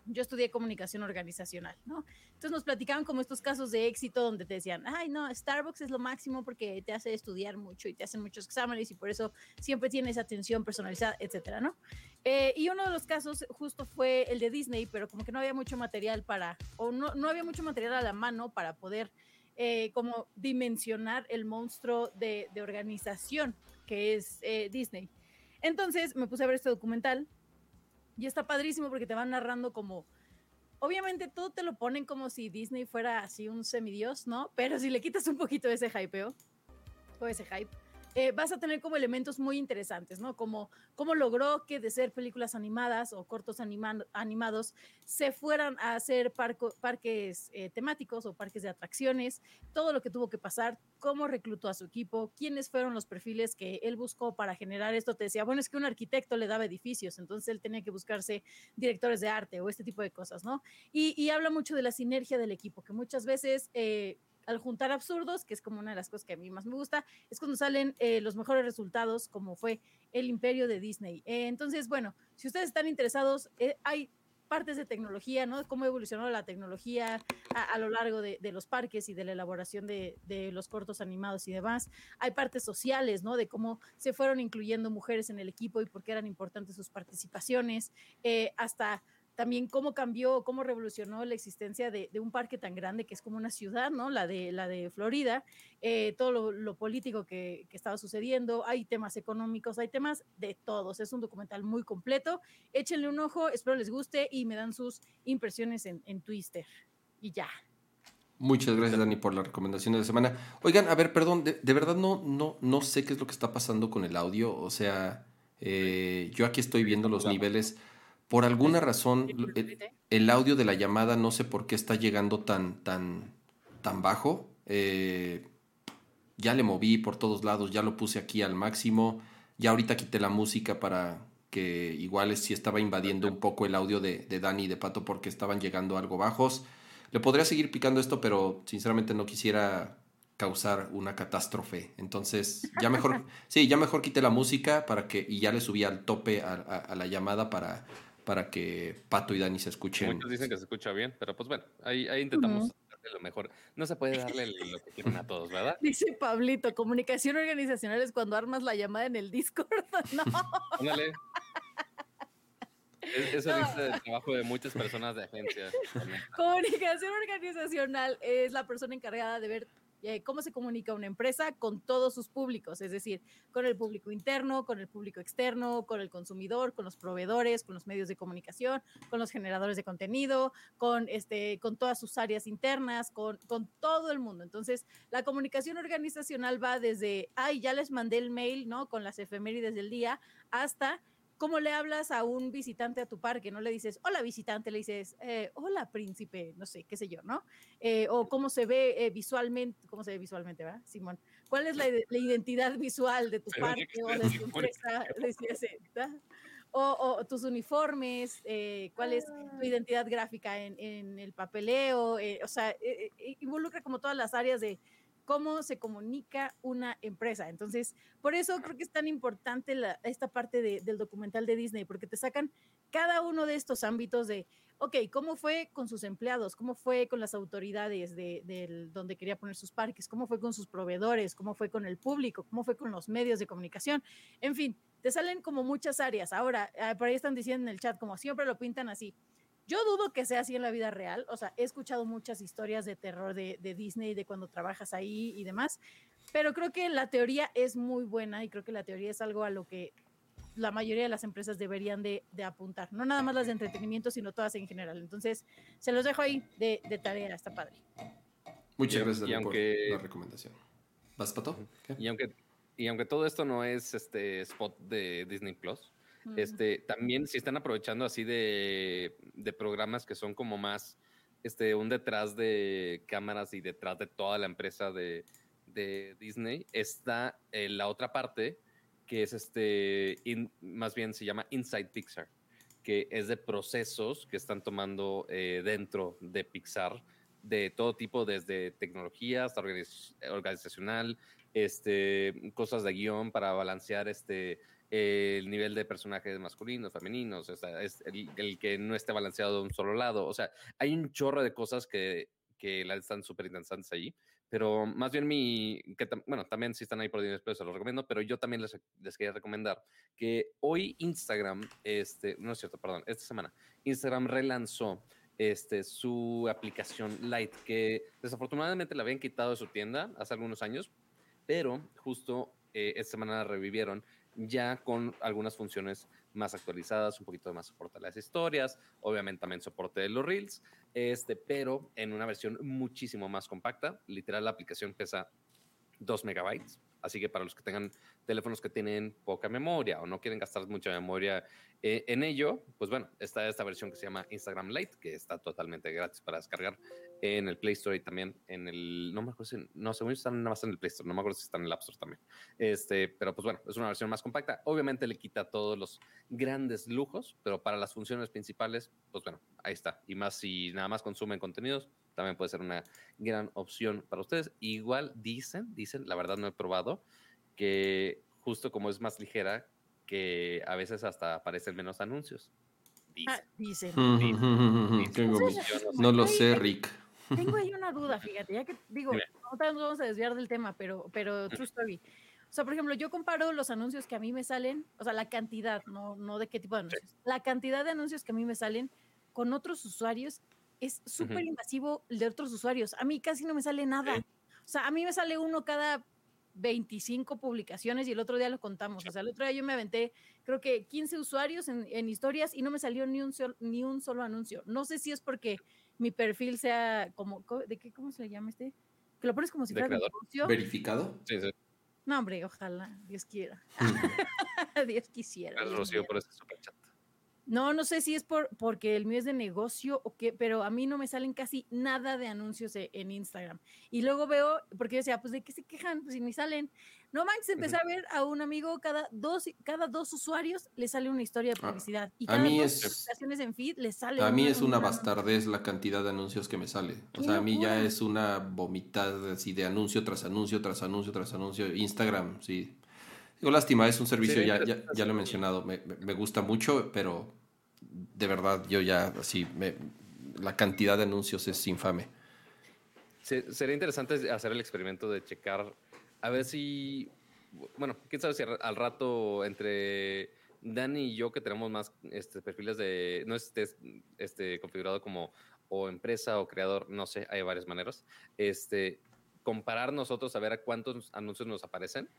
B: yo estudié comunicación organizacional, ¿no? Entonces nos platicaban como estos casos de éxito donde te decían, ay, no, Starbucks es lo máximo porque te hace estudiar mucho y te hacen muchos exámenes y por eso siempre tienes atención personalizada, etcétera, ¿no? Eh, y uno de los casos justo fue el de Disney, pero como que no había mucho material para, o no, no había mucho material a la mano para poder eh, como dimensionar el monstruo de, organización que es eh, Disney. Entonces me puse a ver este documental y está padrísimo porque te van narrando como, obviamente todo te lo ponen como si Disney fuera así un semidios, ¿no? Pero si le quitas un poquito de ese hypeo, o ese hype, eh, vas a tener como elementos muy interesantes, ¿no? Como cómo logró que de ser películas animadas o cortos animados se fueran a hacer parques eh, temáticos o parques de atracciones, todo lo que tuvo que pasar, cómo reclutó a su equipo, quiénes fueron los perfiles que él buscó para generar esto. Te decía, bueno, es que un arquitecto le daba edificios, entonces él tenía que buscarse directores de arte o este tipo de cosas, ¿no? Y, habla mucho de la sinergia del equipo, que muchas veces... Eh, al juntar absurdos, que es como una de las cosas que a mí más me gusta, es cuando salen eh, los mejores resultados, como fue el imperio de Disney. Eh, entonces, bueno, si ustedes están interesados, eh, hay partes de tecnología, ¿no? Cómo evolucionó la tecnología a, lo largo de, los parques y de la elaboración de, de, los cortos animados y demás. Hay partes sociales, ¿no? De cómo se fueron incluyendo mujeres en el equipo y por qué eran importantes sus participaciones, hasta también cómo cambió, cómo revolucionó la existencia de, un parque tan grande que es como una ciudad, ¿no? La de, la de Florida, eh, todo lo, político que, estaba sucediendo, hay temas económicos, hay temas de todos. Es un documental muy completo. Échenle un ojo, espero les guste y me dan sus impresiones en, Twitter. Y ya.
A: Muchas gracias, Dani, por la recomendación de la semana. Oigan, a ver, perdón, de, verdad no, no, no sé qué es lo que está pasando con el audio. O sea, eh, yo aquí estoy viendo los niveles. Por alguna razón, el, audio de la llamada no sé por qué está llegando tan, tan, tan bajo. Eh, ya le moví por todos lados, ya lo puse aquí al máximo. Ya ahorita quité la música para que igual si estaba invadiendo un poco el audio de, de Dani y de Pato porque estaban llegando algo bajos. Le podría seguir picando esto, pero sinceramente no quisiera causar una catástrofe. Entonces, ya mejor, sí, ya mejor quité la música para que, y ya le subí al tope a la llamada para para que Pato y Dani se escuchen.
C: Muchos dicen que se escucha bien, pero pues bueno, ahí, intentamos darle lo mejor. No se puede darle lo que quieren a todos, ¿verdad?
B: Dice Pablito, comunicación organizacional es cuando armas la llamada en el Discord. No. Ándale.
C: Eso dice el trabajo de muchas personas de agencia.
B: Comunicación organizacional es la persona encargada de ver eh, cómo se comunica una empresa con todos sus públicos, es decir, con el público interno, con el público externo, con el consumidor, con los proveedores, con los medios de comunicación, con los generadores de contenido, con, este, con todas sus áreas internas, con, con todo el mundo. Entonces, la comunicación organizacional va desde, ay, ya les mandé el mail, ¿no? Con las efemérides del día, hasta ¿cómo le hablas a un visitante a tu parque? No le dices, hola visitante, le dices, eh, hola príncipe, no sé, qué sé yo, ¿no? Eh, o cómo se ve eh, visualmente, cómo se ve visualmente, ¿verdad, Simón? ¿Cuál es la, la identidad visual de tu parque o de tu empresa? O, o, tus uniformes, cuál es tu
C: Ah.
B: identidad gráfica en, en el papeleo, o sea, involucra como todas las áreas de cómo se comunica una empresa. Entonces, por eso creo que es tan importante la- esta parte de- del documental de Disney, porque te sacan cada uno de estos ámbitos de, ok, ¿cómo fue con sus empleados? ¿Cómo fue con las autoridades de, del- donde quería poner sus parques? ¿Cómo fue con sus proveedores? ¿Cómo fue con el público? ¿Cómo fue con los medios de comunicación? En fin, te salen como muchas áreas. Ahora, ah, por ahí están diciendo en el chat, como siempre lo pintan así. Yo dudo que sea así en la vida real. O sea, he escuchado muchas historias de terror de, de Disney, de cuando trabajas ahí y demás. Pero creo que la teoría es muy buena y creo que la teoría es algo a lo que la mayoría de las empresas deberían de, de apuntar. No nada más las de entretenimiento, sino todas en general. Entonces, se los dejo ahí de, de tarea. Está padre.
A: Muchas
C: Y-
A: gracias
C: y aunque-
A: por la recomendación. ¿Vas, Pato? ¿Qué?
C: Y aunque, y aunque todo esto no es este spot de Disney Plus,
B: Mm.
C: este, también si están aprovechando así de, programas que son como más este, un detrás de cámaras y detrás de toda la empresa de, Disney, está eh, la otra parte que es este, más bien se llama Inside Pixar, que es de procesos que están tomando eh, dentro de Pixar de todo tipo, desde tecnología hasta organiz- organizacional, este, cosas de guion para balancear este, el nivel de personajes masculinos, femeninos, o es el, que no esté balanceado de un solo lado. O sea, hay un chorro de cosas que, que están súper interesantes ahí. Pero más bien mi, bueno, también si están ahí por dinero, se los recomiendo, pero yo también les, les quería recomendar que hoy Instagram, este, no es cierto, perdón, esta semana, Instagram relanzó este, su aplicación Lite, que desafortunadamente la habían quitado de su tienda hace algunos años, pero justo eh, esta semana la revivieron ya con algunas funciones más actualizadas, un poquito más soporte a las historias, obviamente también soporte de los reels, este, pero en una versión muchísimo más compacta. Literal, la aplicación pesa 2 megabytes, así que para los que tengan teléfonos que tienen poca memoria o no quieren gastar mucha memoria eh, en ello, pues bueno, está esta versión que se llama Instagram Lite, que está totalmente gratis para descargar en el Play Store y también en el, no me acuerdo si, no, según yo están nada más en el Play Store, no me acuerdo si están en el App Store también. Este, pero pues bueno, es una versión más compacta. Obviamente le quita todos los grandes lujos, pero para las funciones principales, pues bueno, ahí está. Y más si nada más consumen contenidos, también puede ser una gran opción para ustedes. Igual dicen, dicen, la verdad no he probado, que justo como es más ligera, que a veces hasta aparecen menos anuncios.
B: Ah,
C: Dicen.
B: dicen. Entonces,
A: No lo sé, Rick.
B: Tengo ahí una duda, fíjate, ya que digo, no nos vamos a desviar del tema, pero, pero true story. O sea, por ejemplo, yo comparo los anuncios que a mí me salen, o sea, la cantidad, no, no de qué tipo de anuncios, la cantidad de anuncios que a mí me salen con otros usuarios es súper invasivo el de otros usuarios. A mí casi no me sale nada.
C: Sí.
B: O sea, a mí me sale uno cada 25 publicaciones y el otro día lo contamos. O sea, el otro día yo me aventé, creo que 15 usuarios en, en historias y no me salió ni un, sol- ni un solo anuncio. No sé si es porque mi perfil sea como, co- ¿de qué, cómo se le llama este? Que lo pones como si
C: De
B: fuera negocio.
A: ¿Verificado?
C: Sí, sí.
B: No, hombre, ojalá, Dios quiera. Dios quisiera. Dios
C: Rocío, por ese superchat.
B: No, no sé si es por, porque el mío es de negocio o qué, pero a mí no me salen casi nada de anuncios e- en Instagram. Y luego veo, porque yo decía, pues de qué se quejan, pues si ni salen. No manches, empecé a ver a un amigo cada dos, cada dos usuarios le sale una historia de
A: Ah,
B: publicidad. y
A: a
B: cada
A: mí
B: dos
A: es-
B: publicaciones en feed le sale.
A: A mí
B: una-
A: es una
B: una-
A: bastardez la cantidad de anuncios que me sale. O
B: ¡Qué
A: sea, a mí ya es una vomitada así de anuncio tras anuncio, tras anuncio, tras anuncio. Instagram, sí. Digo, lástima, es un servicio,
C: Sí,
A: ya, ya, lo he mencionado, me, gusta mucho, pero de verdad yo ya así, me, la cantidad de anuncios es infame.
C: Se- sería interesante hacer el experimento de checar, a ver si, bueno, quién sabe si al rato entre Dani y yo que tenemos más este, perfiles de, no esté este, configurado como o empresa o creador, no sé, hay varias maneras, este, comparar nosotros a ver a cuántos anuncios nos aparecen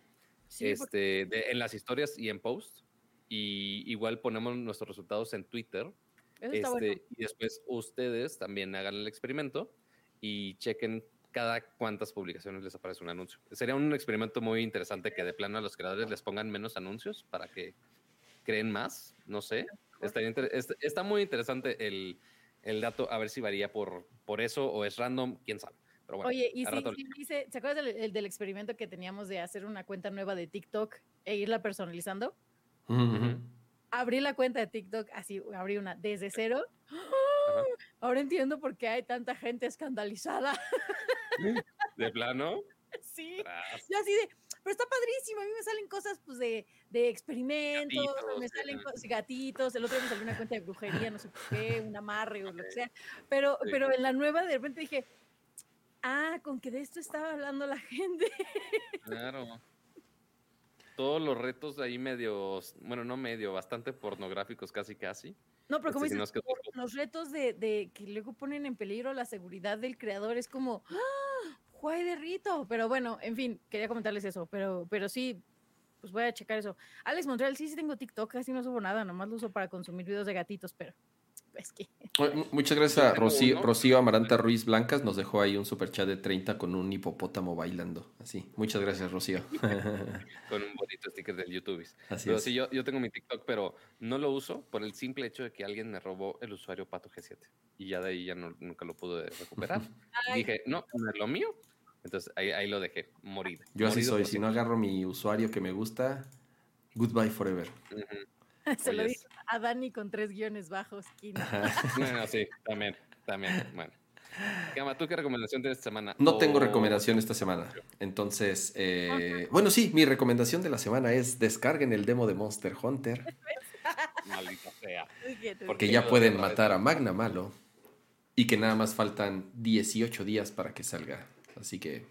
B: Sí,
C: este, de- en las historias y en post. Y igual ponemos nuestros resultados en Twitter
B: eso está bueno.
C: este, Y después ustedes también hagan el experimento y chequen cada cuántas publicaciones les aparece un anuncio. Sería un experimento muy interesante que de plano a los creadores les pongan menos anuncios para que creen más, no sé. Está, está muy interesante el, el, dato, a ver si varía por, por eso o es random, quién sabe. Pero bueno,
B: Oye, y si, dice, ¿se acuerdan del, del, experimento que teníamos de hacer una cuenta nueva de TikTok e irla personalizando? Abrí la cuenta de TikTok, así, abrí una desde cero. Ahora entiendo por qué hay tanta gente escandalizada.
C: ¿De plano?
B: Sí. Y así de, pero está padrísimo. A mí me salen cosas pues de, de experimentos, me salen gatitos. El otro día me salió una cuenta de brujería, no sé por qué, un amarre o lo que sea. Pero, pero en la nueva de repente dije, ah, con que de esto estaba hablando la gente.
C: Claro. Todos los retos ahí medios, bueno, no medio, bastante pornográficos casi casi.
B: No, pero como este, dices, los retos de, de, que luego ponen en peligro la seguridad del creador es como, ¡ah! ¡Juay de rito! Pero bueno, en fin, quería comentarles eso, pero, pero sí, pues voy a checar eso. Alex Montreal, sí, sí tengo TikTok, casi no subo nada, nomás lo uso para consumir videos de gatitos, pero que...
A: Muchas gracias a Rocío, Rocío, Amaranta Ruiz Blancas, nos dejó ahí un super chat de 30 con un hipopótamo bailando, así. Muchas gracias, Rocío.
C: con un bonito sticker del YouTube. Así pero sí, yo, yo tengo mi TikTok, pero no lo uso por el simple hecho de que alguien me robó el usuario Pato G7 y ya de ahí ya no, nunca lo pude recuperar. Dije, no, no es lo mío, entonces ahí, ahí lo dejé morir.
A: Yo así soy, si no agarro mi usuario que me gusta, goodbye forever.
B: Se lo digo a Dani con tres guiones bajos.
C: no, sí, también, también. Bueno. Gama, ¿tú qué recomendación tienes esta semana?
A: No tengo recomendación esta semana. Entonces, eh, bueno, sí, mi recomendación de la semana es descarguen el demo de Monster Hunter.
C: Maldita sea.
A: Porque ya pueden matar a Magna Malo y que nada más faltan 18 días para que salga. Así que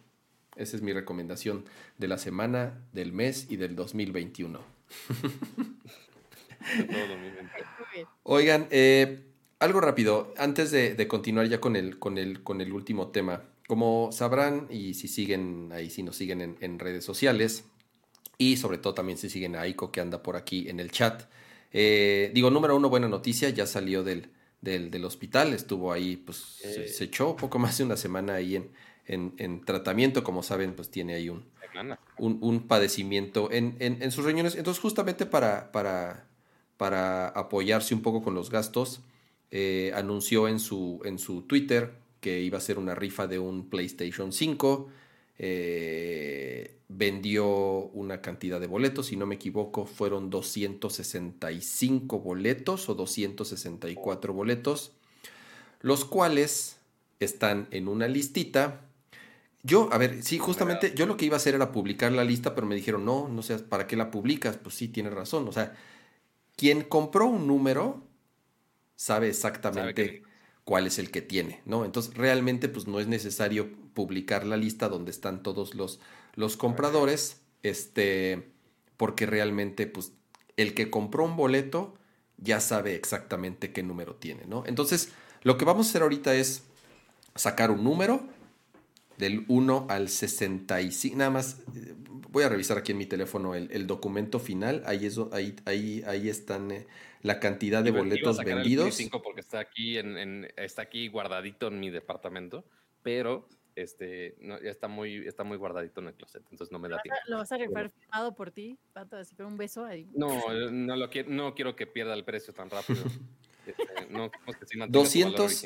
A: esa es mi recomendación de la semana, del mes y del 2021. Oigan, eh, algo rápido, antes de, continuar ya con el, con, el, con el último tema. Como sabrán, y si siguen ahí, si nos siguen en, redes sociales, y sobre todo también si siguen a Aiko que anda por aquí en el chat. Eh, digo, número uno, buena noticia, ya salió del, del, hospital, estuvo ahí, pues se, echó poco más de una semana ahí en, en, tratamiento, como saben, pues tiene ahí un, un, padecimiento en, en, sus riñones. Entonces, justamente para, para, para apoyarse un poco con los gastos, eh, anunció en su, en su Twitter que iba a ser una rifa de un PlayStation 5. Eh, vendió una cantidad de boletos, si no me equivoco, fueron 265 boletos o 264 boletos, los cuales están en una listita. Yo, a ver, sí, justamente yo lo que iba a hacer era publicar la lista, pero me dijeron, no, no sé, ¿para qué la publicas? Pues sí, tienes razón, o sea, quien compró un número sabe exactamente cuál es el que tiene, ¿no? Entonces, realmente, pues no es necesario publicar la lista donde están todos los, los compradores, este, porque realmente, pues, el que compró un boleto ya sabe exactamente qué número tiene, ¿no? Entonces, lo que vamos a hacer ahorita es sacar un número del 1 al 65, nada más eh, voy a revisar aquí en mi teléfono el, documento final, ahí, es, ahí, ahí, ahí están eh, la cantidad de boletos vendidos.
C: El porque está aquí, en, está aquí guardadito en mi departamento, pero este, no, ya está muy, está muy guardadito en el closet, entonces no me da tiempo.
B: ¿Lo vas a rifar firmado por ti, Pato, así con un beso ahí?
C: No, no, lo quiero, no quiero que pierda el precio tan rápido. este, no,
A: que 200,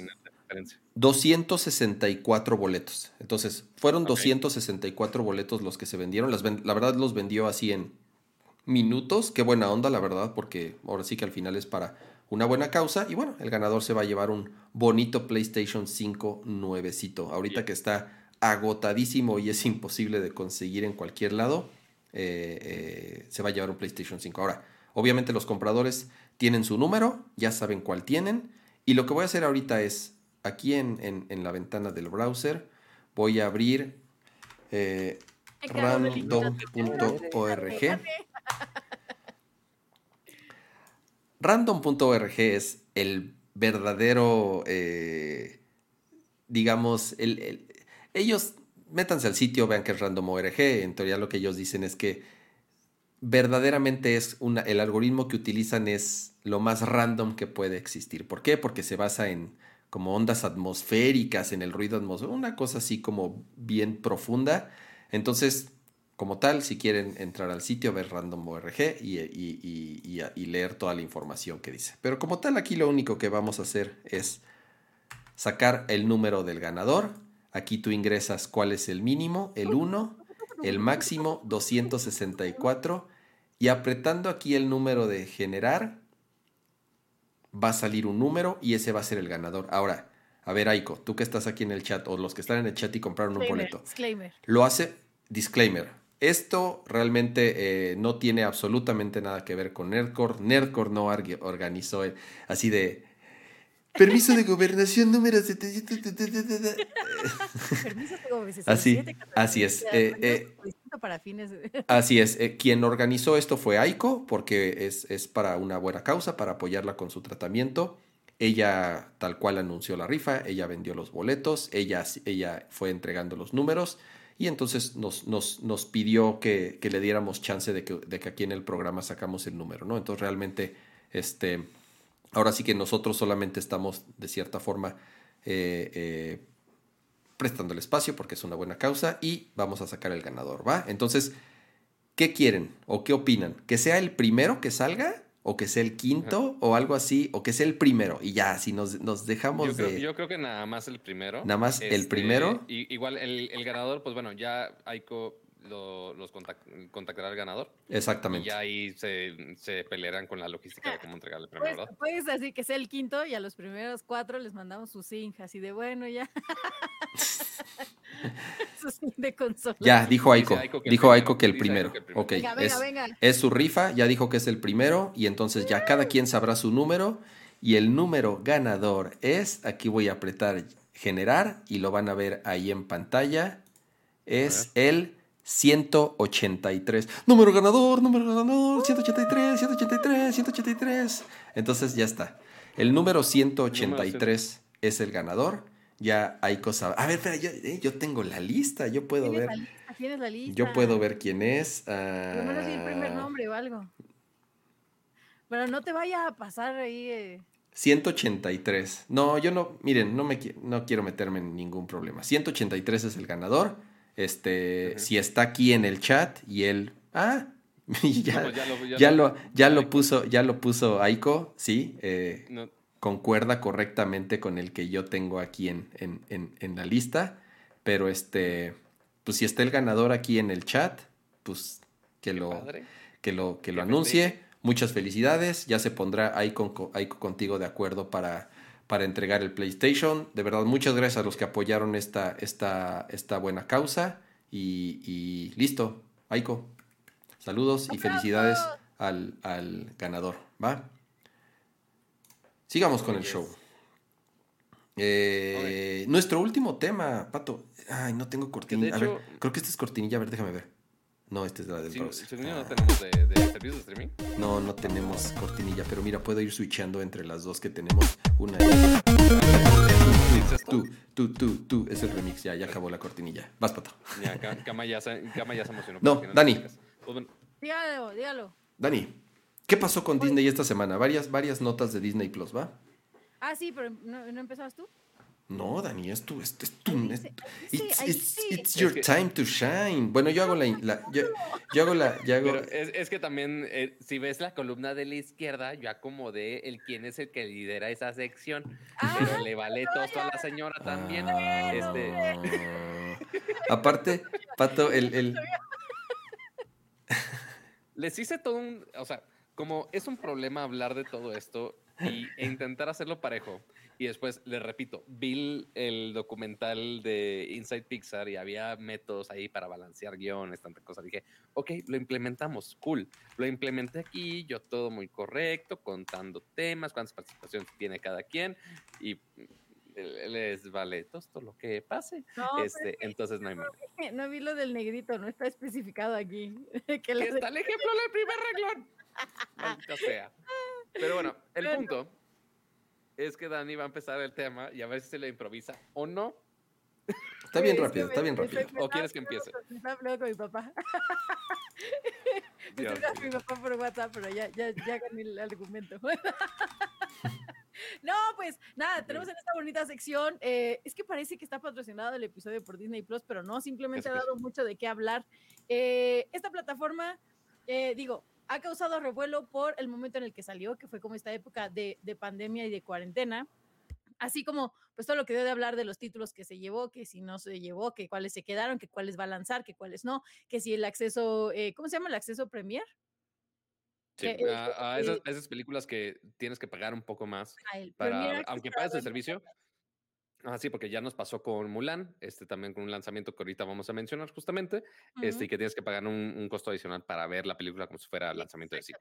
A: 264 boletos. Entonces, fueron 264 boletos los que se vendieron. la verdad los vendió así en minutos. Qué buena onda, la verdad, porque ahora sí que al final es para una buena causa. Y bueno, el ganador se va a llevar un bonito PlayStation 5 nuevecito. Ahorita que está agotadísimo y es imposible de conseguir en cualquier lado, eh, eh, se va a llevar un PlayStation 5. Ahora, obviamente los compradores tienen su número, ya saben cuál tienen. Y lo que voy a hacer ahorita es aquí en, la ventana del browser voy a abrir eh, random.org. Random.org es el verdadero, eh, digamos, el, ellos métanse al sitio, vean que es random.org. En teoría lo que ellos dicen es que verdaderamente es una, el algoritmo que utilizan es lo más random que puede existir. ¿Por qué? Porque se basa en como ondas atmosféricas en el ruido atmosférico, una cosa así como bien profunda. Entonces, como tal, si quieren entrar al sitio, ver random.org y, y, y, y, leer toda la información que dice. Pero como tal, aquí lo único que vamos a hacer es sacar el número del ganador. Aquí tú ingresas cuál es el mínimo, el 1, el máximo 264 y apretando aquí el número de generar va a salir un número y ese va a ser el ganador. Ahora, a ver Aiko, tú que estás aquí en el chat o los que están en el chat y compraron un boleto.
B: Disclaimer.
A: Lo hace disclaimer. Esto realmente eh, no tiene absolutamente nada que ver con Nerdcore. Nerdcore no organizó así de permiso de gobernación número 700. permiso de gobernación. Así, así es. Eh, eh,
B: para fines.
A: Así es. quien organizó esto fue Aiko, porque es, es para una buena causa, para apoyarla con su tratamiento. Ella tal cual anunció la rifa, ella vendió los boletos, ella, ella fue entregando los números y entonces nos, nos, pidió que, le diéramos chance de que, de que, aquí en el programa sacamos el número, ¿no? Entonces realmente, este, ahora sí que nosotros solamente estamos de cierta forma eh, eh, prestando el espacio porque es una buena causa y vamos a sacar el ganador, ¿va? Entonces, ¿qué quieren o qué opinan? ¿Que sea el primero que salga? o que sea el quinto o algo así, o que sea el primero. Y ya, si nos, nos dejamos
C: yo
A: de...
C: Yo creo que nada más el primero.
A: Nada más el este, primero.
C: Y, igual el, el, ganador, pues bueno, ya Aiko lo, los contactará al ganador.
A: Exactamente.
C: Y ahí se, se pelearán con la logística de cómo entregar el premio,
B: pues,
C: ¿verdad?
B: Puedes así que sea el quinto y a los primeros cuatro les mandamos su zinc, así de bueno, ya. de consola.
A: Ya, dijo Aiko. dijo Aiko que el primero. Ok, es, su rifa, ya dijo que es el primero y entonces ya cada quien sabrá su número y el número ganador es, aquí voy a apretar generar y lo van a ver ahí en pantalla, es el 183. Número ganador, número ganador, 183, 183, 183. Entonces ya está. El número 183 es el ganador ya hay cosas. A ver, espera, yo, eh, yo tengo la lista, yo puedo ver.
B: ¿Tienes la lista?
A: Yo puedo ver quién es.
B: Por lo menos el primer nombre o algo. Pero no te vaya a pasar ahí.
A: 183. Eh. No, yo no, miren, no me no quiero meterme en ningún problema. 183 es el ganador. Este, si está aquí en el chat y él, ah, ya, ya, lo, ya, lo, puso, ya lo puso Aiko, sí. Eh, concuerda correctamente con el que yo tengo aquí en, en, la lista. Pero este, pues si está el ganador aquí en el chat, pues que lo, que lo, que lo anuncie. Muchas felicidades. Ya se pondrá ahí, con, contigo de acuerdo para, para entregar el PlayStation. De verdad, muchas gracias a los que apoyaron esta, esta, esta buena causa. Y, y listo, Aiko. Saludos y felicidades al, al ganador. ¿Va? Sigamos con el show. Eh, nuestro último tema, Pato. Ay, no tengo cortinilla. a ver, creo que esta es cortinilla. A ver, déjame ver. No, esta es la del
C: browser. no tenemos de, servicio de streaming?
A: No, no tenemos cortinilla, pero mira, puedo ir switchando entre las dos que tenemos. Una Tú, tú, tú, tú, es el remix, ya, ya acabó la cortinilla. Vas, Pato.
C: Ya, Kama ya se, ya se emocionó.
A: No, Dani.
B: Pues dígalo, dígalo.
A: Dani, ¿Qué pasó con Disney esta semana? Varias, varias notas de Disney Plus, ¿va?
B: Ah, sí, pero ¿no, ¿no empezabas tú?
A: No, Dani, es tu, es, tu, it's, your time to shine. Bueno, yo hago la, yo, hago la, yo hago...
C: Pero es, es, que también, eh, si ves la columna de la izquierda, yo acomodé el quién es el que lidera esa sección. Ah, pero le vale todo a la señora también. Ah, este...
A: Aparte, Pato, el, el...
C: Les hice todo un, o sea, como es un problema hablar de todo esto y, e intentar hacerlo parejo. Y después, le repito, vi el documental de Inside Pixar y había métodos ahí para balancear guiones, tanta cosa. Dije, ok, lo implementamos, cool. Lo implementé aquí, yo todo muy correcto, contando temas, cuántas participaciones tiene cada quien y les vale todo lo que pase. este, entonces no hay
B: no, no vi lo del negrito, no está especificado aquí.
C: que está el ejemplo del primer reglón. sea. Pero bueno, el punto es que Dani va a empezar el tema y a ver si se le improvisa o no.
A: Está bien rápido, está bien rápido.
C: ¿O quieres que empiece?
B: Está hablando con mi papá. Estoy con mi papá por WhatsApp, pero ya, ya, ya gané el argumento. No, pues nada, tenemos en esta bonita sección. eh, es que parece que está patrocinado el episodio por Disney Plus, pero no, simplemente ha dado mucho de qué hablar. Eh, esta plataforma, eh, digo, ha causado revuelo por el momento en el que salió, que fue como esta época de, de pandemia y de cuarentena. Así como, pues todo lo que dio de hablar de los títulos que se llevó, que si no se llevó, que cuáles se quedaron, que cuáles va a lanzar, que cuáles no, que si el acceso, eh, ¿cómo se llama el acceso Premier?
C: Sí,
B: Eh, eh,
C: a, a
B: eh,
C: esas, a esas películas que tienes que pagar un poco más para, aunque pagues el servicio. Ah, sí, porque ya nos pasó con Mulan, este también con un lanzamiento que ahorita vamos a mencionar justamente, este, y que tienes que pagar un, un costo adicional para ver la película como si fuera lanzamiento de cine.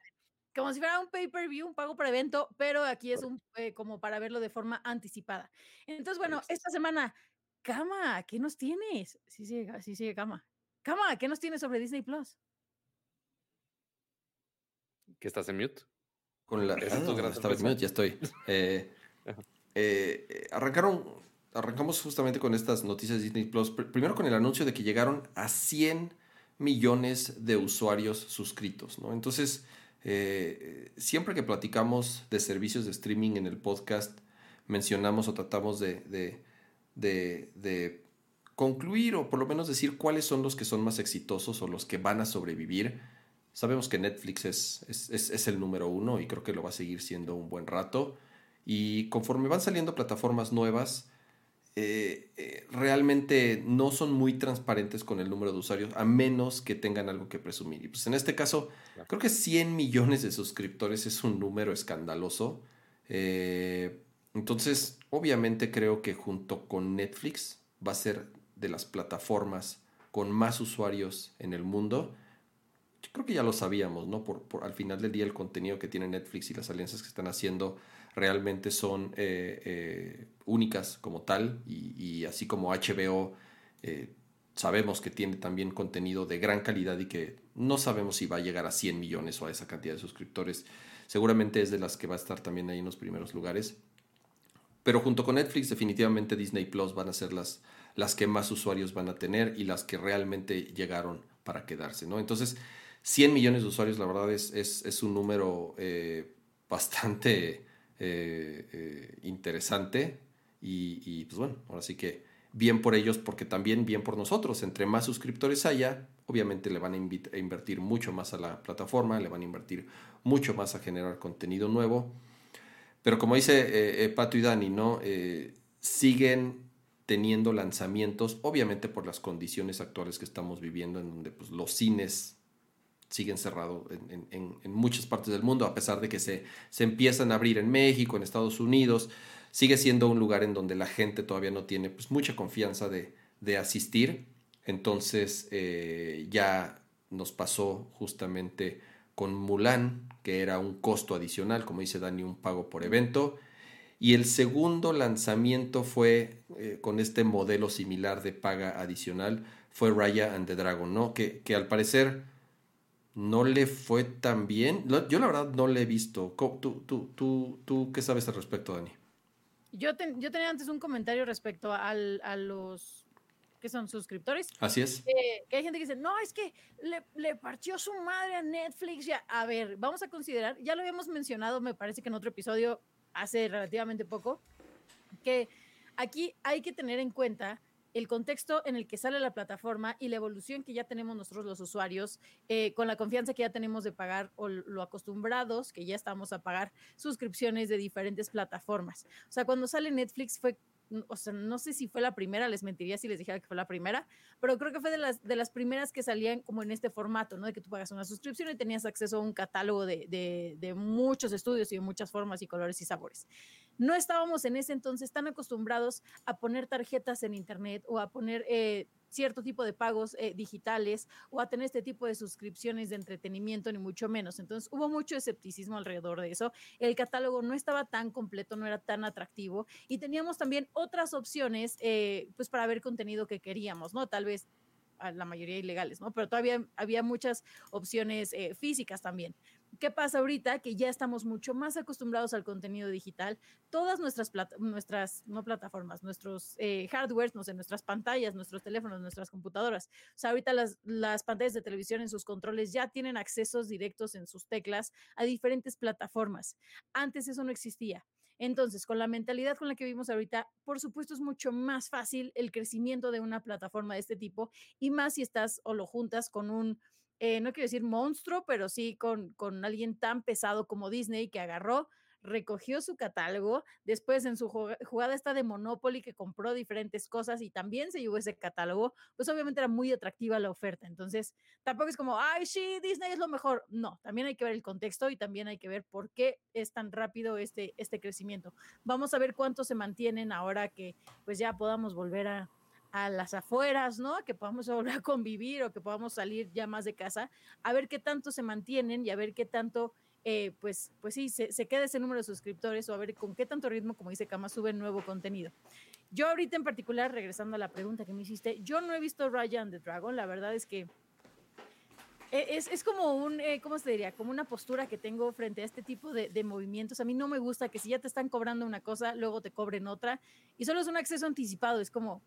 B: como si fuera un pay-per-view, un pago por evento, pero aquí es un eh, como para verlo de forma anticipada. Entonces, bueno, esta semana, Cama, ¿qué nos tienes? Sí, sí, sí, sí, Cama. Cama, ¿qué nos tienes sobre Disney Plus?
C: ¿Que estás en mute?
A: Con la, Ah,
C: gran
A: estaba en mute, ya estoy. Eh, eh, arrancaron, arrancamos justamente con estas noticias de Disney Plus. Pr- Primero con el anuncio de que llegaron a 100 millones de usuarios suscritos, ¿no? Entonces, eh, siempre que platicamos de servicios de streaming en el podcast, mencionamos o tratamos de, de- de- concluir o por lo menos decir cuáles son los que son más exitosos o los que van a sobrevivir. Sabemos que Netflix es, es- es el número uno y creo que lo va a seguir siendo un buen rato. Y conforme van saliendo plataformas nuevas, eh, eh, realmente no son muy transparentes con el número de usuarios, a menos que tengan algo que presumir. Y pues en este caso,
C: Claro.
A: creo que 100 millones de suscriptores es un número escandaloso. Eh, entonces, obviamente creo que junto con Netflix va a ser de las plataformas con más usuarios en el mundo. Yo creo que ya lo sabíamos, ¿no? Por, por- al final del día el contenido que tiene Netflix y las alianzas que están haciendo realmente son eh, eh, únicas como tal y, así como HBO eh, sabemos que tiene también contenido de gran calidad y que no sabemos si va a llegar a 100 millones o a esa cantidad de suscriptores. Seguramente es de las que va a estar también ahí en los primeros lugares. Pero junto con Netflix, definitivamente Disney Plus van a ser las, las que más usuarios van a tener y las que realmente llegaron para quedarse, ¿no? Entonces, 100 millones de usuarios, la verdad, es, es, un número bastante eh, eh, interesante. Y, pues bueno, ahora sí que bien por ellos, porque también bien por nosotros. Entre más suscriptores haya, obviamente le van a, a invertir mucho más a la plataforma, le van a invertir mucho más a generar contenido nuevo. Pero como dice eh, eh, Pato y Dani, ¿no? Siguen teniendo lanzamientos, obviamente por las condiciones actuales que estamos viviendo, en donde pues, los cines siguen en- en muchas partes del mundo, a pesar de que se, se empiezan a abrir en México, en Estados Unidos, sigue siendo un lugar en donde la gente todavía no tiene pues, mucha confianza de, de asistir. Entonces eh, ya nos pasó justamente con Mulan, que era un costo adicional, como dice Dani, un pago por evento. Y el segundo lanzamiento fue eh, con este modelo similar de paga adicional, fue Raya and the Dragon, ¿no? Que, que al parecer no le fue tan bien. Yo la verdad no le he visto. ¿Tú, tú, tú, tú qué sabes al respecto, Dani?
B: Yo, ten- yo tenía antes un comentario respecto al- a los que son suscriptores.
A: Así es.
B: que, que hay gente que dice, no, es que le, le partió su madre a Netflix. Ya. A ver, vamos a considerar, ya lo habíamos mencionado, me parece que en otro episodio hace relativamente poco, que aquí hay que tener en cuenta el contexto en el que sale la plataforma y la evolución que ya tenemos nosotros los usuarios, eh, con la confianza que ya tenemos de pagar o lo acostumbrados que ya estamos a pagar suscripciones de diferentes plataformas. O sea, cuando sale Netflix fue, o sea, no sé si fue la primera, les mentiría si les dijera que fue la primera, pero creo que fue de las, de las primeras que salían como en este formato, ¿no? De que tú pagas una suscripción y tenías acceso a un catálogo de, de, muchos estudios y de muchas formas y colores y sabores. No estábamos en ese entonces tan acostumbrados a poner tarjetas en internet o a poner eh, cierto tipo de pagos eh, digitales o a tener este tipo de suscripciones de entretenimiento, ni mucho menos. Entonces hubo mucho escepticismo alrededor de eso. El catálogo no estaba tan completo, no era tan atractivo y teníamos también otras opciones eh, pues para ver contenido que queríamos, ¿no? Tal vez a la mayoría ilegales, ¿no? Pero todavía había muchas opciones eh, físicas también. ¿Qué pasa ahorita? Que ya estamos mucho más acostumbrados al contenido digital. Todas nuestras, nuestras no plataformas, nuestros eh, hardwares, no sé, nuestras pantallas, nuestros teléfonos, nuestras computadoras. O sea, ahorita las, las pantallas de televisión en sus controles ya tienen accesos directos en sus teclas a diferentes plataformas. Antes eso no existía. Entonces, con la mentalidad con la que vivimos ahorita, por supuesto es mucho más fácil el crecimiento de una plataforma de este tipo y más si estás o lo juntas con un, eh, no quiero decir monstruo, pero sí con, con alguien tan pesado como Disney que agarró recogió su catálogo, después en su jugada está de Monopoly que compró diferentes cosas y también se llevó ese catálogo, pues obviamente era muy atractiva la oferta. Entonces, tampoco es como, ay, sí, Disney es lo mejor. No, también hay que ver el contexto y también hay que ver por qué es tan rápido este, este crecimiento. Vamos a ver cuánto se mantienen ahora que pues ya podamos volver a, a las afueras, ¿no? Que podamos volver a convivir o que podamos salir ya más de casa, a ver qué tanto se mantienen y a ver qué tanto eh, pues, pues sí, se, queda ese número de suscriptores o a ver con qué tanto ritmo, como dice Kama, sube nuevo contenido. Yo ahorita en particular, regresando a la pregunta que me hiciste, yo no he visto Raya and the Dragon, la verdad es que e, es, es como un, eh, ¿cómo se diría? Como una postura que tengo frente a este tipo de, de, movimientos. A mí no me gusta que si ya te están cobrando una cosa, luego te cobren otra. Y solo es un acceso anticipado. Es como,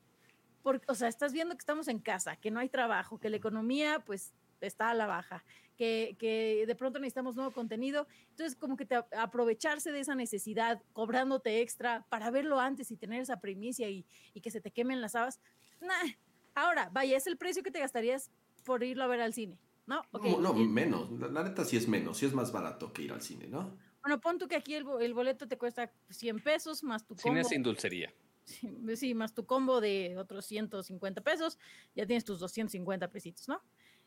B: porque, o sea, estás viendo que estamos en casa, que no hay trabajo, que la economía, pues, está a la baja, que, que, de pronto necesitamos nuevo contenido. Entonces, como que te, aprovecharse de esa necesidad, cobrándote extra para verlo antes y tener esa primicia y, y que se te quemen las habas. Nah. Ahora, vaya, es el precio que te gastarías por irlo a ver al cine, ¿no?
A: Okay. No, no, menos. La, la, neta sí es menos, sí es más barato que ir al cine, ¿no?
B: Bueno, pon tú que aquí el, el boleto te cuesta 100 pesos más tu
C: combo. Cine sin dulcería.
B: Sí, sí, más tu combo de otros 150 pesos, ya tienes tus 250 pesitos, ¿no?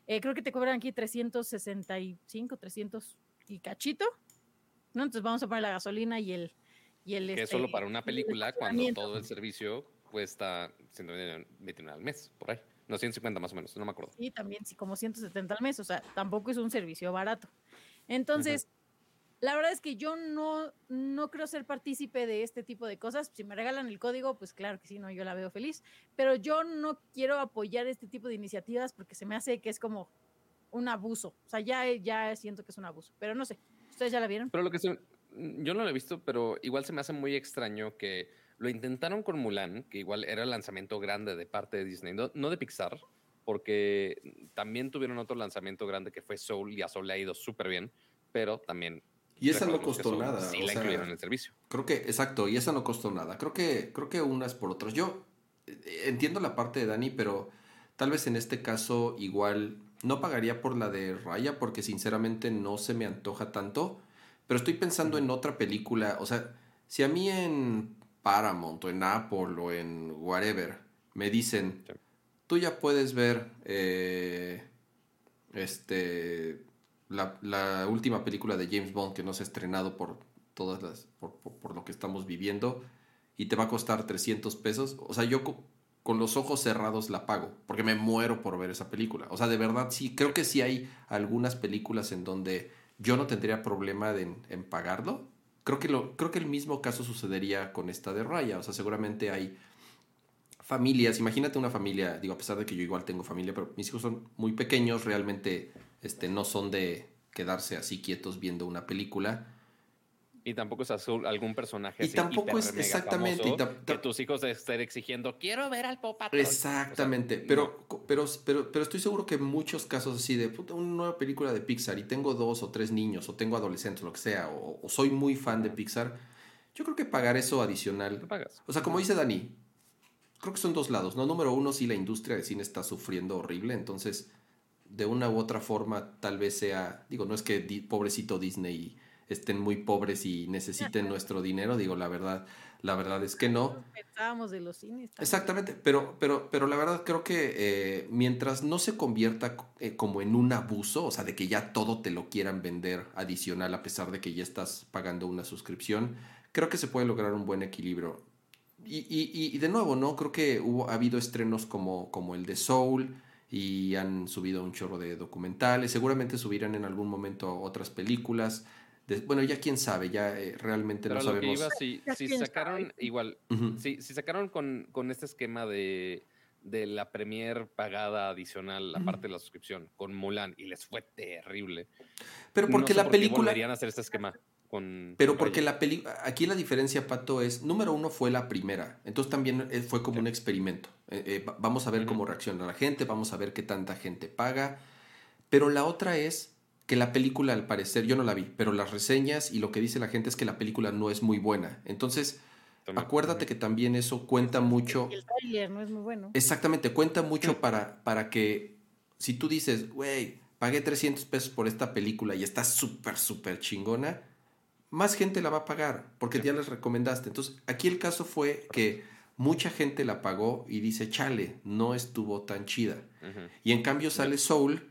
B: Eh, creo que te cobran aquí 365, 300 y cachito, ¿no? Entonces vamos a poner la gasolina y el... Y el
C: que
B: este,
C: es solo para una película cuando todo el servicio cuesta 129 al mes, por ahí. No, 150 más o menos, no me acuerdo.
B: Sí, también, sí, como 170 al mes, o sea, tampoco es un servicio barato. Entonces. La verdad es que yo no, no creo ser partícipe de este tipo de cosas. Si me regalan el código, pues claro que sí, no, yo la veo feliz. Pero yo no quiero apoyar este tipo de iniciativas porque se me hace que es como un abuso. O sea, ya, ya siento que es un abuso. Pero no sé, ¿ustedes ya la vieron?
C: Pero lo que se, yo no lo he visto, pero igual se me hace muy extraño que lo intentaron con Mulan, que igual era el lanzamiento grande de parte de Disney, no, no de Pixar, porque también tuvieron otro lanzamiento grande que fue Soul y a Soul le ha ido súper bien, pero también
A: y esa no costó nada.
C: Sí, la sea, incluyeron en el servicio.
A: Creo que, exacto, y esa no costó nada. Creo que, creo que unas por otras. Yo eh, entiendo la parte de Dani, pero tal vez en este caso igual no pagaría por la de Raya porque sinceramente no se me antoja tanto. Pero estoy pensando en otra película. O sea, si a mí en Paramount o en Apple o en whatever me dicen, tú ya puedes ver eh, este la, última película de James Bond que no se ha estrenado por todas las por, por, lo que estamos viviendo y te va a costar 300 pesos o sea yo co con los ojos cerrados la pago porque me muero por ver esa película. O sea de verdad sí creo que sí hay algunas películas en donde yo no tendría problema en, en pagarlo. Creo que lo creo que el mismo caso sucedería con esta de Raya o sea seguramente hay familias, imagínate una familia, digo, a pesar de que yo igual tengo familia, pero mis hijos son muy pequeños, realmente este, no son de quedarse así quietos viendo una película.
C: Y tampoco es azul, algún personaje
A: y tampoco es exactamente
C: que tus hijos estén exigiendo quiero ver al Pop
A: exactamente o sea, pero, no. pero pero pero estoy seguro que en muchos casos así de puta, una nueva película de Pixar y tengo dos o tres niños o tengo adolescentes lo que sea o, o soy muy fan de Pixar yo creo que pagar eso adicional o sea como dice Dani creo que son dos lados, ¿no? Número uno, sí, la industria de cine está sufriendo horrible, entonces, de una u otra forma, tal vez sea, digo, no es que di, pobrecito Disney estén muy pobres y necesiten nuestro dinero, digo, la verdad, la verdad es que no.
B: Pensábamos de los cines.
A: También. Exactamente, pero, pero, pero la verdad creo que eh, mientras no se convierta eh, como en un abuso, o sea, de que ya todo te lo quieran vender adicional a pesar de que ya estás pagando una suscripción, creo que se puede lograr un buen equilibrio y, y, y, de nuevo, ¿no? Creo que hubo, ha habido estrenos como, como el de Soul y han subido un chorro de documentales. Seguramente subirán en algún momento otras películas. De, bueno, ya quién sabe, ya eh, realmente
C: Pero
A: no sabemos.
C: Iba, si, si sacaron igual, uh -huh. si, si, sacaron con, con este esquema de, de la premier pagada adicional, la uh -huh. parte de la suscripción, con Mulan, y les fue terrible.
A: Pero porque
C: no sé
A: la
C: por
A: película.
C: Qué a hacer este esquema. Con,
A: Pero
C: con
A: porque la película, aquí la diferencia, Pato, es, número uno fue la primera, entonces también eh, fue como sí. un experimento. Eh, eh, vamos a ver uh -huh. cómo reacciona la gente, vamos a ver qué tanta gente paga. Pero la otra es, que la película al parecer, yo no la vi, pero las reseñas y lo que dice la gente es que la película no es muy buena. Entonces,
C: También.
A: acuérdate que también eso cuenta mucho.
B: El trailer no es muy bueno.
A: Exactamente, cuenta mucho para, para que si tú dices, güey, pagué 300 pesos por esta película y está súper, súper chingona, más gente la va a pagar porque ya les recomendaste. Entonces, aquí el caso fue que mucha gente la pagó y dice, chale, no estuvo tan chida. Y en cambio sale Soul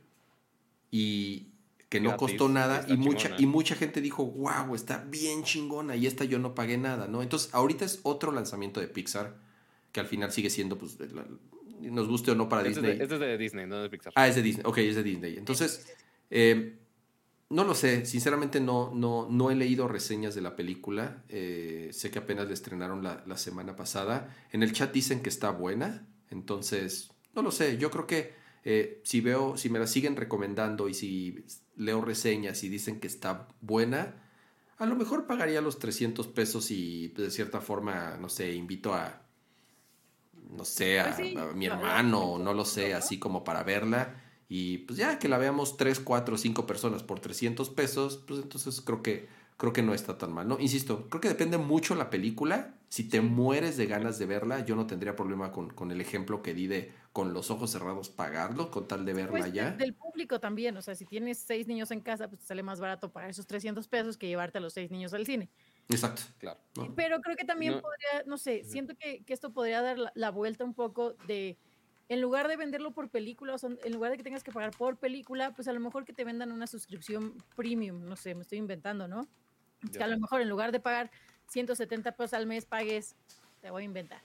A: y que no
C: Gratis,
A: costó nada y mucha,
C: chingona.
A: y mucha gente dijo, wow, está bien chingona y esta yo no pagué nada, ¿no? Entonces ahorita es otro lanzamiento de Pixar que al final sigue siendo, pues, la- nos guste o no para
C: Este es,
A: Disney.
C: de, este es de Disney, no de Pixar.
A: Ah, es de Disney, ok, es de Disney. Entonces, eh, no lo sé, sinceramente no, no, no he leído reseñas de la película, eh, sé que apenas la estrenaron la, la semana pasada, en el chat dicen que está buena, entonces, no lo sé, yo creo que eh, si veo, si me la siguen recomendando y si leo reseñas y dicen que está buena, a lo mejor pagaría los 300 pesos y de cierta forma, no sé, invito a, no sé, a,
B: Pues sí,
A: a mi
B: a-
A: hermano, no lo sé, así como para verla. Y pues ya que la veamos 3, 4, 5 personas por 300 pesos, pues entonces creo que, creo que no está tan mal, ¿no? Insisto, creo que depende mucho la película. Si te mueres de ganas de verla, yo no tendría problema con, con el ejemplo que di de con los ojos cerrados pagarlo, con tal de verla
B: Pues,
A: ya.
B: de- del público también, o sea, si tienes seis niños en casa, pues te sale más barato pagar esos 300 pesos que llevarte a los seis niños al cine.
A: Exacto.
C: Claro.
A: ¿no?
B: Pero creo que también
C: No.
B: podría, no sé, siento que, que esto podría dar la, la vuelta un poco de, en lugar de venderlo por película, o sea, en lugar de que tengas que pagar por película, pues a lo mejor que te vendan una suscripción premium, no sé, me estoy inventando, ¿no? Que a lo mejor en lugar de pagar 170 pesos al mes, pagues, te voy a inventar,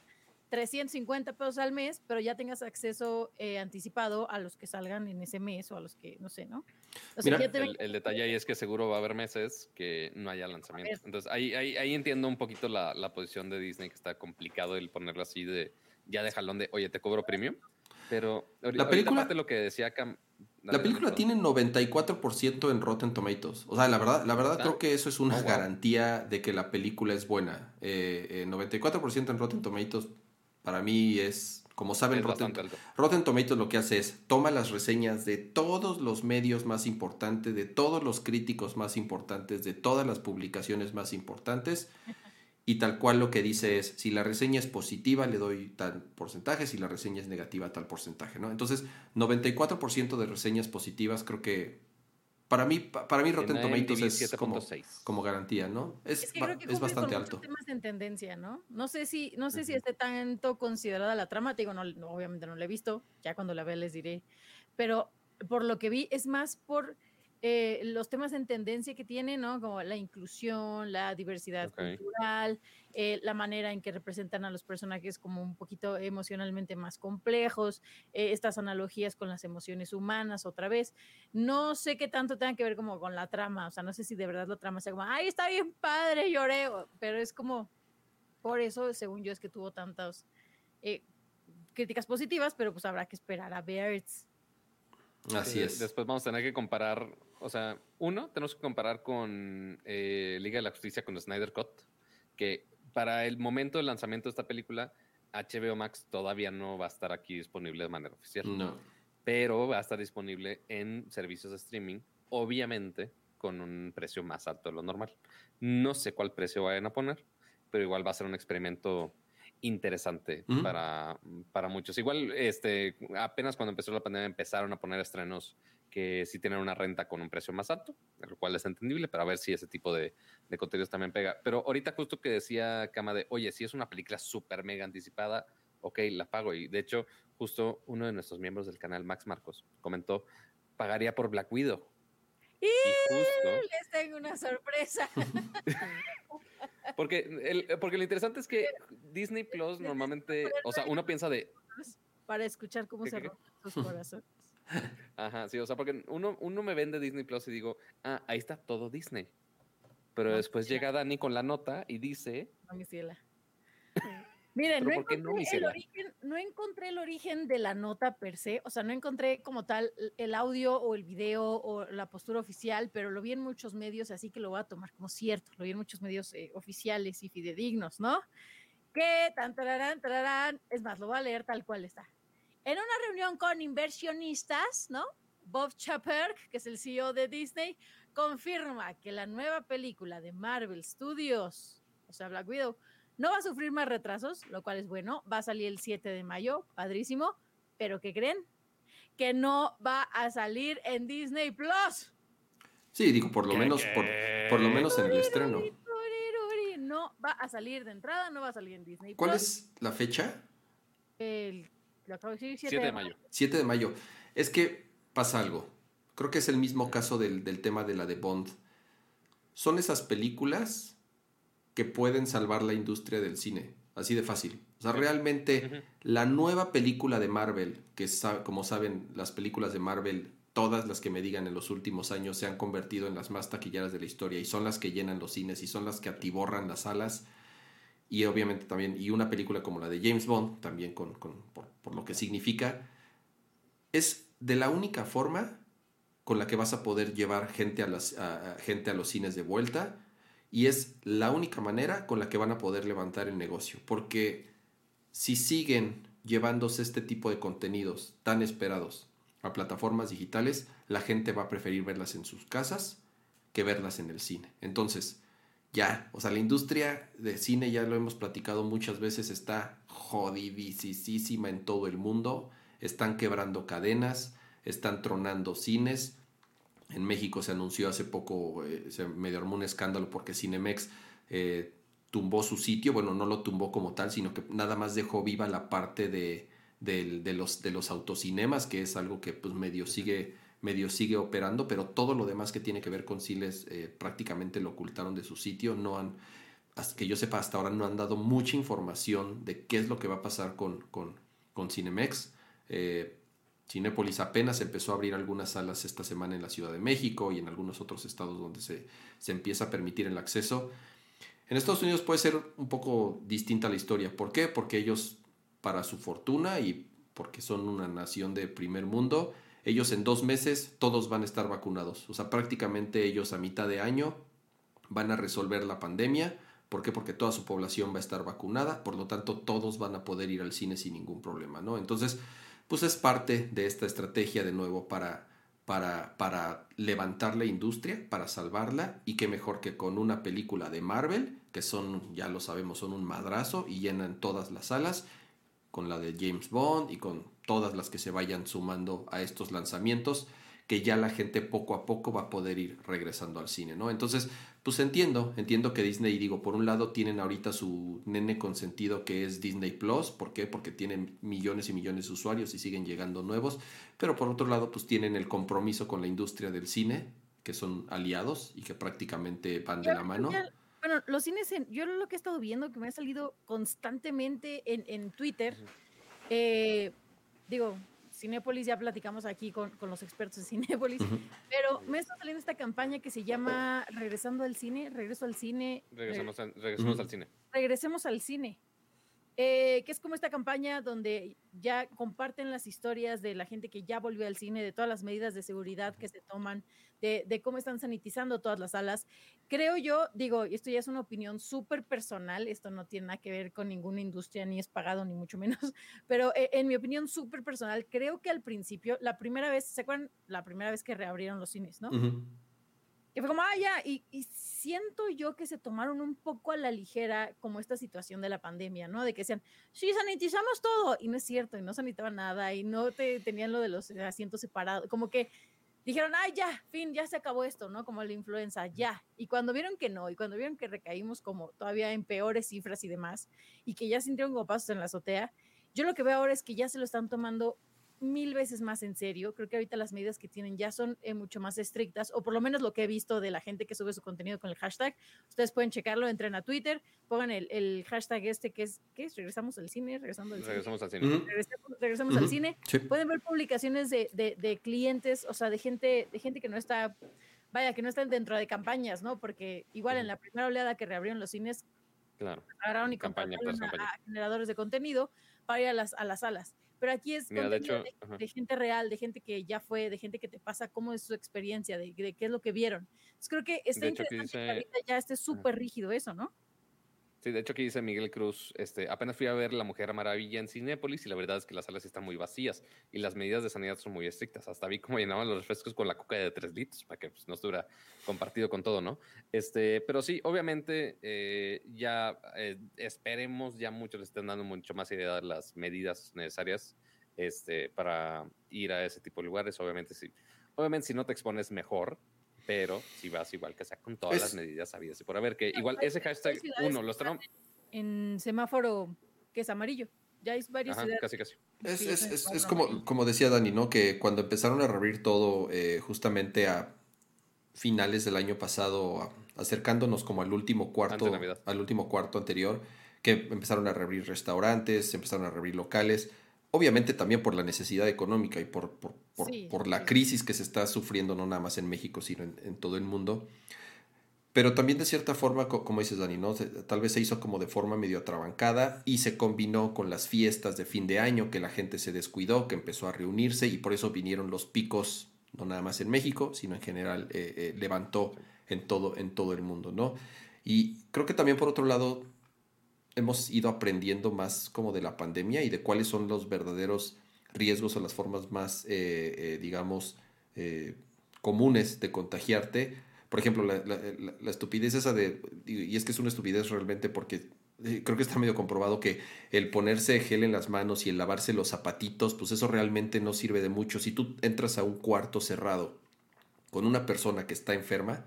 B: 350 pesos al mes, pero ya tengas acceso eh, anticipado a los que salgan en ese mes o a los que, no sé, ¿no? O sea,
A: Mira,
B: te
C: El, el detalle ahí es que seguro va a haber meses que no haya lanzamiento. Entonces ahí, ahí, ahí entiendo un poquito la, la posición de Disney, que está complicado el ponerlo así de ya de jalón de, oye, te cobro premium. Pero
A: La película-
C: aparte lo que decía Cam.
A: La película tiene 94% en Rotten Tomatoes. O sea, la verdad, la verdad
C: ¿Está?
A: creo que eso es una
C: Oh, wow.
A: garantía de que la película es buena. Eh, eh, 94% en Rotten Tomatoes para mí es, como saben,
C: Es
A: Rotten. Rotten Tomatoes lo que hace es toma las reseñas de todos los medios más importantes, de todos los críticos más importantes, de todas las publicaciones más importantes y tal cual lo que dice es si la reseña es positiva le doy tal porcentaje, si la reseña es negativa tal porcentaje, ¿no? Entonces, 94% de reseñas positivas creo que para mí pa- para mí Rotten
C: En
A: Tomatoes es como,
C: 7.6.
A: como garantía, ¿no? Es,
B: Es que
A: ba-
B: creo que
A: es
B: cumple
A: bastante
B: con
A: alto.
B: temas en tendencia, ¿no? No sé si, no sé si esté tanto considerada la trama, te digo, no, no, obviamente no la he visto, ya cuando la vea les diré, pero por lo que vi es más por eh, los temas en tendencia que tiene, ¿no? Como la inclusión, la diversidad
C: Ok.
B: cultural, eh, la manera en que representan a los personajes como un poquito emocionalmente más complejos, eh, estas analogías con las emociones humanas otra vez. No sé qué tanto tenga que ver como con la trama, o sea, no sé si de verdad la trama sea como, ay, está bien padre, lloré, o- pero es como, por eso, según yo, es que tuvo tantas eh, críticas positivas, pero pues habrá que esperar a ver.
A: Así
C: Eh,
A: es.
C: Después vamos a tener que comparar, o sea, uno, tenemos que comparar con eh, Liga de la Justicia con Snyder Cut, que para el momento del lanzamiento de esta película, HBO Max todavía no va a estar aquí disponible de manera oficial,
A: No.
C: pero va a estar disponible en servicios de streaming, obviamente con un precio más alto de lo normal. No sé cuál precio vayan a poner, pero igual va a ser un experimento interesante para, para muchos. Igual, este, apenas cuando empezó la pandemia empezaron a poner estrenos que sí tienen una renta con un precio más alto, lo cual es entendible, pero a ver si ese tipo de, de contenidos también pega. Pero ahorita justo que decía Cama de, oye, si es una película súper mega anticipada, ok, la pago. Y de hecho, justo uno de nuestros miembros del canal, Max Marcos, comentó, pagaría por Black Widow.
B: Y
C: Y justo,
B: les tengo una sorpresa.
C: porque, el, porque lo interesante es que Disney Plus normalmente, o sea, uno piensa de,
B: para escuchar cómo
C: ¿Qué,
B: se
C: qué, qué?
B: rompen sus corazones.
C: Ajá, sí, o sea, porque uno, uno me vende Disney Plus y digo, ah, ahí está todo Disney. Pero
B: No,
C: después llega Dani con la nota y dice,
B: No, mi ciela. Miren,
C: ¿Pero
B: no
C: no,
B: encontré,
C: mi
B: el origen, no encontré el origen de la nota per se, o sea, no encontré como tal el audio o el video o la postura oficial, pero lo vi en muchos medios, así que lo voy a tomar como cierto, lo vi en muchos medios eh, oficiales y fidedignos, ¿no? Que tan tararán, tararán, es más, lo voy a leer tal cual está. En una reunión con inversionistas, ¿no? Bob Chapek, que es el CEO de Disney, confirma que la nueva película de Marvel Studios, o sea, Black Widow, no va a sufrir más retrasos, lo cual es bueno. Va a salir el 7 de mayo, padrísimo. Pero ¿qué creen? Que no va a salir en Disney Plus.
A: Sí, digo, por lo menos, por, por lo menos en el estreno.
B: No va a salir de entrada, no va a salir en Disney
A: ¿Cuál es la fecha?
B: El, lo acabo de decir,
C: 7 de mayo.
A: 7 de mayo. Es que pasa algo. Creo que es el mismo caso del, del tema de la de Bond. Son esas películas que pueden salvar la industria del cine. Así de fácil. O sea, realmente la nueva película de Marvel, que como saben, las películas de Marvel, todas las que me digan en los últimos años, se han convertido en las más taquilleras de la historia y son las que llenan los cines y son las que atiborran las salas. Y obviamente también, y una película como la de James Bond, también con, con- por, lo que significa, es de la única forma con la que vas a poder llevar gente a, las, gente a los cines de vuelta y es la única manera con la que van a poder levantar el negocio. Porque si siguen llevándose este tipo de contenidos tan esperados a plataformas digitales, la gente va a preferir verlas en sus casas que verlas en el cine. Entonces, ya, o sea, la industria de cine, ya lo hemos platicado muchas veces, está jodidísima en todo el mundo. Están quebrando cadenas, están tronando cines. En México se anunció hace poco, eh, se medio armó un escándalo porque Cinemex eh, tumbó su sitio. Bueno, no lo tumbó como tal, sino que nada más dejó viva la parte de, de los, de los autocinemas, que es algo que pues medio sigue, medio sigue operando, pero todo lo demás que tiene que ver con cines eh, prácticamente lo ocultaron de su sitio. No han, que yo sepa, hasta ahora no han dado mucha información de qué es lo que va a pasar con, con, con Cinemex. Eh, Cinépolis apenas empezó a abrir algunas salas esta semana en la Ciudad de México y en algunos otros estados donde se, se empieza a permitir el acceso. En Estados Unidos puede ser un poco distinta la historia. ¿Por qué? Porque ellos, para su fortuna y porque son una nación de primer mundo, ellos en dos meses todos van a estar vacunados. O sea, prácticamente ellos a mitad de año van a resolver la pandemia. ¿Por qué? Porque toda su población va a estar vacunada, por lo tanto todos van a poder ir al cine sin ningún problema, ¿no? Entonces, pues es parte de esta estrategia de nuevo para, para, para levantar la industria, para salvarla, y qué mejor que con una película de Marvel, que son, ya lo sabemos, son un madrazo y llenan todas las salas, con la de James Bond y con todas las que se vayan sumando a estos lanzamientos, que ya la gente poco a poco va a poder ir regresando al cine, ¿no? Entonces, pues entiendo, entiendo que Disney, digo, por un lado tienen ahorita su nene consentido que es Disney Plus, ¿por qué? Porque tienen millones y millones de usuarios y siguen llegando nuevos, pero por otro lado, pues tienen el compromiso con la industria del cine, que son aliados y que prácticamente van de la mano.
B: bueno, los cines, en- yo lo que he estado viendo, que me ha salido constantemente en, en Twitter, eh, digo, Cinépolis, ya platicamos aquí con, con los expertos de Cinépolis,
A: Ujú.
B: pero me está saliendo esta campaña que se llama Regresando al cine, regreso al cine,
C: Regresamos, al- regresamos
A: Ujú.
C: al cine.
B: regresemos al cine. Eh, que es como esta campaña donde ya comparten las historias de la gente que ya volvió al cine, de todas las medidas de seguridad que se toman, de, de cómo están sanitizando todas las salas. Creo yo, digo, y esto ya es una opinión súper personal, esto no tiene nada que ver con ninguna industria, ni es pagado, ni mucho menos, pero eh, en mi opinión súper personal, creo que al principio, la primera vez, ¿se acuerdan? La primera vez que reabrieron los cines, ¿no?
A: Ujú.
B: que fue como, ah, ya, y, y siento yo que se tomaron un poco a la ligera como esta situación de la pandemia, ¿no? De que decían, sí, sanitizamos todo, y no es cierto, y no sanitaban nada, y no te tenían lo de los asientos separados, como que dijeron, ay, ya, fin, ya se acabó esto, ¿no? Como la influenza, ya. Y cuando vieron que no, y cuando vieron que recaímos como todavía en peores cifras y demás, y que ya sintieron como pasos en la azotea, yo lo que veo ahora es que ya se lo están tomando mil veces más en serio. Creo que ahorita las medidas que tienen ya son eh, mucho más estrictas, o por lo menos lo que he visto de la gente que sube su contenido con el hashtag. Ustedes pueden checarlo, entren a Twitter, pongan el, el hashtag este que es, ¿qué es? Regresamos al cine, regresando al cine.
C: Regresamos al cine.
A: Ujú.
B: al cine.
A: Sí.
B: Pueden ver publicaciones de, de- de clientes, o sea, de gente, de gente que no está, vaya, que no están dentro de campañas, ¿no? Porque igual en la primera oleada que reabrieron los cines,
C: Claro.
B: agarraron y a-
C: campaña.
B: a generadores de contenido para ir a las, a las salas. Pero aquí es
C: Mira, de
B: contenido
C: hecho,
B: de,
C: ajá.
B: de gente real, de gente que ya fue, de gente que te pasa cómo es su experiencia, de, de qué es lo que vieron. Entonces creo que está
C: hecho,
B: interesante que
C: dice-
B: ahorita ya esté súper rígido eso, ¿no?
C: Sí, de hecho aquí dice Miguel Cruz, este, apenas fui a ver La Mujer Maravilla en Cinépolis y la verdad es que las salas están muy vacías y las medidas de sanidad son muy estrictas. Hasta vi cómo llenaban los refrescos con la coca de tres litros para que pues, no estuviera compartido con todo, ¿no? Este, pero sí, obviamente eh, ya eh, esperemos, ya muchos le estén dando mucho más idea de las medidas necesarias este, para ir a ese tipo de lugares. Obviamente, sí. Obviamente, si no te expones mejor, pero si vas igual que sea con todas
A: Es-
C: las medidas sabidas y por haber que igual ese hashtag uno los tenemos
B: En semáforo que es amarillo. Ya hay varias
C: Ajá,
B: ciudades.
C: casi casi
A: Es,
B: Sí,
A: es-
B: es
A: es- como, como decía Dani, ¿no? Que cuando empezaron a reabrir todo eh, justamente a finales del año pasado, a- acercándonos como al último cuarto, al último cuarto anterior, que empezaron a reabrir restaurantes, empezaron a reabrir locales, obviamente también por la necesidad económica y por, por, por-
B: Sí,
A: por la
B: sí.
A: crisis que se está sufriendo no nada más en México, sino en, en todo el mundo. Pero también de cierta forma, co- como dices Dani, ¿no? Tal vez se hizo como de forma medio atrabancada y se combinó con las fiestas de fin de año, que la gente se descuidó, que empezó a reunirse y por eso vinieron los picos, no nada más en México, sino en general eh, eh, levantó en todo, en todo el mundo, ¿no? Y creo que también por otro lado hemos ido aprendiendo más como de la pandemia y de cuáles son los verdaderos riesgos o las formas más, eh, eh, digamos, eh, comunes de contagiarte. Por ejemplo, la, estupidez esa de, y es que es una estupidez realmente porque creo que está medio comprobado que el ponerse gel en las manos y el lavarse los zapatitos, pues eso realmente no sirve de mucho. Si tú entras a un cuarto cerrado con una persona que está enferma,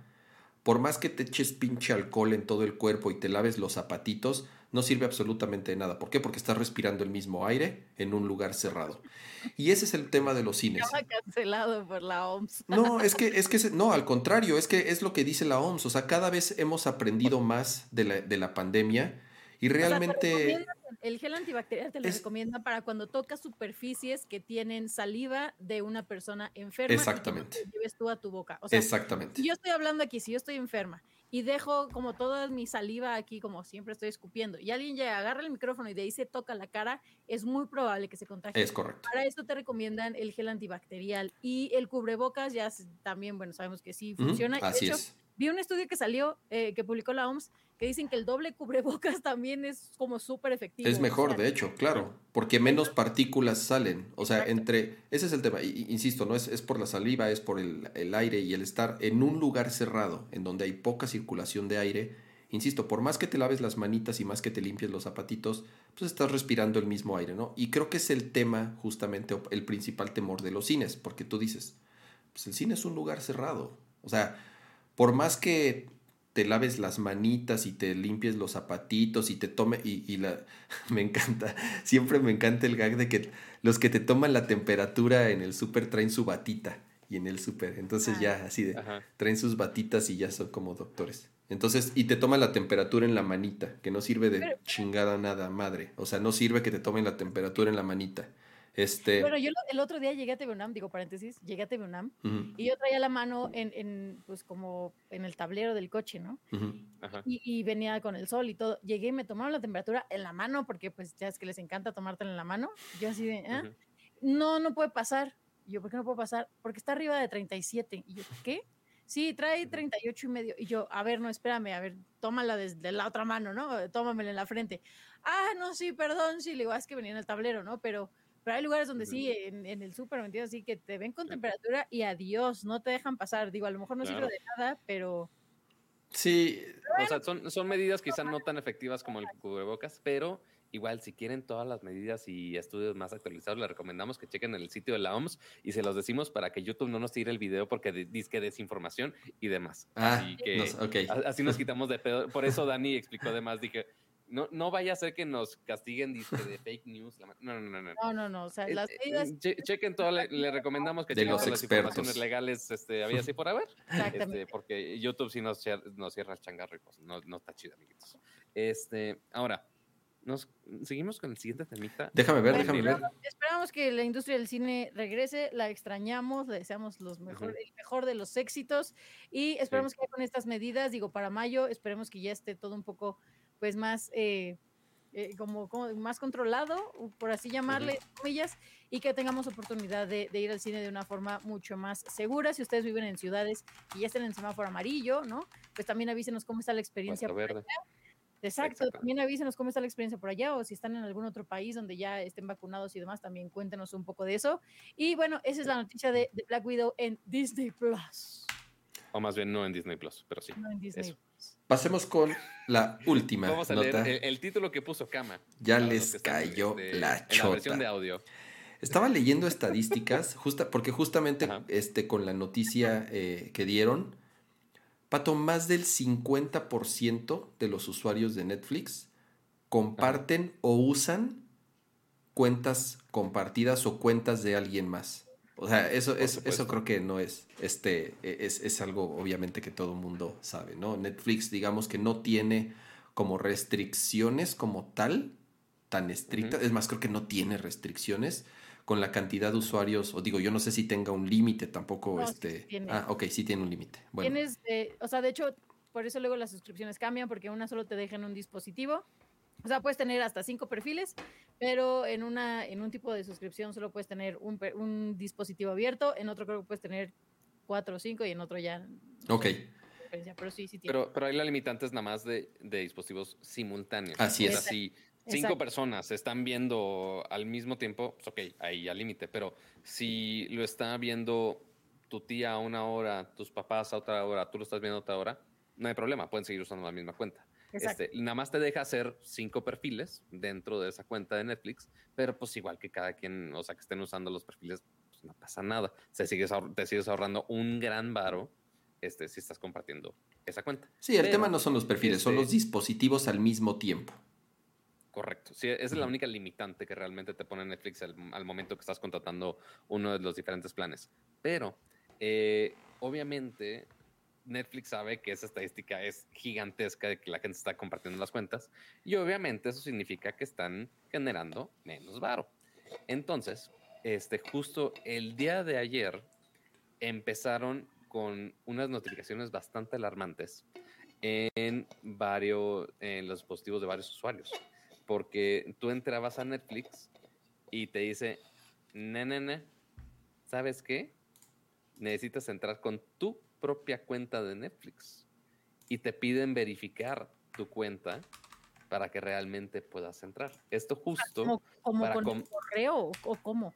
A: por más que te eches pinche alcohol en todo el cuerpo y te laves los zapatitos, no sirve absolutamente de nada. ¿Por qué? Porque estás respirando el mismo aire en un lugar cerrado. Y ese es el tema de los cines.
B: Estaba cancelado por la OMS.
A: No, es que, es que, no, al contrario, es que es lo que dice la OMS. O sea, cada vez hemos aprendido más de la, de la pandemia y
B: O sea, te
A: realmente...
B: el gel antibacterial te lo
A: es-
B: recomienda para cuando tocas superficies que tienen saliva de una persona enferma. y que
A: Exactamente.
B: lleves tú a tu boca. O sea,
A: Exactamente.
B: si yo estoy hablando aquí, si yo estoy enferma y dejo como toda mi saliva aquí, como siempre estoy escupiendo, y alguien llega, agarra el micrófono y de ahí se toca la cara, es muy probable que se contagie.
A: Es correcto.
B: Para esto te recomiendan el gel antibacterial y el cubrebocas, ya también, bueno, sabemos que sí funciona. y de
A: Así
B: hecho,
A: es.
B: Vi un estudio que salió, eh, que publicó la OMS, que dicen que el doble cubrebocas también es como súper efectivo.
A: Es
B: o
A: mejor,
B: sea,
A: de hecho, claro, porque menos partículas salen. O sea,
B: Exacto.
A: entre, ese es el tema, insisto, no es, es por la saliva, es por el, el aire y el estar en un lugar cerrado, en donde hay poca circulación de aire. Insisto, por más que te laves las manitas y más que te limpies los zapatitos, pues estás respirando el mismo aire, ¿no? Y creo que es el tema, justamente, el principal temor de los cines, porque tú dices, pues el cine es un lugar cerrado. O sea, por más que te laves las manitas y te limpies los zapatitos y te tome y, y la me encanta, siempre me encanta el gag de que los que te toman la temperatura en el súper traen su batita y en el súper, entonces
B: Ah.
A: ya así de
C: Ajá.
A: traen sus batitas y ya son como doctores. Entonces, y te toman la temperatura en la manita, que no sirve de
B: Pero-
A: chingada nada, madre. O sea, no sirve que te tomen la temperatura en la manita. Este,
B: Bueno, yo el otro día llegué a TV UNAM, digo paréntesis, llegué a TV UNAM y yo traía la mano en, en, pues como en el tablero del coche, ¿no?
C: Ajá.
B: Y, y venía con el sol y todo. Llegué y me tomaron la temperatura en la mano, porque pues ya es que les encanta tomártela en la mano. Yo así de, ¿ah?
C: Ujú.
B: no, no puede pasar. Y yo, ¿por qué no puede pasar? Porque está arriba de 37. Y yo, ¿qué? Sí, trae
C: Ujú.
B: 38 y medio. Y yo, a ver, no, espérame, a ver, tómala desde la otra mano, ¿no? Tómamela en la frente. Ah, no, sí, perdón, sí, le digo, "Ah, es que venía en el tablero, ¿no? Pero, pero hay lugares donde sí, en, en el súper, ¿me entiendes? Así que te ven con temperatura y adiós, no te dejan pasar. Digo, a lo mejor no
C: Claro.
B: sirve de nada, pero
A: Sí,
C: O sea, son, son medidas quizás no tan efectivas como el cubrebocas, pero igual si quieren todas las medidas y estudios más actualizados, les recomendamos que chequen el sitio de la OMS y se los decimos para que YouTube no nos tire el video porque de- disque desinformación y demás.
A: ah,
C: Así que
A: nos- ok.
C: a- así nos quitamos de pedo. Por eso Dani explicó además, dije, no, no vaya a ser que nos castiguen de fake news. No, no, no, no.
B: no, no, no. O sea,
C: Eh,
B: las
C: eh,
B: medidas,
C: che- chequen todo, le, le recomendamos que
A: De
C: chequen
A: los
C: todas las informaciones legales, este, había así por haber.
B: exactamente.
C: Este, porque YouTube sí nos, cier- nos cierra el changarro y pues no, no está chido, amiguitos. Este, ahora, nos seguimos con el siguiente temita.
A: Déjame ver,
B: Bueno,
A: déjame ver.
B: Esperamos que la industria del cine regrese, la extrañamos, le deseamos los mejor, el mejor de los éxitos y esperamos que ya con estas medidas, digo, para mayo, esperemos que ya esté todo un poco, pues, más, eh, eh, como, como más controlado, por así llamarle, comillas, y que tengamos oportunidad de, de ir al cine de una forma mucho más segura. Si ustedes viven en ciudades y ya están en semáforo amarillo, ¿no? Pues también avísenos cómo está la experiencia
C: Nuestro verde.
B: Exacto, también avísenos cómo está la experiencia por allá o si están en algún otro país donde ya estén vacunados y demás, también cuéntenos un poco de eso. Y bueno, esa es la noticia de, de Black Widow en Disney Plus,
C: O más bien no en Disney Plus, pero sí.
B: no en Disney
C: Eso.
B: Plus.
A: Pasemos con la última
C: Vamos a
A: nota.
C: leer el, el título que puso Kama.
A: Ya les cayó la
C: En la versión
A: chota.
C: de audio.
A: Estaba leyendo estadísticas, justa, porque justamente
C: Ajá.
A: este, con la noticia eh, que dieron, Pato, más del 50% de los usuarios de Netflix comparten o usan cuentas compartidas o cuentas de alguien más. O sea, eso, es, eso creo que no es, este, e- es, es algo obviamente que todo el mundo sabe, ¿no? Netflix, digamos que no tiene como restricciones como tal, tan estrictas, es más, creo que no tiene restricciones con la cantidad de usuarios, o digo, yo no sé si tenga un límite tampoco,
B: No, sí,
A: este...
B: sí tiene.
A: Ah, ok, sí tiene un límite. Bueno,
B: Tienes, eh, o sea, de hecho, por eso luego las suscripciones cambian, porque una solo te deja en un dispositivo. O sea, puedes tener hasta cinco perfiles, pero en, una, en un tipo de suscripción solo puedes tener un, un dispositivo abierto, en otro creo que puedes tener cuatro o cinco y en otro ya. no
A: ok,
B: sé Pero sí, sí tiene.
C: Pero, pero ahí la limitante es nada más de, de dispositivos simultáneos.
A: Así
C: O sea,
A: es.
C: si cinco
B: Exacto.
C: personas están viendo al mismo tiempo, pues ok, ahí al límite. Pero si lo está viendo tu tía a una hora, tus papás a otra hora, tú lo estás viendo a otra hora, no hay problema, pueden seguir usando la misma cuenta. Este, nada más te deja hacer cinco perfiles dentro de esa cuenta de Netflix, pero pues igual que cada quien, o sea, que estén usando los perfiles, pues no pasa nada. Se sigues te sigues ahorrando un gran varo este, si estás compartiendo esa cuenta.
A: sí, el
C: Pero,
A: tema no son los perfiles, son
C: este-
A: los dispositivos al mismo tiempo.
C: Correcto. Sí, esa es la única limitante que realmente te pone Netflix al, al momento que estás contratando uno de los diferentes planes. Pero, eh, obviamente, Netflix sabe que esa estadística es gigantesca de que la gente está compartiendo las cuentas y obviamente eso significa que están generando menos varo. Entonces, este, justo el día de ayer empezaron con unas notificaciones bastante alarmantes en varios, en los dispositivos de varios usuarios. Porque tú entrabas a Netflix y te dice, nene, ¿sabes qué? Necesitas entrar con tu propia cuenta de Netflix. Y te piden verificar tu cuenta para que realmente puedas entrar. Esto justo...
B: como como
C: para
B: con
C: com-
B: el correo o, cómo.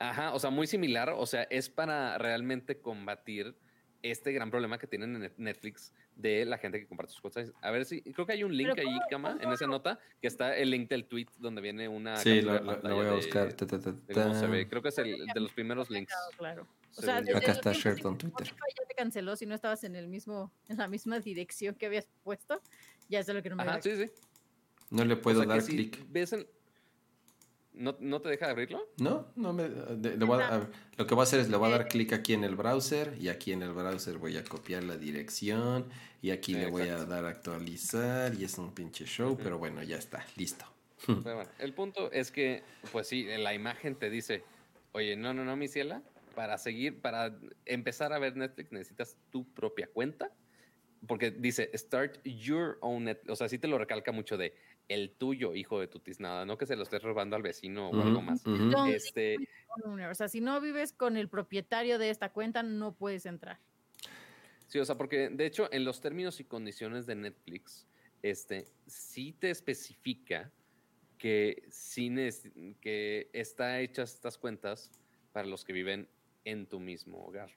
C: Ajá, o sea, muy similar. O sea, es para realmente combatir este gran problema que tienen en Net- Netflix de la gente que comparte sus cosas. A ver si, creo que hay un link ahí,
B: ¿cómo-
C: Cama, en esa
B: no?
C: nota, que está el link del tweet donde viene una.
A: Sí, lo, voy a buscar.
C: De cómo se ve. Creo que es el de los primeros links.
B: Claro. O sea, desde
A: Acá está
B: tiempos
A: Shared
B: en
A: on
B: que
A: Twitter.
B: Ya te canceló si no estabas en el mismo, en la misma dirección que habías puesto. Ya es lo que no me
C: Ajá, sí, sí.
A: No le
C: O
A: puedo
C: sea, que
A: dar
C: si
A: clic.
C: ves en- ¿No, ¿No te deja abrirlo?
A: No, no me. de- le voy a- a- lo que voy a hacer es le voy a dar clic aquí en el browser y aquí en el browser voy a copiar la dirección y aquí
C: Sí,
A: le voy a dar a actualizar y es un pinche show, pero bueno, ya está, listo.
C: Pero bueno, el punto es que, pues sí, la imagen te dice, oye, no, no, no, mi ciela, para seguir, para empezar a ver Netflix necesitas tu propia cuenta, porque dice, start your own Netflix, o sea, sí te lo recalca mucho de el tuyo, hijo de tu tiznada, no que se lo estés robando al vecino o algo más.
B: No,
C: Este,
B: O sea, si no vives con el propietario de esta cuenta, no puedes entrar.
C: Sí, o sea, porque de hecho en los términos y condiciones de Netflix, este, sí te especifica que, sí neces- que está hechas estas cuentas para los que viven en tu mismo hogar.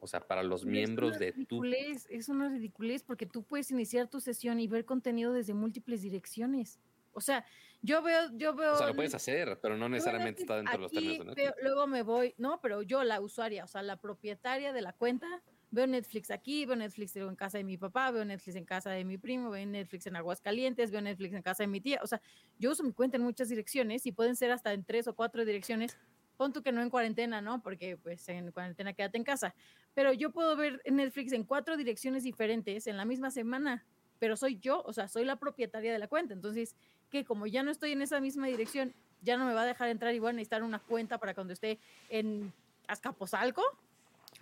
C: O sea, para los
B: Pero
C: miembros de tu...
B: ridiculez, Es una ridiculez porque tú puedes iniciar tu sesión y ver contenido desde múltiples direcciones. O sea, yo veo, yo veo.
C: O sea, lo puedes hacer, pero no necesariamente está dentro de los términos de Netflix.
B: veo- luego me voy, no, pero yo, la usuaria, o sea, la propietaria de la cuenta, veo Netflix aquí, veo Netflix en casa de mi papá, veo Netflix en casa de mi primo, veo Netflix en Aguascalientes, veo Netflix en casa de mi tía. O sea, yo uso mi cuenta en muchas direcciones y pueden ser hasta en tres o cuatro direcciones. Pon tú que no en cuarentena, ¿no? Porque pues en cuarentena quédate en casa. Pero yo puedo ver Netflix en cuatro direcciones diferentes en la misma semana. Pero soy yo, o sea, soy la propietaria de la cuenta. Entonces, que como ya no estoy en esa misma dirección, ya no me va a dejar entrar y voy a necesitar una cuenta para cuando esté en Azcapotzalco.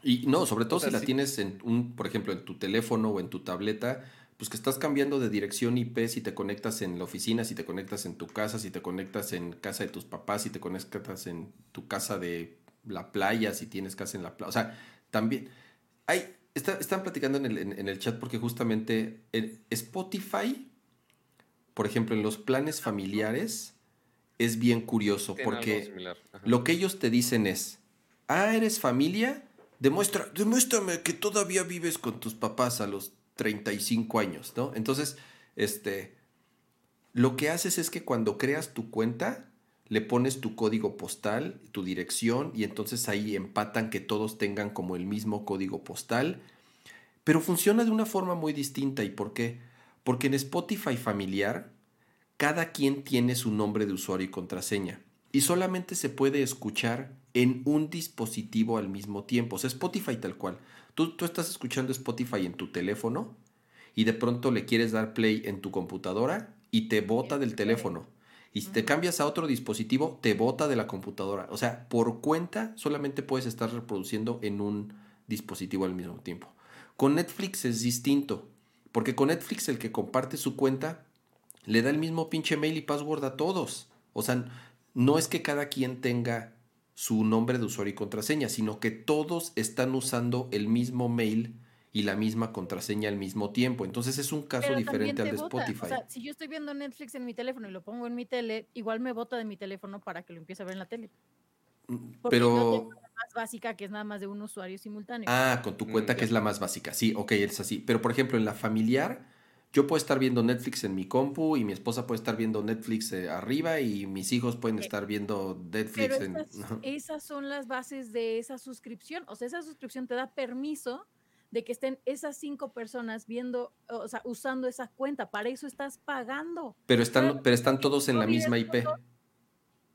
A: Y no, sobre todo
C: O sea,
A: si la
C: sí.
A: tienes en un, por ejemplo, en tu teléfono o en tu tableta, pues que estás cambiando de dirección IP si te conectas en la oficina, si te conectas en tu casa, si te conectas en casa de tus papás, si te conectas en tu casa de la playa, si tienes casa en la playa. O sea, también hay, está- están platicando en el, en- en el chat porque justamente en Spotify por ejemplo, en los planes familiares es bien curioso porque lo que ellos te dicen es, ah, eres familia, demuestra, demuéstrame que todavía vives con tus papás a los 35 años, ¿no? Entonces, este, lo que haces es que cuando creas tu cuenta, le pones tu código postal, tu dirección, y entonces ahí empatan que todos tengan como el mismo código postal, pero funciona de una forma muy distinta. ¿Y por qué? Porque en Spotify familiar, cada quien tiene su nombre de usuario y contraseña. Y solamente se puede escuchar en un dispositivo al mismo tiempo. O sea, Spotify tal cual. Tú, tú estás escuchando Spotify en tu teléfono y de pronto le quieres dar play en tu computadora y te bota del teléfono. Y si te cambias a otro dispositivo, te bota de la computadora. O sea, por cuenta solamente puedes estar reproduciendo en un dispositivo al mismo tiempo. Con Netflix es distinto, porque con Netflix el que comparte su cuenta le da el mismo pinche mail y password a todos. O sea, no es que cada quien tenga su nombre de usuario y contraseña, sino que todos están usando el mismo mail y la misma contraseña al mismo tiempo. Entonces es un caso
B: Pero
A: diferente al de
B: bota.
A: Spotify.
B: O sea, si yo estoy viendo Netflix en mi teléfono y lo pongo en mi tele, igual me bota de mi teléfono para que lo empiece a ver en la tele. porque yo
A: Pero...
B: tengo La más básica, que es nada más de un usuario simultáneo.
A: Ah, con tu
C: Mm,
A: cuenta que es la más básica. Sí, ok, es así. Pero por ejemplo, en la familiar, yo puedo estar viendo Netflix en mi compu y mi esposa puede estar viendo Netflix eh, arriba y mis hijos pueden
B: Ok.
A: estar viendo Netflix
B: Pero
A: en...
B: esas,
A: Ajá.
B: esas son las bases de esa suscripción. O sea, esa suscripción te da permiso de que estén esas cinco personas viendo, o sea, usando esa cuenta. Para eso estás pagando.
A: Pero están,
B: Claro,
A: pero están todos en
B: no
A: la misma IP,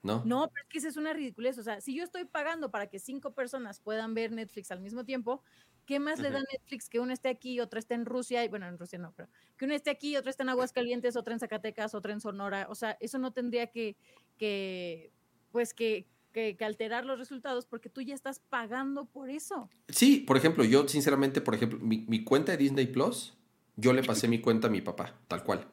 A: ¿no?
B: No, pero es que esa es una ridiculez. O sea, si yo estoy pagando para que cinco personas puedan ver Netflix al mismo tiempo, ¿qué más le da. Netflix que uno esté aquí y otro esté en Rusia? Y bueno, en Rusia no, pero que uno esté aquí, otro esté en Aguascalientes, otro en Zacatecas, otro en Sonora. O sea, eso no tendría que, que pues, que, que, que alterar los resultados porque tú ya estás pagando por eso.
A: Sí, por ejemplo, yo sinceramente, por ejemplo, mi, mi cuenta de Disney Plus, yo le pasé mi cuenta a mi papá, tal cual.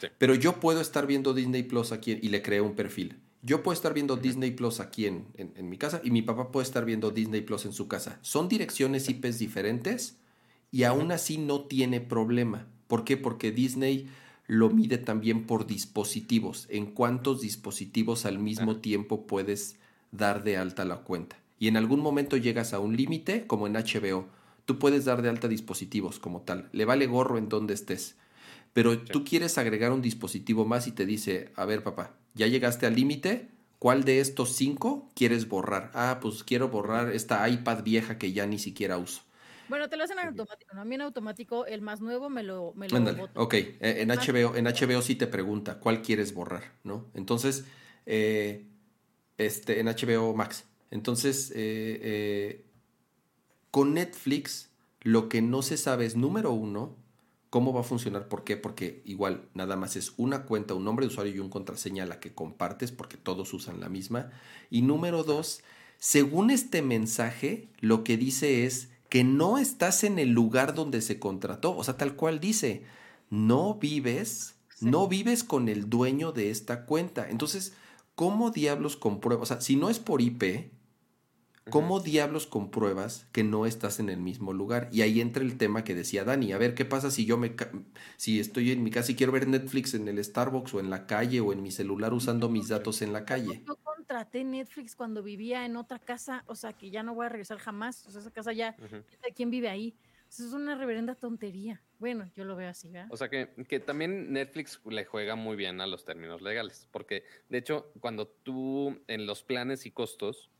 C: Sí.
A: Pero yo puedo estar viendo Disney Plus aquí y le creé un perfil. Yo puedo estar viendo Disney Plus aquí en, en- en mi casa y mi papá puede estar viendo Disney Plus en su casa. Son direcciones IPs diferentes y aún así no tiene problema. ¿Por qué? Porque Disney lo mide también por dispositivos. En cuántos dispositivos al mismo tiempo puedes dar de alta la cuenta. Y en algún momento llegas a un límite, como en HBO. Tú puedes dar de alta dispositivos como tal. Le vale gorro en donde estés. Pero tú quieres agregar un dispositivo más y te dice, a ver papá, ya llegaste al límite, ¿cuál de estos cinco quieres borrar? Ah, pues quiero borrar esta iPad vieja que ya ni siquiera uso.
B: Bueno, te lo hacen en automático, ¿no? A mí en automático el más nuevo me lo, me lo
A: Ándale, ok. eh, En HBO, en HBO sí te pregunta cuál quieres borrar, ¿no? Entonces, eh, este, en HBO Max. Entonces, eh, con Netflix, lo que no se sabe es, número uno, cómo va a funcionar. ¿Por qué? Porque igual nada más es una cuenta, un nombre de usuario y un contraseña a la que compartes, porque todos usan la misma. Y número dos, según este mensaje, lo que dice es que no estás en el lugar donde se contrató. O sea, tal cual dice, no vives,
B: Sí.
A: no vives con el dueño de esta cuenta. Entonces, ¿cómo diablos compruebas? O sea, si no es por IP, ¿cómo diablos compruebas que no estás en el mismo lugar? Y ahí entra el tema que decía Dani. A ver, ¿qué pasa si yo me ca- si estoy en mi casa y quiero ver Netflix en el Starbucks o en la calle o en mi celular usando mis datos en la calle?
B: Yo contraté Netflix cuando vivía en otra casa, o sea, que ya no voy a regresar jamás. O sea, esa casa ya,
C: Ujú.
B: quién sabe ¿quién vive ahí? O sea, es una reverenda tontería. Bueno, yo lo veo así, ¿verdad?
C: O sea que, que también Netflix le juega muy bien a los términos legales, porque de hecho cuando tú en los planes y costos,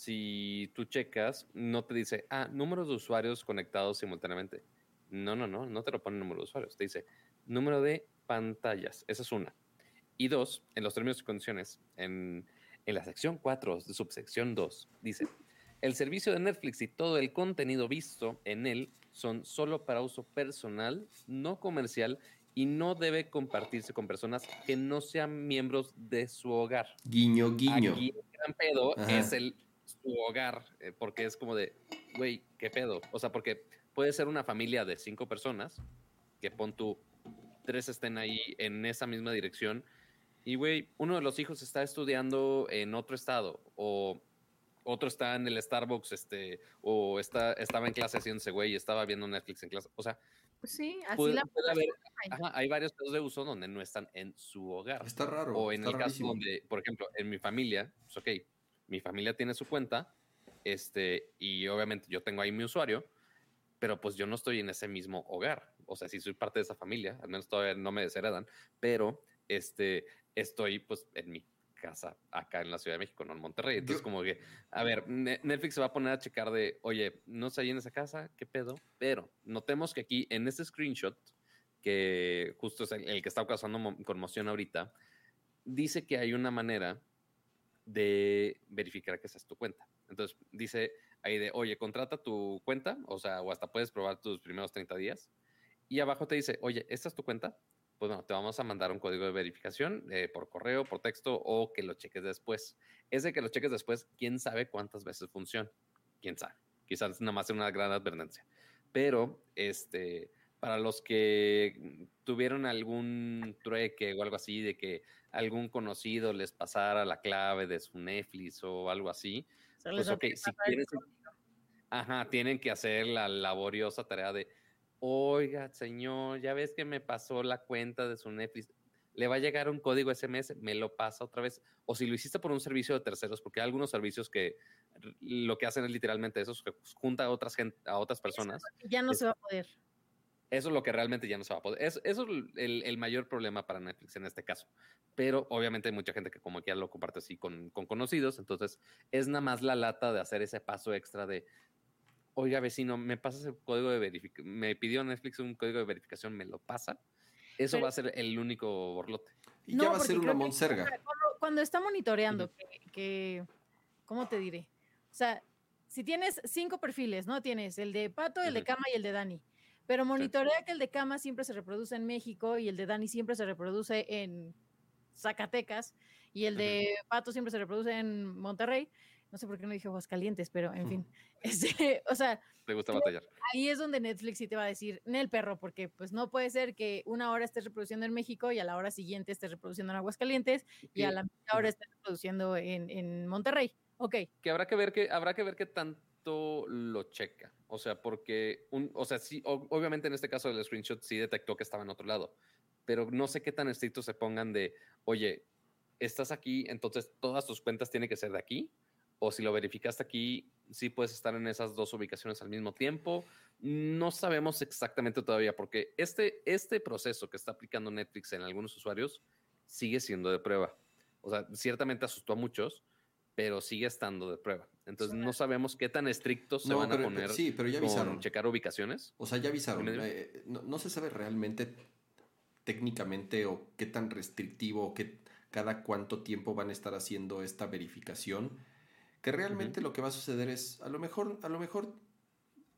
C: si tú checas, no te dice, ah, número de usuarios conectados simultáneamente. No, no, no, no te lo pone número de usuarios, te dice número de pantallas, esa es una. Y dos, en los términos y condiciones, en, en la sección 4 de subsección 2, dice, el servicio de Netflix y todo el contenido visto en él son solo para uso personal, no comercial y no debe compartirse con personas que no sean miembros de su hogar.
A: Guiño, guiño.
C: Aquí el gran pedo
A: Ajá.
C: es el su hogar, eh, porque es como de, güey, ¿qué pedo? O sea, porque puede ser una familia de cinco personas, que pon tú, tres estén ahí en esa misma dirección, y güey, uno de los hijos está estudiando en otro estado, o otro está en el Starbucks, este, o está, estaba en clase haciéndose güey, y estaba viendo Netflix en clase. O sea,
B: Pues sí, así
C: Puede-
B: la
C: puede haber-. Ajá, hay varios casos de uso donde no están en su hogar.
A: Está raro.
C: O en el caso
A: rarísimo.
C: donde, por ejemplo, en mi familia, pues ok, mi familia tiene su cuenta, este, y obviamente yo tengo ahí mi usuario, pero pues yo no estoy en ese mismo hogar. O sea, sí soy parte de esa familia, al menos todavía no me desheredan, pero este, estoy pues en mi casa acá en la Ciudad de México, no en Monterrey. Entonces,
A: Yo-
C: como que, a ver, Ne- Netflix se va a poner a checar de, oye, no está ahí en esa casa, ¿qué pedo? Pero notemos que aquí en este screenshot, que justo es el, el que está causando mo- conmoción ahorita, dice que hay una manera de verificar que esa es tu cuenta. Entonces dice ahí de, oye, contrata tu cuenta, o sea, o hasta puedes probar tus primeros 30 días. Y abajo te dice, oye, ¿esta es tu cuenta? Pues bueno, te vamos a mandar un código de verificación eh, por correo, por texto o que lo cheques después. Ese que lo cheques después, quién sabe cuántas veces funciona. Quién sabe. Quizás nada más sea una gran advertencia. Pero, este, para los que tuvieron algún trueque o algo así, de que algún conocido les pasara la clave de su Netflix o algo así,
B: Se
C: pues ok, si quieres, ajá, tienen que hacer la laboriosa tarea de, oiga, señor, ya ves que me pasó la cuenta de su Netflix, le va a llegar un código SMS, me lo pasa otra vez, o si lo hiciste por un servicio de terceros, porque hay algunos servicios que lo que hacen es literalmente eso, es que junta a otras, gen- a otras personas.
B: Ya no
C: Es-
B: se va a poder.
C: Eso es lo que realmente ya no se va a poder. Es- eso es el, el mayor problema para Netflix en este caso. Pero obviamente hay mucha gente que como que ya lo comparte así con, con conocidos. Entonces es nada más la lata de hacer ese paso extra de, oiga vecino, me pasas el código de verificación. Me pidió Netflix un código de verificación, me lo pasa. Eso
B: Pero-
C: va a ser el único borlote.
A: Y
B: No,
A: ya va a ser una monserga.
B: Cuando, cuando está monitoreando, que, que- ¿cómo te diré? O sea, si tienes cinco perfiles, ¿no? Tienes el de Pato, el de. Cama y el de Dani. Pero monitorea que el de Cama siempre se reproduce en México y el de Dani siempre se reproduce en Zacatecas y el de Pato siempre se reproduce en Monterrey. No sé por qué no dije Aguascalientes, pero en fin. Este, o sea,
C: Te gusta batallar.
B: ahí es donde Netflix sí te va a decir, en el perro, porque pues no puede ser que una hora estés reproduciendo en México y a la hora siguiente estés reproduciendo en Aguascalientes y a
C: Que-
B: la media hora estés reproduciendo en, en Monterrey. Ok,
C: que habrá que ver que habrá que ver qué lo checa. O sea, porque un, o sea, sí, obviamente en este caso del screenshot sí detectó que estaba en otro lado, pero no sé qué tan estrictos se pongan de, oye, estás aquí, entonces todas tus cuentas tienen que ser de aquí, o si lo verificaste aquí, sí puedes estar en esas dos ubicaciones al mismo tiempo. No sabemos exactamente todavía, porque este, este proceso que está aplicando Netflix en algunos usuarios sigue siendo de prueba. O sea, ciertamente asustó a muchos, pero sigue estando de prueba. Entonces no sabemos qué tan estrictos se van
A: pero-
C: a poner
A: sí, pero ya
C: con
A: avisaron.
C: checar ubicaciones.
A: O sea, ya avisaron. Eh, no, no se sabe realmente técnicamente o qué tan restrictivo o qué cada cuánto tiempo van a estar haciendo esta verificación. Que realmente lo que va a suceder es, a lo mejor, a lo mejor,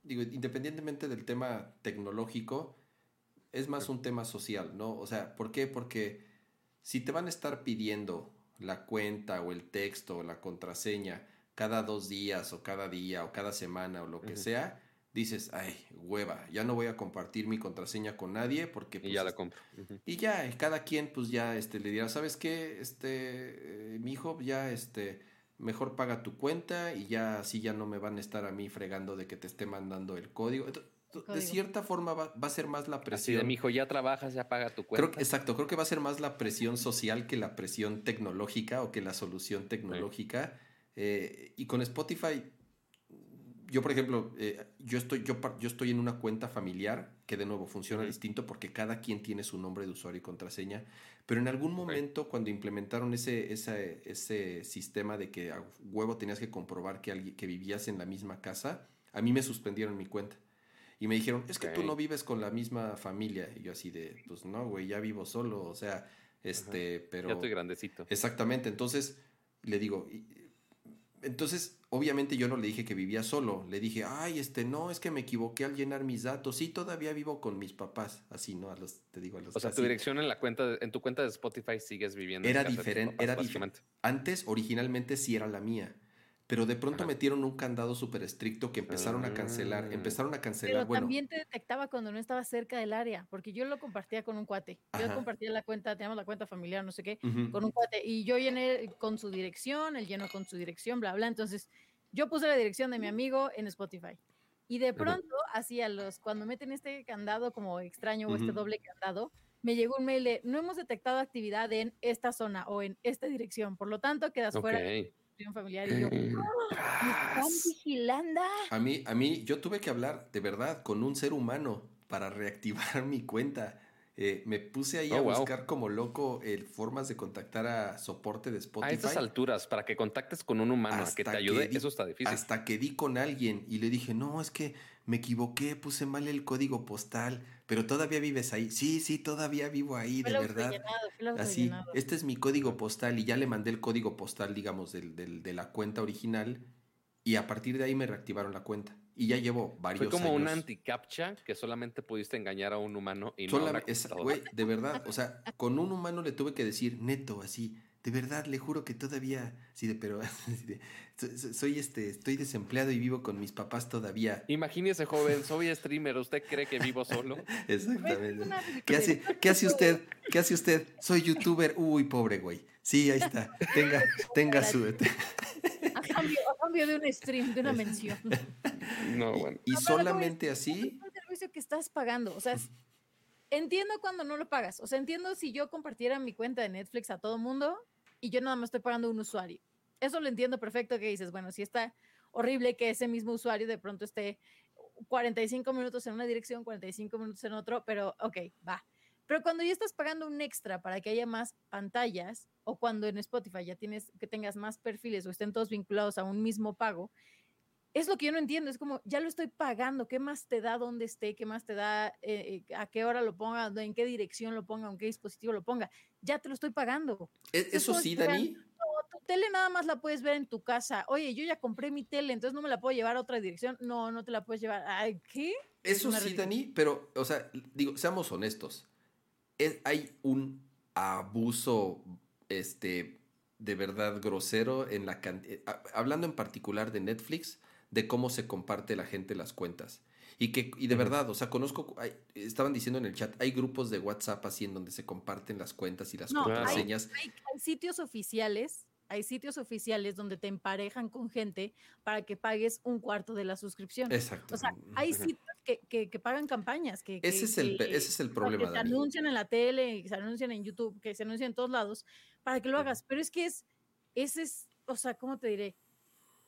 A: digo, independientemente del tema tecnológico, es más un tema social, ¿no? O sea, ¿por qué? Porque si te van a estar pidiendo la cuenta o el texto o la contraseña cada dos días o cada día o cada semana o lo que sea, dices, ay, hueva, ya no voy a compartir mi contraseña con nadie porque...
C: Y
A: pues,
C: ya la
A: este,
C: compro.
A: Y ya, y cada quien pues ya este, le dirá, ¿sabes qué? Este, eh, mi hijo, ya este, mejor paga tu cuenta y ya así ya no me van a estar a mí fregando de que te esté mandando el código. Ent- De cierta forma va, va a ser más la
C: Así
A: presión.
C: de, mi hijo, ya trabajas, ya paga tu
A: Creo
C: cuenta.
A: que, exacto, creo que va a ser más la presión social que la presión tecnológica o que la solución tecnológica. Eh, y con Spotify, yo por ejemplo, eh, yo, estoy, yo, estoy en una cuenta familiar que de nuevo funciona distinto porque cada quien tiene su nombre de usuario y contraseña, pero en algún momento cuando implementaron ese, ese, ese sistema de que a huevo tenías que comprobar que, alguien, que vivías en la misma casa, a mí me suspendieron mi cuenta. Y me dijeron, es que tú no vives con la misma familia. Y yo así de, pues no, güey, ya vivo solo. O sea, este, pero...
C: Ya estoy grandecito.
A: Exactamente, entonces le digo, y- entonces obviamente yo no le dije que vivía solo, le dije, ay, este, no, es que me equivoqué al llenar mis datos, sí, todavía vivo con mis papás, así, ¿no? A los, te digo, a los...
C: O sea, tu dirección en la cuenta, de- en tu cuenta de Spotify sigues viviendo. en
A: Era diferente, era dif-
C: básicamente.
A: Antes, originalmente sí era la mía, pero de pronto
C: Ajá.
A: metieron un candado súper estricto que empezaron a cancelar,
C: Ah.
A: empezaron a cancelar,
B: pero
A: bueno,
B: también te detectaba cuando no estaba cerca del área, porque yo lo compartía con un cuate. Yo
A: Ajá.
B: compartía la cuenta, teníamos la cuenta familiar, no sé qué,
A: ujú,
B: con un cuate. Y yo llené con su dirección, él llenó con su dirección, bla, bla. Entonces, yo puse la dirección de mi amigo en Spotify. Y de pronto, así a los, cuando meten este candado como extraño o este
A: Ujú.
B: doble candado, me llegó un mail de no hemos detectado actividad en esta zona o en esta dirección, por lo tanto quedas fuera de
C: Ok.
B: la reunión familiar y yo, ¡Ah! ¿me están vigilando?
A: A mí, a mí, yo tuve que hablar de verdad con un ser humano para reactivar mi cuenta. Eh, me puse ahí
C: Oh,
A: a
C: wow.
A: buscar como loco eh, formas de contactar a soporte de
C: A
A: Spotify.
C: estas alturas, para que contactes con un humano a que te
A: Hasta
C: ayude,
A: di-
C: eso está difícil.
A: Hasta que di con alguien y le dije, no, es que me equivoqué, puse mal el código postal, pero todavía vives ahí. Sí, sí, todavía vivo ahí,
B: Fue
A: de verdad. Así, este es mi código postal y ya le mandé el código postal, digamos, del, del- de la cuenta original y a partir de ahí me reactivaron la cuenta. Y ya llevo varios
C: Fue como un
A: años.
C: anti-captcha que solamente pudiste engañar a un humano y no a
A: esa- güey, de verdad, o sea, con un humano le tuve que decir neto, así, de verdad, le juro que todavía, sí, de, pero, de, so- soy este, estoy desempleado y vivo con mis papás todavía.
C: Imagínese, joven, soy streamer, ¿usted cree que vivo solo?
A: Exactamente.
B: una
A: ¿Qué hace. ¿Qué hace usted? ¿Qué hace usted? Soy youtuber. Uy, pobre güey. Sí, ahí está. Tenga, tenga su.
B: A cambio, a cambio de un stream, de una mención.
C: No, bueno.
A: Y solamente
B: es-
A: así.
B: Es un servicio que estás pagando. O sea, es- entiendo cuando no lo pagas. O sea, entiendo si yo compartiera mi cuenta de Netflix a todo mundo y yo nada más estoy pagando un usuario. Eso lo entiendo perfecto que dices, bueno, si está horrible que ese mismo usuario de pronto esté 45 minutos en una dirección, 45 minutos en otro, pero ok, va. Pero cuando ya estás pagando un extra para que haya más pantallas, o cuando en Spotify ya tienes que tengas más perfiles o estén todos vinculados a un mismo pago, es lo que yo no entiendo. Es como, ya lo estoy pagando, ¿qué más te da dónde esté? ¿Qué más te da eh, eh, a qué hora lo ponga? ¿En qué dirección lo ponga? ¿En qué dispositivo lo ponga? Ya te lo estoy pagando.
A: e-
B: Es
A: Eso sí, Dani.
B: No, tu tele nada más la puedes ver en tu casa. Oye, yo ya compré mi tele, entonces no me la puedo llevar a otra dirección. No, no te la puedes llevar. Ay, ¿qué?
A: Eso
B: una
A: sí. Dani. Pero, o sea, digo, seamos honestos. Es- hay un abuso, este, de verdad grosero en la cantidad. Hablando en particular de Netflix, de cómo se comparte la gente las cuentas. Y que, y de verdad, o sea, conozco, hay- estaban diciendo en el chat, hay grupos de WhatsApp así en donde se comparten las cuentas y las
B: No,
A: contraseñas.
B: Hay, hay sitios oficiales, hay sitios oficiales donde te emparejan con gente para que pagues un cuarto de la suscripción.
A: Exacto.
B: O sea, hay sitios que, que- que pagan campañas, que,
A: ese, es el, ese es el problema,
B: que se
A: Dani.
B: anuncian en la tele, que se anuncian en YouTube, que se anuncian en todos lados, para que lo hagas. Pero es que es, ese es, o sea, ¿cómo te diré?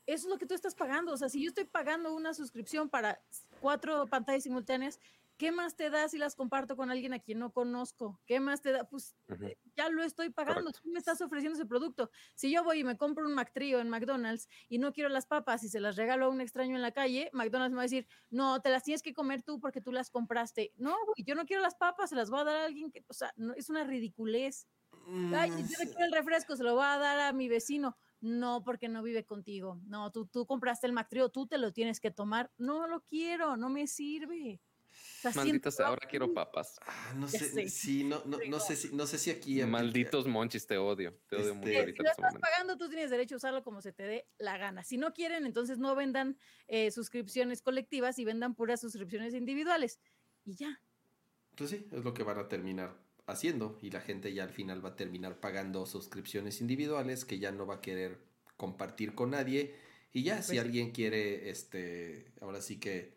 B: Eso es lo que tú estás pagando. O sea, si yo estoy pagando una suscripción para cuatro pantallas simultáneas, ¿qué más te da si las comparto con alguien a quien no conozco? ¿Qué más te da? Pues
C: Ujú.
B: ya lo estoy pagando,
C: Correcto.
B: tú me estás ofreciendo ese producto. Si yo voy y me compro un McTrio en McDonald's y no quiero las papas y se las regalo a un extraño en la calle, McDonald's me va a decir, no, te las tienes que comer tú porque tú las compraste. No, güey, yo no quiero las papas, se las voy a dar a alguien que, o sea, no, es una ridiculez. Ay,
A: Mm,
B: yo no quiero el refresco, se lo voy a dar a mi vecino. No, porque no vive contigo. No, tú, tú compraste el McTrio, tú te lo tienes que tomar. No lo quiero, no me sirve. Sea, que-
C: ahora quiero papas.
A: Ah, no sé,
B: sé.
A: sí, no, no, no sé si, no sé si aquí.
C: Malditos monchis, te odio. Te odio mucho
A: Este-
C: ahorita
B: si
C: en
B: lo
C: este
B: estás
C: momento.
B: pagando, tú tienes derecho a usarlo como se te dé la gana. Si no quieren, entonces no vendan eh, suscripciones colectivas y vendan puras suscripciones individuales. Y ya.
A: Pues sí, es lo que van a terminar haciendo y la gente ya al final va a terminar pagando suscripciones individuales que ya no va a querer compartir con nadie y ya si
B: Pues sí.
A: alguien quiere este ahora sí que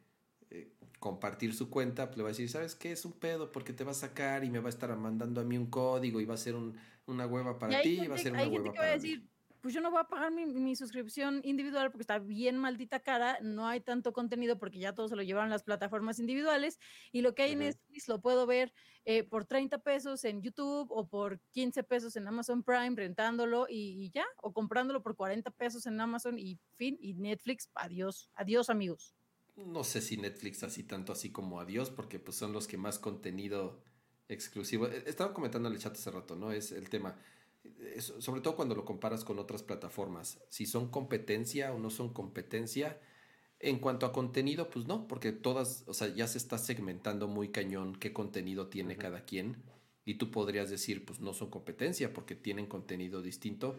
A: eh, compartir su cuenta pues le va a decir sabes qué es un pedo porque te va a sacar y me va a estar mandando a mí un código y va a ser un- una hueva para
B: hay
A: ti y
B: gente,
A: va a ser
B: hay
A: una
B: gente
A: hueva
B: que va a
A: para mí
B: decir, pues yo no voy a pagar mi, mi suscripción individual porque está bien maldita cara, no hay tanto contenido porque ya todo se lo llevaron las plataformas individuales y lo que hay en
C: Ujú.
B: Netflix lo puedo ver eh, por 30 pesos en YouTube o por 15 pesos en Amazon Prime rentándolo y, y ya, o comprándolo por 40 pesos en Amazon y fin, y Netflix, adiós, adiós amigos.
A: No sé si Netflix así tanto así como adiós, porque pues son los que más contenido exclusivo. eh, Estaba comentando en el chat hace rato, ¿no? Es el tema. eh, so- sobre todo cuando lo comparas con otras plataformas. Si son competencia o no son competencia. En cuanto a contenido, pues no, porque todas, o sea, ya se está segmentando muy cañón qué contenido tiene cada quien. Y tú podrías decir, pues no son competencia porque tienen contenido distinto.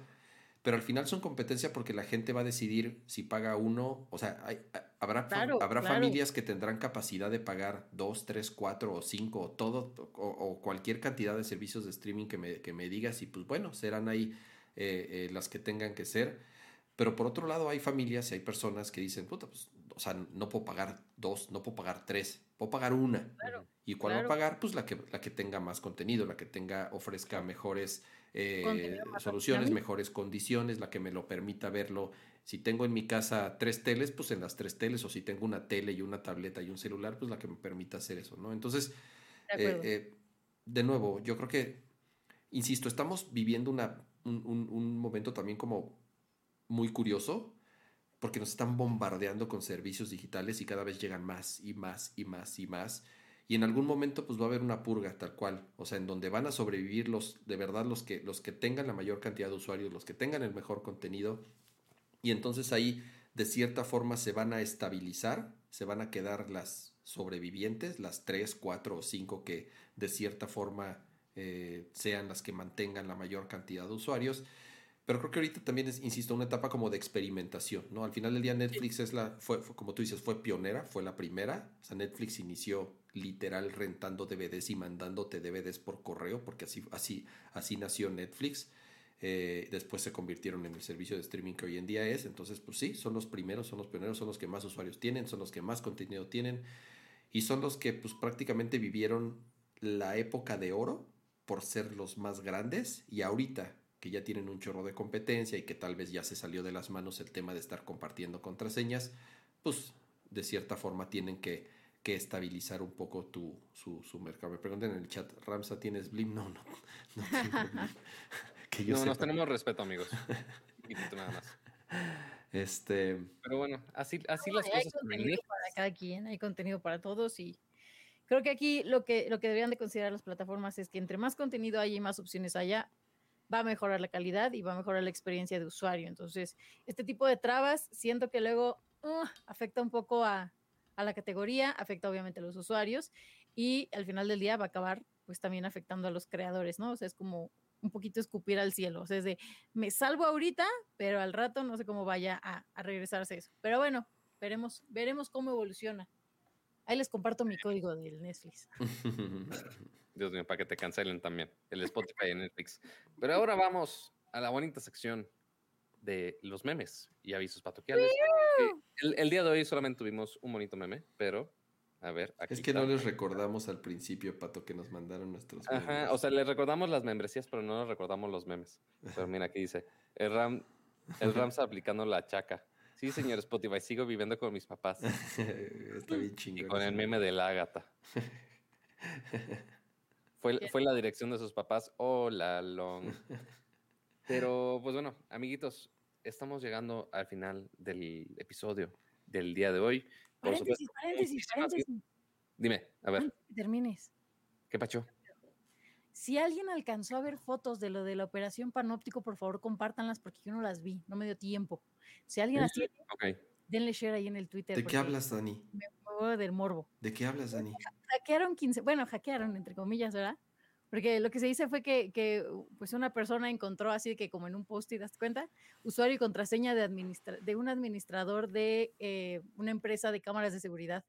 A: Pero al final son competencia porque la gente va a decidir si paga uno, o sea, hay- habrá,
B: Claro,
A: habrá
B: claro.
A: familias que tendrán capacidad de pagar dos, tres, cuatro o cinco o todo, o, o cualquier cantidad de servicios de streaming que me, que me digas y pues bueno, serán ahí eh, eh, las que tengan que ser. Pero por otro lado hay familias y hay personas que dicen, puta, pues o sea, no puedo pagar dos, no puedo pagar tres, puedo pagar una.
B: Claro,
A: ¿Y cuál va a pagar? Pues la que, la que tenga más contenido, la que tenga, ofrezca mejores eh, soluciones, mejores condiciones, la que me lo permita verlo. Si tengo en mi casa tres teles, pues en las tres teles, o si tengo una tele y una tableta y un celular, pues la que me permita hacer eso, ¿no? Entonces,
B: de
A: eh, eh, de nuevo, yo creo que, insisto, estamos viviendo una, un, un- un momento también como muy curioso, porque nos están bombardeando con servicios digitales y cada vez llegan más y más y más y más. Y en algún momento pues va a haber una purga tal cual, o sea, en donde van a sobrevivir los, de verdad, los que, los que tengan la mayor cantidad de usuarios, los que tengan el mejor contenido. Y entonces ahí, de cierta forma, se van a estabilizar, se van a quedar las sobrevivientes, las tres, cuatro o cinco que de cierta forma eh, sean las que mantengan la mayor cantidad de usuarios. Pero creo que ahorita también es, insisto, una etapa como de experimentación, ¿no? Al final del día Netflix es la, fue, como tú dices, fue pionera, fue la primera. O sea, Netflix inició literal rentando DVDs y mandándote DVDs por correo, porque así, así, así nació Netflix. Eh, después se convirtieron en el servicio de streaming que hoy en día es. Entonces, pues sí, son los primeros, son los pioneros, son los que más usuarios tienen, son los que más contenido tienen y son los que pues prácticamente vivieron la época de oro por ser los más grandes y ahorita que ya tienen un chorro de competencia y que tal vez ya se salió de las manos el tema de estar compartiendo contraseñas, pues de cierta forma tienen que, que estabilizar un poco tu, su, su mercado. Me preguntan en el chat, ¿Ramsa tienes Blim? No, no, no tengo Blim. que yo
C: No, nos tenemos respeto, amigos. Y nada más.
A: Este,
C: Pero bueno, así, así
B: No,
C: las
B: hay
C: cosas. el
B: contenido para cada quien, hay contenido para todos y creo que aquí lo que, lo que deberían de considerar las plataformas es que entre más contenido haya y más opciones haya, va a mejorar la calidad y va a mejorar la experiencia de usuario. Entonces, este tipo de trabas siento que luego uh, afecta un poco a, a la categoría, afecta obviamente a los usuarios y al final del día va a acabar pues también afectando a los creadores, ¿no? O sea, es como un poquito escupir al cielo, o sea, es de me salvo ahorita, pero al rato no sé cómo vaya a, a regresarse eso. Pero bueno, veremos, veremos cómo evoluciona. Ahí les comparto mi código del Netflix.
C: Dios mío, para que te cancelen también el Spotify y Netflix. Pero ahora vamos a la bonita sección de los memes y avisos patoquiales. El, el día de hoy solamente tuvimos un bonito meme, pero a ver, aquí
A: es que
C: está.
A: no les recordamos al principio, Pato, que nos mandaron nuestros
C: Ajá,
A: memes.
C: o sea, les recordamos las membresías, pero no les recordamos los memes. Pero mira, aquí dice, el Ram, el Ramsa aplicando la chaca. Sí, señor Spotify, sigo viviendo con mis papás.
A: Está bien
C: Y
A: chingón.
C: con el meme de la gata. Fue, fue la dirección de sus papás. Hola, long. Pero, pues bueno, amiguitos, estamos llegando al final del episodio del día de hoy. Por
B: Paréntesis,
C: supuesto,
B: paréntesis, paréntesis.
C: Dime, a ver,
B: Antes que termines.
C: ¿qué pacho?
B: Si alguien alcanzó a ver fotos de lo de la operación panóptico, por favor, compártanlas porque yo no las vi, no me dio tiempo. Si alguien las tiene,
C: Ok.
B: denle share ahí en el Twitter.
A: ¿De qué hablas, Dani?
B: Me del morbo.
A: ¿De qué hablas, Dani?
B: hackearon 15, bueno, hackearon entre comillas, ¿verdad? Porque lo que se dice fue que, que, pues una persona encontró así que como en un post y das cuenta, usuario y contraseña de, administra de un administrador de eh, una empresa de cámaras de seguridad.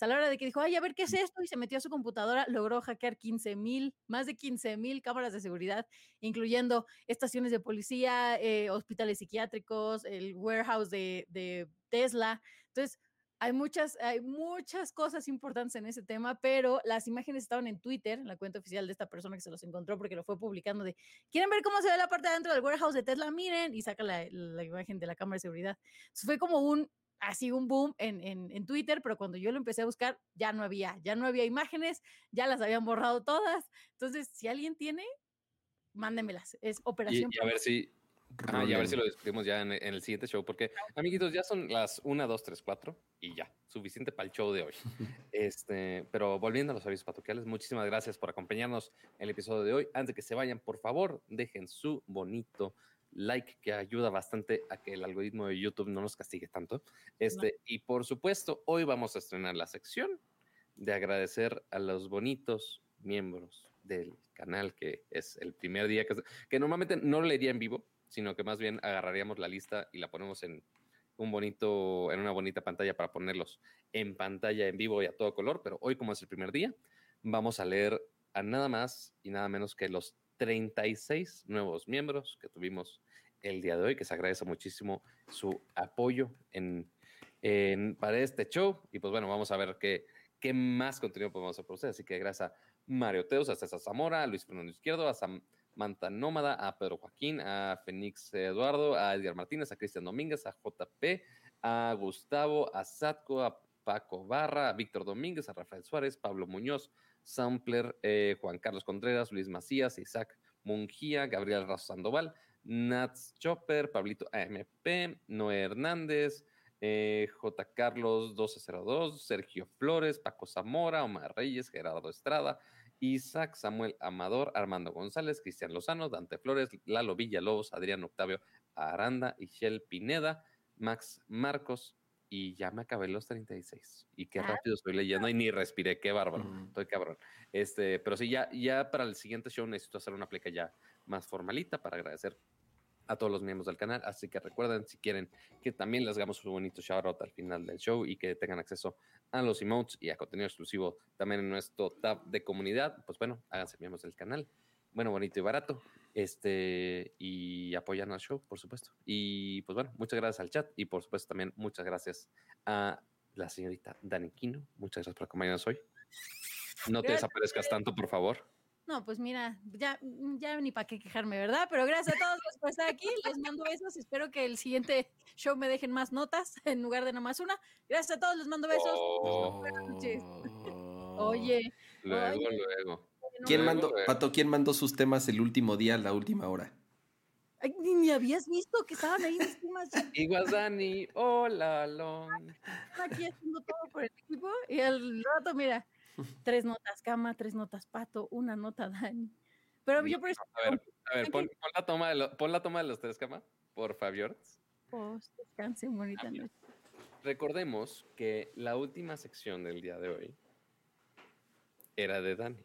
B: A la hora de que dijo, ay, a ver qué es esto, y se metió a su computadora, logró hackear 15 mil, más de 15 mil cámaras de seguridad, incluyendo estaciones de policía, eh, hospitales psiquiátricos, el warehouse de, de Tesla. Entonces, hay muchas, hay muchas cosas importantes en ese tema, pero las imágenes estaban en Twitter, en la cuenta oficial de esta persona que se los encontró porque lo fue publicando de, ¿quieren ver cómo se ve la parte de adentro del warehouse de Tesla? Miren, y saca la, la imagen de la cámara de seguridad. Entonces fue como un, así un boom en, en, en, Twitter, pero cuando yo lo empecé a buscar, ya no había, ya no había imágenes, ya las habían borrado todas. Entonces, si alguien tiene, mándemelas. Es operación.
C: Y, y a ver si... Ah, y a ver si lo discutimos ya en, en, el siguiente show, porque amiguitos, ya son las 1, 2, 3, 4 y ya, suficiente para el show de hoy. este, pero volviendo a los avisos patoquiales, muchísimas gracias por acompañarnos en el episodio de hoy. Antes de que se vayan, por favor, dejen su bonito like que ayuda bastante a que el algoritmo de YouTube no nos castigue tanto. Este, no. Y por supuesto, hoy vamos a estrenar la sección de agradecer a los bonitos miembros del canal, que es el primer día que, que normalmente no lo leería en vivo, sino que más bien agarraríamos la lista y la ponemos en un bonito, en una bonita pantalla para ponerlos en pantalla en vivo y a todo color, pero hoy como es el primer día, vamos a leer a nada más y nada menos que los 36 nuevos miembros que tuvimos el día de hoy, que se agradece muchísimo su apoyo en, en- para este show. Y pues bueno, vamos a ver qué, qué más contenido podemos hacer. Así que gracias a Mario Teos, a César Zamora, a Luis Fernando Izquierdo, a Samantha Nómada, a Pedro Joaquín, a Fénix Eduardo, a Edgar Martínez, a Cristian Domínguez, a JP, a Gustavo, a Satco, a Paco Barra, a Víctor Domínguez, a Rafael Suárez, Pablo Muñoz, Sampler, eh, Juan Carlos Contreras, Luis Macías, Isaac Mungía, Gabriel Razo Sandoval, Nats Chopper, Pablito AMP, Noé Hernández, eh, J. Carlos 1202, Sergio Flores, Paco Zamora, Omar Reyes, Gerardo Estrada, Isaac, Samuel Amador, Armando González, Cristian Lozano, Dante Flores, Lalo Villalobos, Adrián Octavio Aranda, Ishel Pineda, Max Marcos, y ya me acabé los 36. Y qué
B: Ah.
C: rápido estoy leyendo y ni respiré, qué bárbaro. Estoy cabrón. Este, pero sí, ya, ya para el siguiente show necesito hacer una pleca ya más formalita para agradecer a todos los miembros del canal. Así que recuerden, si quieren que también les hagamos un bonito shout out al final del show y que tengan acceso a los emotes y a contenido exclusivo también en nuestro tab de comunidad, pues bueno, háganse miembros del canal. Bueno, bonito y barato. Este, y apoyan al show, por supuesto. Y pues bueno, muchas gracias al chat y por supuesto también muchas gracias a la señorita Dani Quino. Muchas gracias por acompañarnos hoy. No te desaparezcas tanto, por favor.
B: No, pues mira, ya, ya ni para qué quejarme, ¿verdad? Pero gracias a todos por estar aquí. Les mando besos. Espero que el siguiente show me dejen más notas en lugar de nomás una. Gracias a todos, les mando besos.
C: Oh,
B: noches.
A: Oh.
B: Oye,
C: luego,
B: oye.
C: luego.
A: ¿Quién
C: Luego,
A: mandó,
C: luego.
A: Pato, quién mandó sus temas el último día, la última hora?
B: ay, ni, ni habías visto que estaban ahí mis temas
C: Dani, hola, Lon.
B: aquí haciendo todo por el equipo. Y al rato, mira, tres notas cama, tres notas pato, una nota Dani. Pero yo por eso
C: A ver, a ver, pon, pon la toma de lo- pon la toma de los tres, cama, por favor.
B: pues, bonita noche.
C: Recordemos que la última sección del día de hoy era de Dani.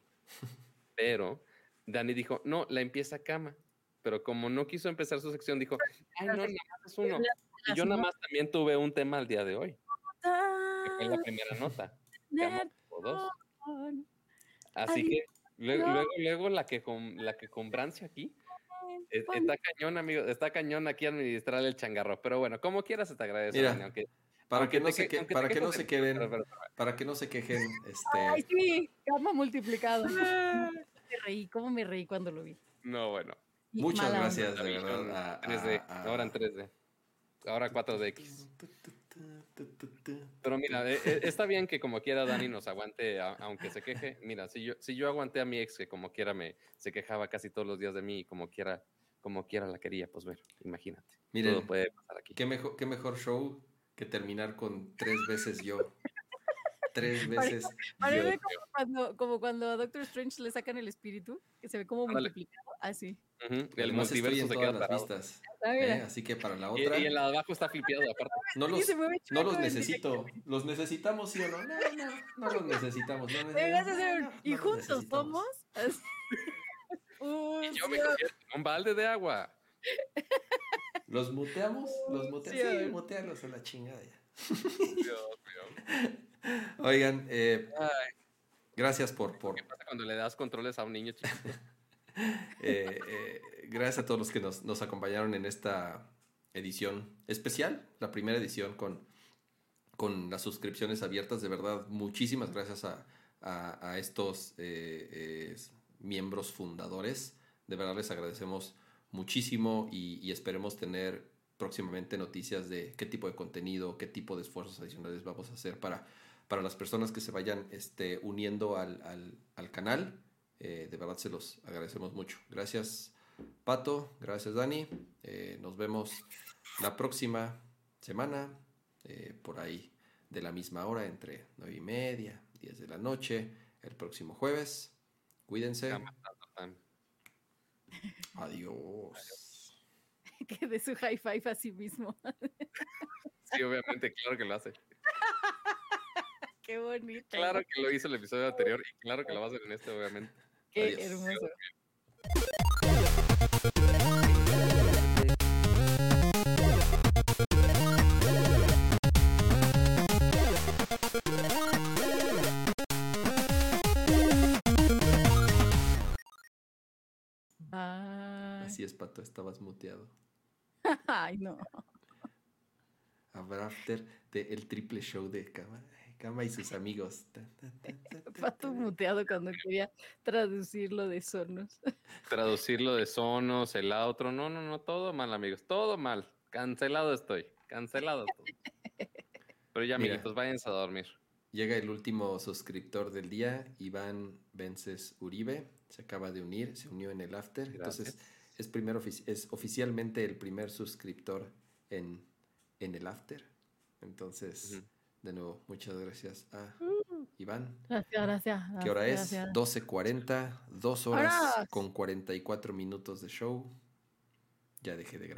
C: Pero Dani dijo, no, la empieza cama. Pero como no quiso empezar su sección, dijo, ay, no, nada más es uno. Y yo nada más también tuve un tema el día de hoy, que fue la primera nota. Cama o dos. Así
B: Ay,
C: que luego,
B: no.
C: luego, luego la que con la que con Brancio aquí es-
B: Pon-
C: está cañón, amigo, está cañón aquí administrar el changarro. Pero bueno, como quieras se te agradece,
A: Mira,
C: Dani, aunque,
A: Para
C: aunque
A: que no se
C: que-
A: que, para que no se
C: de-
A: queden,
C: pero- pero-
A: para que no se quejen,
B: Ay,
A: este,
B: sí, cama multiplicado. Me reí, ¿cómo me reí cuando lo vi?
C: No, bueno.
B: Y
A: muchas
B: mala onda.
A: gracias de verdad
C: en
A: a- a-
C: 3D,
A: a-
C: ahora en 3D. Ahora 4DX. Pero mira, eh, eh, está bien que como quiera Dani nos aguante, a- aunque se queje. Mira, si yo, si yo aguanté a mi ex que como quiera me se quejaba casi todos los días de mí y como quiera, como quiera la quería, pues ver, imagínate.
A: Miren,
C: todo puede pasar aquí.
A: qué mejor, qué mejor show que terminar con tres veces yo. Tres veces
B: Parece
A: yo.
B: como cuando, como cuando a Doctor Strange le sacan el espíritu, que se ve como multiplicado, así.
C: Ujú, El
A: Además estoy
C: multiverso
A: en
C: se
A: todas
C: queda
A: las
C: parado.
A: vistas.
B: Ah,
A: ¿eh? Así que para la
C: Y,
A: otra,
C: y el de abajo está flipeado aparte.
A: no
B: Y
A: los, no los necesito. ¿Los necesitamos, sí o no? No, no, no los necesitamos. No, no,
B: hacer un-
A: no,
B: y juntos
A: necesitamos.
B: somos. así.
C: Y yo me convierto en un balde de agua.
A: ¿Los muteamos? ¿Los muteamos? Sí,
B: Fusión.
A: mutealos a la chingada ya.
C: Dios mío.
A: Oigan, eh, gracias por, por
C: ¿Qué pasa cuando le das controles a un niño chiquito?
A: eh, eh, gracias a todos los que nos, acompañaron en esta edición especial, la primera edición con, con las suscripciones abiertas. De verdad, muchísimas gracias a, estos eh, miembros fundadores. De verdad les agradecemos muchísimo y, esperemos tener próximamente noticias de qué tipo de contenido, qué tipo de esfuerzos adicionales vamos a hacer para, para las personas que se vayan este, uniendo al- al canal. Eh, de verdad se los agradecemos mucho. Gracias Pato, gracias Dani. Eh, nos vemos la próxima semana, eh, por ahí de la misma hora, entre 9 y media, 10 de la noche, el próximo jueves. Cuídense. Adiós.
B: Que de su high five a sí mismo.
C: Sí, obviamente, claro que lo hace.
B: Qué bonito.
C: Claro que lo hizo el episodio anterior y claro que lo va a hacer en este, obviamente.
B: Qué
A: Adiós.
B: hermoso.
A: Así es, Pato, estabas muteado.
B: Ay, no.
A: Habrá after de el triple show de Cama, Cama y sus amigos.
B: Pato muteado cuando quería traducirlo de sonos.
C: Traducirlo de sonos, el otro. No, no, no, todo mal, amigos. Todo mal. Cancelado estoy. Cancelado todo. Pero ya,
A: Mira.
C: amiguitos, váyanse a dormir.
A: Llega el último suscriptor del día, Iván Vences Uribe. Se acaba de unir, se unió en el after. Entonces, es, primer ofici- es oficialmente el primer suscriptor en, en el after. Entonces. De nuevo, muchas gracias a Iván.
B: Gracias, gracias.
A: ¿Qué hora es?
B: gracias.
A: 12.40, dos horas
B: Horas.
A: con 44 minutos de show. Ya dejé de grabar.